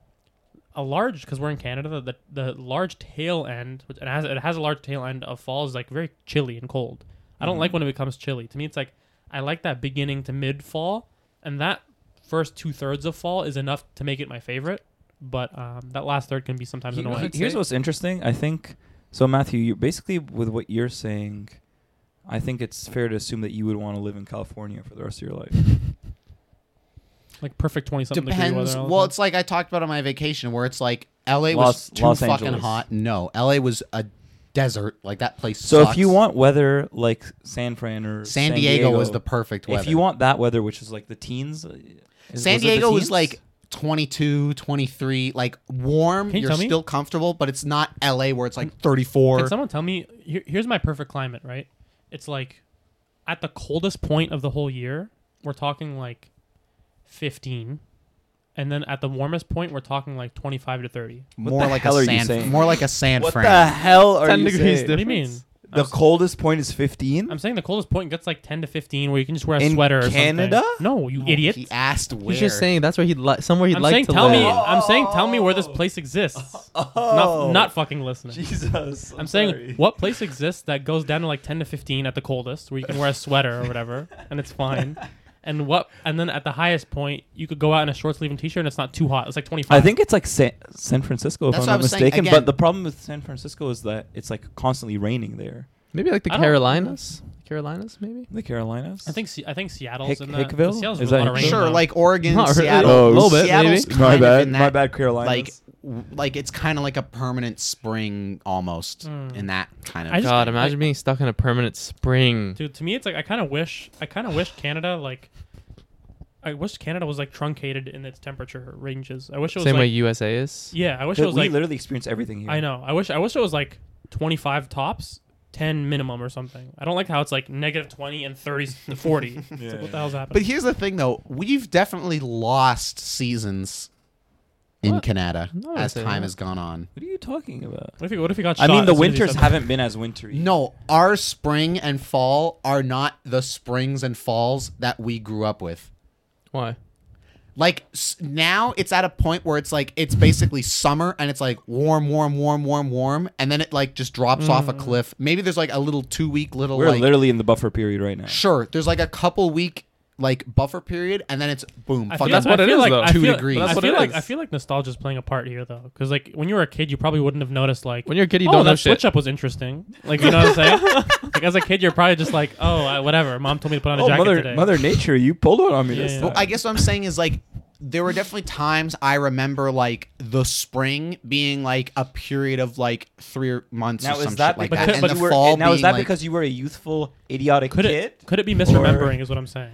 a large because we're in Canada, the the large tail end, which it has it has a large tail end of fall is like very chilly and cold. I don't like when it becomes chilly. To me, it's like I like that beginning to mid fall, and that first two thirds of fall is enough to make it my favorite. But um, that last third can be sometimes He- annoying. he- here's what's interesting. I think so, Matthew. You basically with what you're saying, I think it's fair to assume that you would want to live in California for the rest of your life. like perfect twenty something degree Depends. weather. Well, it's like I talked about on my vacation, where it's like L.A. was Los- too Los fucking Angeles. hot. No, L.A. was a desert. Like that place. So sucks. if you want weather like San Fran or San, Diego, was the perfect weather. If you want that weather, which is like the teens, uh, is- San was it the Diego was teens? like 22, 23, like warm. Can you You're tell me? still comfortable, but it's not LA where it's like 34. Can someone tell me? Here, here's my perfect climate. Right, it's like at the coldest point of the whole year, we're talking like fifteen, and then at the warmest point, we're talking like twenty-five to thirty. more the like hell a are you San, saying? more like a sand What Fran. the hell are 10 you degrees saying? What do you mean? difference. The coldest point is 15. I'm saying the coldest point gets like ten to fifteen, where you can just wear a In sweater. or Canada? something. No, you idiot. He asked where. He's just saying that's where he'd like somewhere he'd I'm like saying to tell live. me. I'm saying tell me where this place exists. Oh, Not not fucking listening. Jesus. I'm saying what place exists that goes down to like 10 to 15 at the coldest, where you can wear a sweater or whatever, and it's fine. And what? And then at the highest point, you could go out in a short sleeve and t-shirt, and it's not too hot. It's like 25. I think it's like San, San Francisco, if That's I'm what I not was saying. mistaken. But the problem with San Francisco is that it's like constantly raining there. Maybe like the I Carolinas. Carolinas, maybe. The Carolinas. I think Se- I think Seattle's Hick- in that. Hickville? Seattle's Is a lot that of rain Hickville? Sure, now. like Oregon, Seattle. Oh, a little bit, Seattle's maybe. kind of in my bad, Carolinas. Like, w- like it's kind of like a permanent spring almost Mm. in that kind of. I just- God, imagine being stuck in a permanent spring. dude. To me, it's like I kind of wish. I kind of wish Canada like. I wish Canada was like truncated in its temperature ranges. I wish it was Same like way USA is. yeah. I wish Dude, it was we like literally experience everything here. I know. I wish I wish it was like 25 tops, 10 minimum or something. I don't like how it's like negative 20 and 30 to 40. It's like, what the hell's happening? But here's the thing, though. We've definitely lost seasons in What? Canada No, I as say time that. has gone on. What are you talking about? what if he what if he got I shot mean, the as soon as he winters said that? haven't been as wintry. No, our spring and fall are not the springs and falls that we grew up with. Why? Like s- now, it's at a point where it's like it's basically summer and it's like warm, warm, warm, warm, warm, and then it like just drops off a mm. cliff. Maybe there's like a little two week little We're like literally in the buffer period right now. sure. There's like a couple week like buffer period, and then it's boom. I fucking feel, that's what I it feel is, like, though. I Two feel, degrees. I That's what feel it like is. I feel like nostalgia's playing a part here though, because like when you were a kid, you probably wouldn't have noticed like When you're a kid, you oh don't know that shit. switch up was interesting. Like you know what I'm saying? like as a kid, you're probably just like oh I, whatever. Mom told me to put on a Oh, jacket mother, today. mother nature, you pulled one on me Yeah, this yeah. time. Well, I guess what I'm saying is like there were definitely times I remember like the spring being like a period of like three months now or is some that shit like because- that, and but the you were, fall now is being that like, because you were a youthful, idiotic could kid? it could it be misremembering? Is what I'm saying.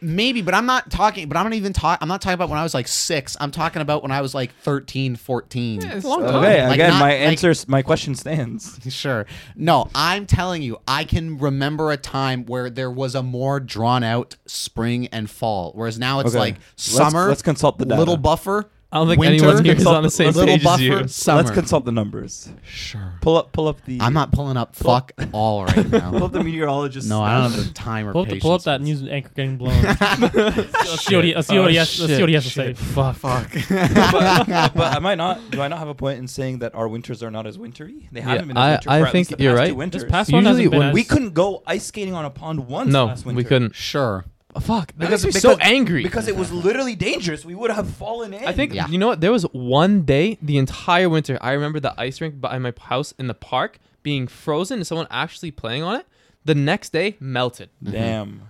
Maybe, but I'm not talking. But I'm not even talking. I'm not talking about when I was like six. I'm talking about when I was like 13, 14. Yeah, it's a long time. Okay, Like, again, not- my like- answer, my question stands. Sure. No, I'm telling you, I can remember a time where there was a more drawn out spring and fall, whereas now it's Okay. like Let's- summer. let's consult the data. Little buffer. I don't think winter, anyone's here is on the same little page as you. Summer. Let's consult the numbers. Sure. Pull up, pull up the. I'm not pulling up fuck all right now. Pull up the meteorologist. No, I don't have the time or Pull up, patience. pull up that news anchor getting blown. let's see what he, let's see what he has, let's see what he has to say. Fuck. Fuck. but, but am I not? Do I not have a point in saying that our winters are not as wintry? They haven't been as I- winter I for at think least the you're past right. Two winters. This past one Usually hasn't been when we couldn't go ice skating on a pond once. No, last winter. we couldn't. Sure. Oh, fuck. That Because- makes me so because- angry. because it was literally dangerous. We would have fallen in. I think Yeah. you know what? There was one day the entire winter. I remember the ice rink by my house in the park being frozen and someone actually playing on it. The next day melted. Mm-hmm. Damn.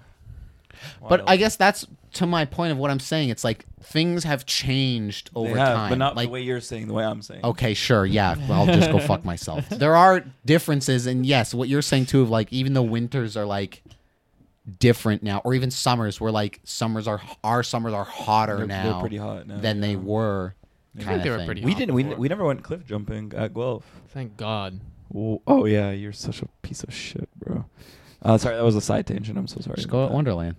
But Wild. I guess that's to my point of what I'm saying. It's like things have changed They over have, time. but not like, the way you're saying. The way I'm saying. Okay, sure. Yeah, well, I'll just go fuck myself. There are differences, and yes, what you're saying too of like even the winters are like different now, or even summers where like summers are our summers are hotter They're, now they're pretty hot now. than they were. I I think they were thing. pretty We hot didn't. We, before. we never went cliff jumping at Guelph. Thank God. Oh, oh yeah, you're such a piece of shit, bro. Uh, sorry, that was a side tangent. I'm so sorry. Just go at. Wonderland.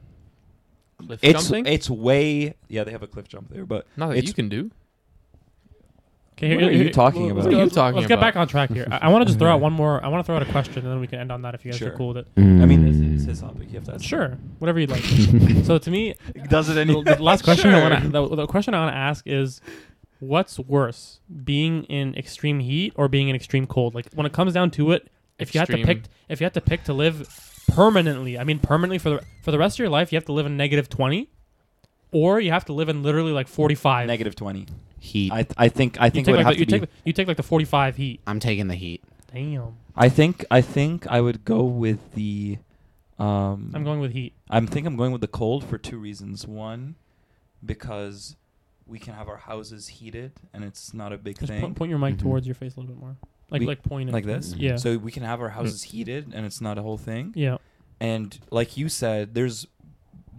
Cliff It's jumping? it's way yeah. They have a cliff jump there, but Not that it's you can do. Okay, What are you talking let's about? What are you talking Let's get about? back on track here. I, I want to just throw out one more. I want to throw out a question, and then we can end on that if you guys Sure. are cool with it. I mean, Mm. it's, it's his topic. You have to ask. Sure, whatever you'd like. so to me, Does it the, the last question I want to the, the question I want to ask is, what's worse, being in extreme heat or being in extreme cold? Like when it comes down to it, if you had to pick, if you had to pick to live permanently, I mean permanently for the for the rest of your life, you have to live in negative twenty, or you have to live in literally like forty five. Negative twenty. Heat. I th- I think I You think take it would like have the, you to take be. the- you take like the forty five heat. I'm taking the heat. Damn, I think I think I would go with the. Um, I'm going with heat. I think I'm going with the cold for two reasons. One, because we can have our houses heated and it's not a big Just thing. point, point your mic Mhm. towards your face a little bit more. Like We- like point it. like this? Yeah. So we can have our houses heated and it's not a whole thing. yeah. And like you said, there's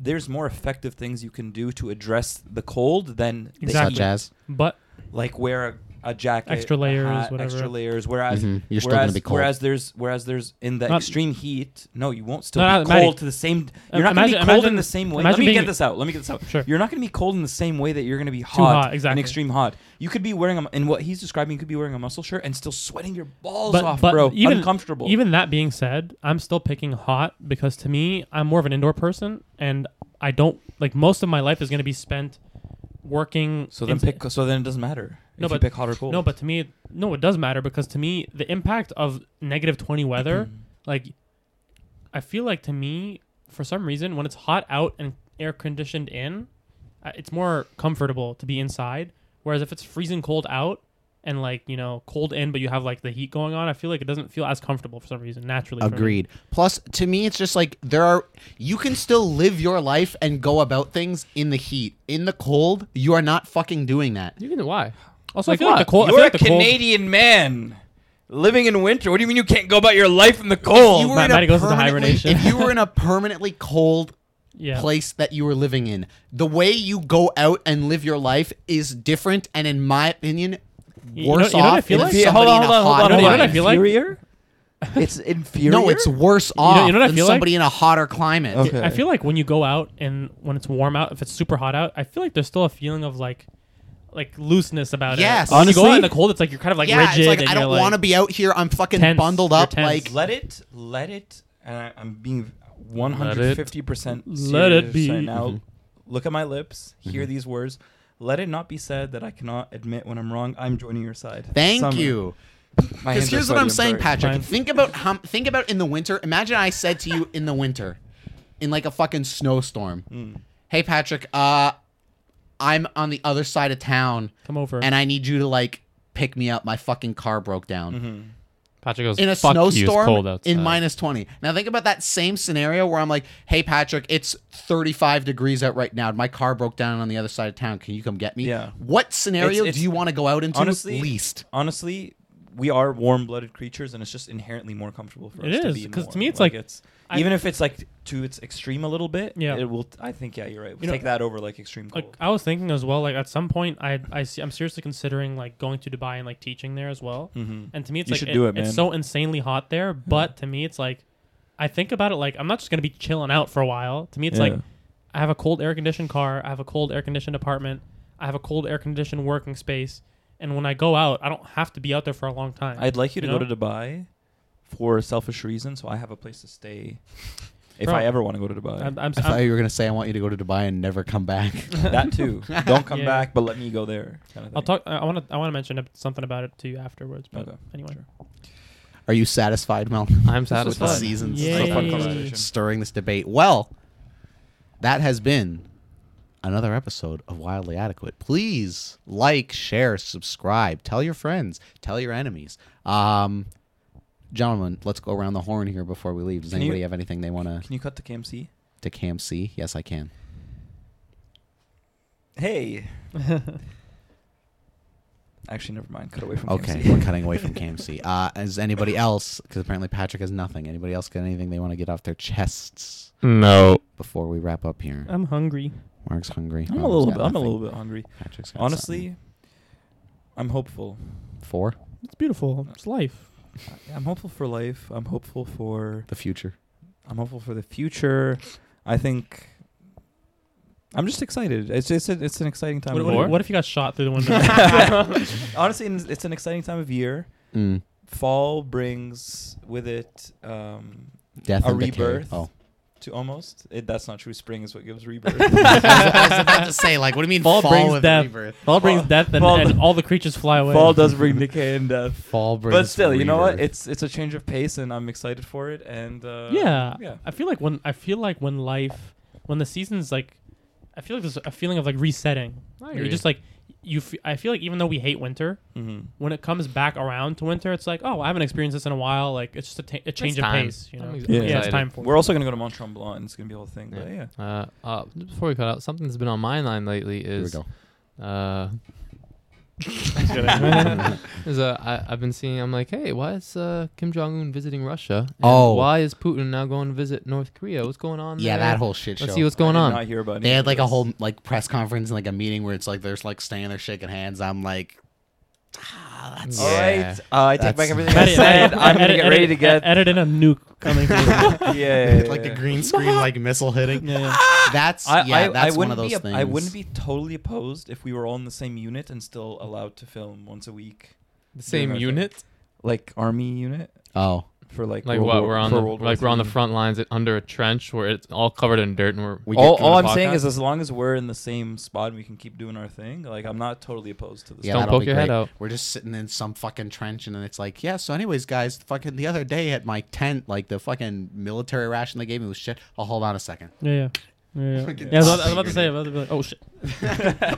there's more effective things you can do to address the cold than the Exactly. heat. Such as. But like wear a, a jacket, Extra a layers, hat, whatever. extra layers. Whereas Mhm. You're still gonna be cold. whereas there's whereas there's in the Not- extreme heat, no, you won't still No, be no, Matty. cold to the same. You're not going to be cold in the same way. Let imagine me being- get this out. Let me get this out. Sure. You're not going to be cold in the same way that you're going to be Too hot, hot, exactly. and extreme hot. You could be wearing a, in what he's describing. You could be wearing a muscle shirt and still sweating your balls But- off, but bro. even- Uncomfortable. Even that being said, I'm still picking hot because to me, I'm more of an indoor person, and I don't like most of my life is going to be spent working. so then in- pick. So then it doesn't matter No, if you but- pick hot or cold. No, but to me, no, it does matter because to me, the impact of negative 20 weather, like, I feel like to me, for some reason, when it's hot out and air conditioned in, uh, it's more comfortable to be inside. Whereas if it's freezing cold out and like you know cold in, but you have like the heat going on, I feel like it doesn't feel as comfortable for some reason naturally. for me. Agreed. Plus, to me, it's just like there are. You can still live your life and go about things in the heat. In the cold, you are not fucking doing that. You can do why? Also, Like I feel like the cold. You're feel a like the cold. Canadian man living in winter. What do you mean you can't go about your life in the cold? If You were Matt- in a goes into permanently- hibernation. If you were in a permanently cold Yeah. place that you were living in, the way you go out and live your life is different, and in my opinion, You know- worse you know what I off feel than like? Infe- somebody in a hot You know what I feel like? Inferior? it's inferior. No, it's worse off you know what I than feel like? somebody in a hotter climate. Okay. I feel like when you go out and when it's warm out, if it's super hot out, I feel like there's still a feeling of like, like looseness about Yes. it. When you go out in the cold, it's like you're kind of like yeah, rigid. it's like and I you're don't like- want to be out here. I'm fucking tense. bundled You're up. tense. Like let it, let it, and I, I'm being 150 percent Let it be. right now. Mhm. Look at my lips. Hear Mhm. these words. Let it not be said that I cannot admit when I'm wrong. I'm joining your side. Thank Summer. you. My Because hands are here's what sweaty, I'm saying, sorry. Patrick. Fine. Think about how. Think about in the winter. Imagine I said to you in the winter, in like a fucking snowstorm. Mm. Hey, Patrick. Uh, I'm on the other side of town, come over. and I need you to like pick me up. My fucking car broke down. Mhm. Patrick goes in a Fuck you, it's cold snowstorm in minus 20. Now think about that same scenario where I'm like, "Hey Patrick, it's 35 degrees out right now. My car broke down on the other side of town. Can you come get me?" Yeah. What scenario It's- it's- do you want to go out into honestly- least? Honestly, we are warm-blooded creatures, and it's just inherently more comfortable for It us to is, be in 'cause to me it's like- it's I- even if it's like to its extreme a little bit. Yeah. it will. I think yeah, you're right. We'll You know- take that over like extreme cold. like I was thinking as well. Like at some point, I I see, I'm seriously considering like going to Dubai and like teaching there as well. mm-hmm. And to me, it's You like should do it, It's so insanely hot there, but to me, it's like I think about it like I'm not just gonna be chilling out for a while. To me, it's like I have a cold air conditioned car, I have a cold air conditioned apartment, I have a cold air conditioned working space, and when I go out, I don't have to be out there for a long time. I'd like you to You go to Dubai for a selfish reason, so I have a place to stay. If Bro, I ever want to go to Dubai, I'm, I'm, I thought I'm- you were gonna say I want you to go to Dubai and never come back. that too. Don't come Yeah. back, but let me go there. Kind of I'll talk. I want to. I want to mention something about it to you afterwards. But Okay, anyway, sure. Are you satisfied, Mel? I'm This was with the satisfied. seasons Yay. so Fun far conversation. stirring this debate. Well, that has been another episode of Wildly Adequate. Please like, share, subscribe, tell your friends, tell your enemies. Um, gentlemen, let's go around the horn here before we leave. Does Can you- anybody have anything they want to Can you cut to KMC? to Cam C? Yes, I can. Hey. Actually, never mind. Cut away from Okay, KMC. we're cutting away from Cam C. Uh, is anybody else? Because apparently Patrick has nothing. Anybody else got anything they want to get off their chests No. before we wrap up here? I'm hungry. Mark's hungry. I'm a Rob's little got bit. I'm a little bit hungry. Patrick's got Honestly, I'm hopeful. something. four. It's beautiful. It's life. I'm hopeful for life. I'm hopeful for The future. I'm hopeful for the future. I think I'm just excited. It's just a, it's an exciting time. What, of what, year. if, what if you got shot through the window? Honestly, it's an exciting time of year. Mm. Fall brings with it um, Death a and decay. rebirth. Oh. To almost. It, that's not true. Spring is what gives rebirth. I, was, about to say, like, what do you mean Fall fall, brings with death. rebirth? Fall brings death, and, Fall- and all the creatures fly away. Fall does bring decay and death. Fall brings But still, you know what? rebirth. It's it's a change of pace, and I'm excited for it. And uh, yeah, yeah. I feel like when I feel like when life, when the seasons like, I feel like there's a feeling of like resetting. I You're just like you. F- I feel like even though we hate winter, Mm-hmm. when it comes back around to winter, it's like, oh, I haven't experienced this in a while. Like it's just a, ta- a change of time. pace. You know, I'm ex- I'm yeah, it's time for. We're also gonna go to Mont Tremblant, and it's gonna be a whole thing. But yeah, Uh, uh, before we cut out, something that's been on my mind lately Here we is go. uh, is uh, I, I've been seeing. I'm like, hey, why is uh, Kim Jong Un visiting Russia? And Oh. why is Putin now going to visit North Korea? What's going on? Yeah, there? that whole shit show. Let's see what's going I did on. Not hear about. they any had of like a this. whole like press conference and like a meeting where it's like there's like standing there shaking hands. I'm like, ah, that's Yeah. All right, uh, I take That's- back everything I Edit- said. edit- I'm gonna edit- get ready to edit- get. edit in a nuke coming. through. yeah, yeah, like yeah. a green screen like missile hitting. yeah, yeah. That's I, yeah, I, that's I one wouldn't of those be things. I wouldn't be totally opposed if we were all in the same unit and still allowed to film once a week, The same Doing unit, like army unit Oh, for like like World what? War- we're on for the World War like we're on the front lines under a trench where it's all covered in dirt, and we're we all all I'm a saying is, as long as we're in the same spot and we can keep doing our thing, like I'm not totally opposed to this. yeah, Don't that'll poke be your head great. out. We're just sitting in some fucking trench, and then it's like, yeah. So, anyways, guys, fucking the other day at my tent, like the fucking military ration they gave me was shit. Oh, hold on a second. Yeah, yeah. Yeah, yeah. Fucking Yeah, I was, about- I was about to say, I was about to be like, oh shit.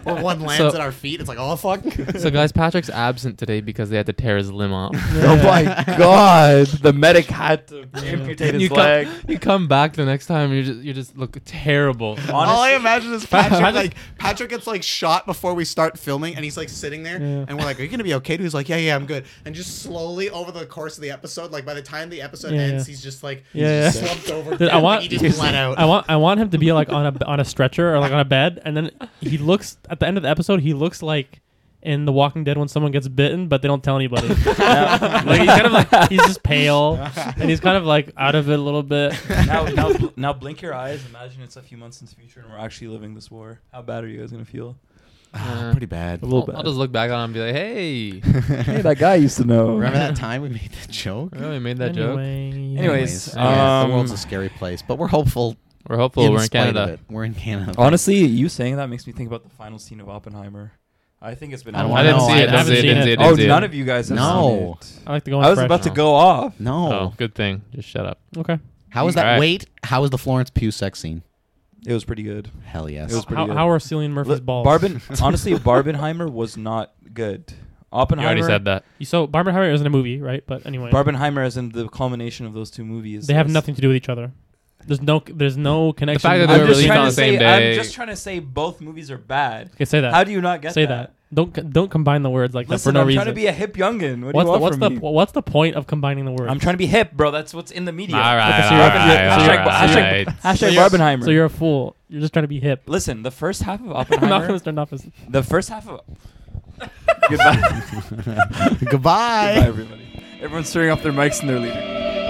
or one lands So- at our feet. It's like, oh fuck. so guys, Patrick's absent today because they had to tear his limb off. Oh my god! The medic had to amputate his You leg. come, you come back the next time, you just you just look terrible. All I imagine is Patrick Patrick- like Patrick gets like shot before we start filming, and he's like sitting there, Yeah. and we're like, "Are you gonna be okay?" Dude, he's like, "Yeah, yeah, I'm good." And just slowly over the course of the episode, like by the time the episode Yeah, ends, yeah. he's just like Yeah, he's yeah. slumped over. Dude, I dead, want- he just bled out. I want I want him to be like on a on a stretcher or like on a bed, and then he looks at the end of the episode. He looks like in The Walking Dead when someone gets bitten, but they don't tell anybody. like he's kind of like he's just pale, and he's kind of like out of it a little bit. now, now, bl- now, blink your eyes. Imagine it's a few months into the future and we're actually living this war. How bad are you guys gonna feel? Ah, Uh, pretty bad. A little I'll, bad. I'll just look back on him and be like, hey, hey, that guy used to know. Remember that time we made that joke? I really made that joke. Anyway, Anyways, yeah, um, the world's a scary place, but we're hopeful. We're hopeful. in we're in spite of Canada. it. We're in Canada. Honestly, you saying that makes me think about the final scene of Oppenheimer. I think it's been. I don't I didn't know. see I it. Didn't haven't see it. seen Didn't it. see it. Oh, didn't see it. none of you guys have No. seen it. I like to go. On I was fresh. about to go off. no. Oh, good thing. Just shut up. Okay. How was that? Alright. Wait, how was the Florence Pugh sex scene? It was pretty good. Hell yes. It was pretty How, good. how are Cillian Murphy's Look, balls? Barben, honestly, Barbenheimer was not good. You Oppenheimer. already said that. So Barbenheimer isn't a movie, right? But anyway, Barbenheimer, as in the culmination of those two movies. they have is- nothing to do with each other. There's no there's no connection. The fact that they I'm were just released trying on to the same say. day. I'm just trying to say both movies are bad. okay, say that. How do you not get it? say that? that? Don't c- don't combine the words like Listen, that for no I'm reason. trying to be a hip youngin. What what's do you the want what's from the me? what's the point of combining the words? I'm trying to be hip, bro. That's what's in the media. All right. Okay, so all you're- right, you're- all so right, you're- all hashtag- right. Hashtag So you're- Barbenheimer. So you're a fool. You're just trying to be hip. Listen, the first half of I'm not Oppenheimer. going to start off as the first half of. Goodbye. Goodbye. Goodbye, everybody. Everyone's turning off their mics and they're leaving.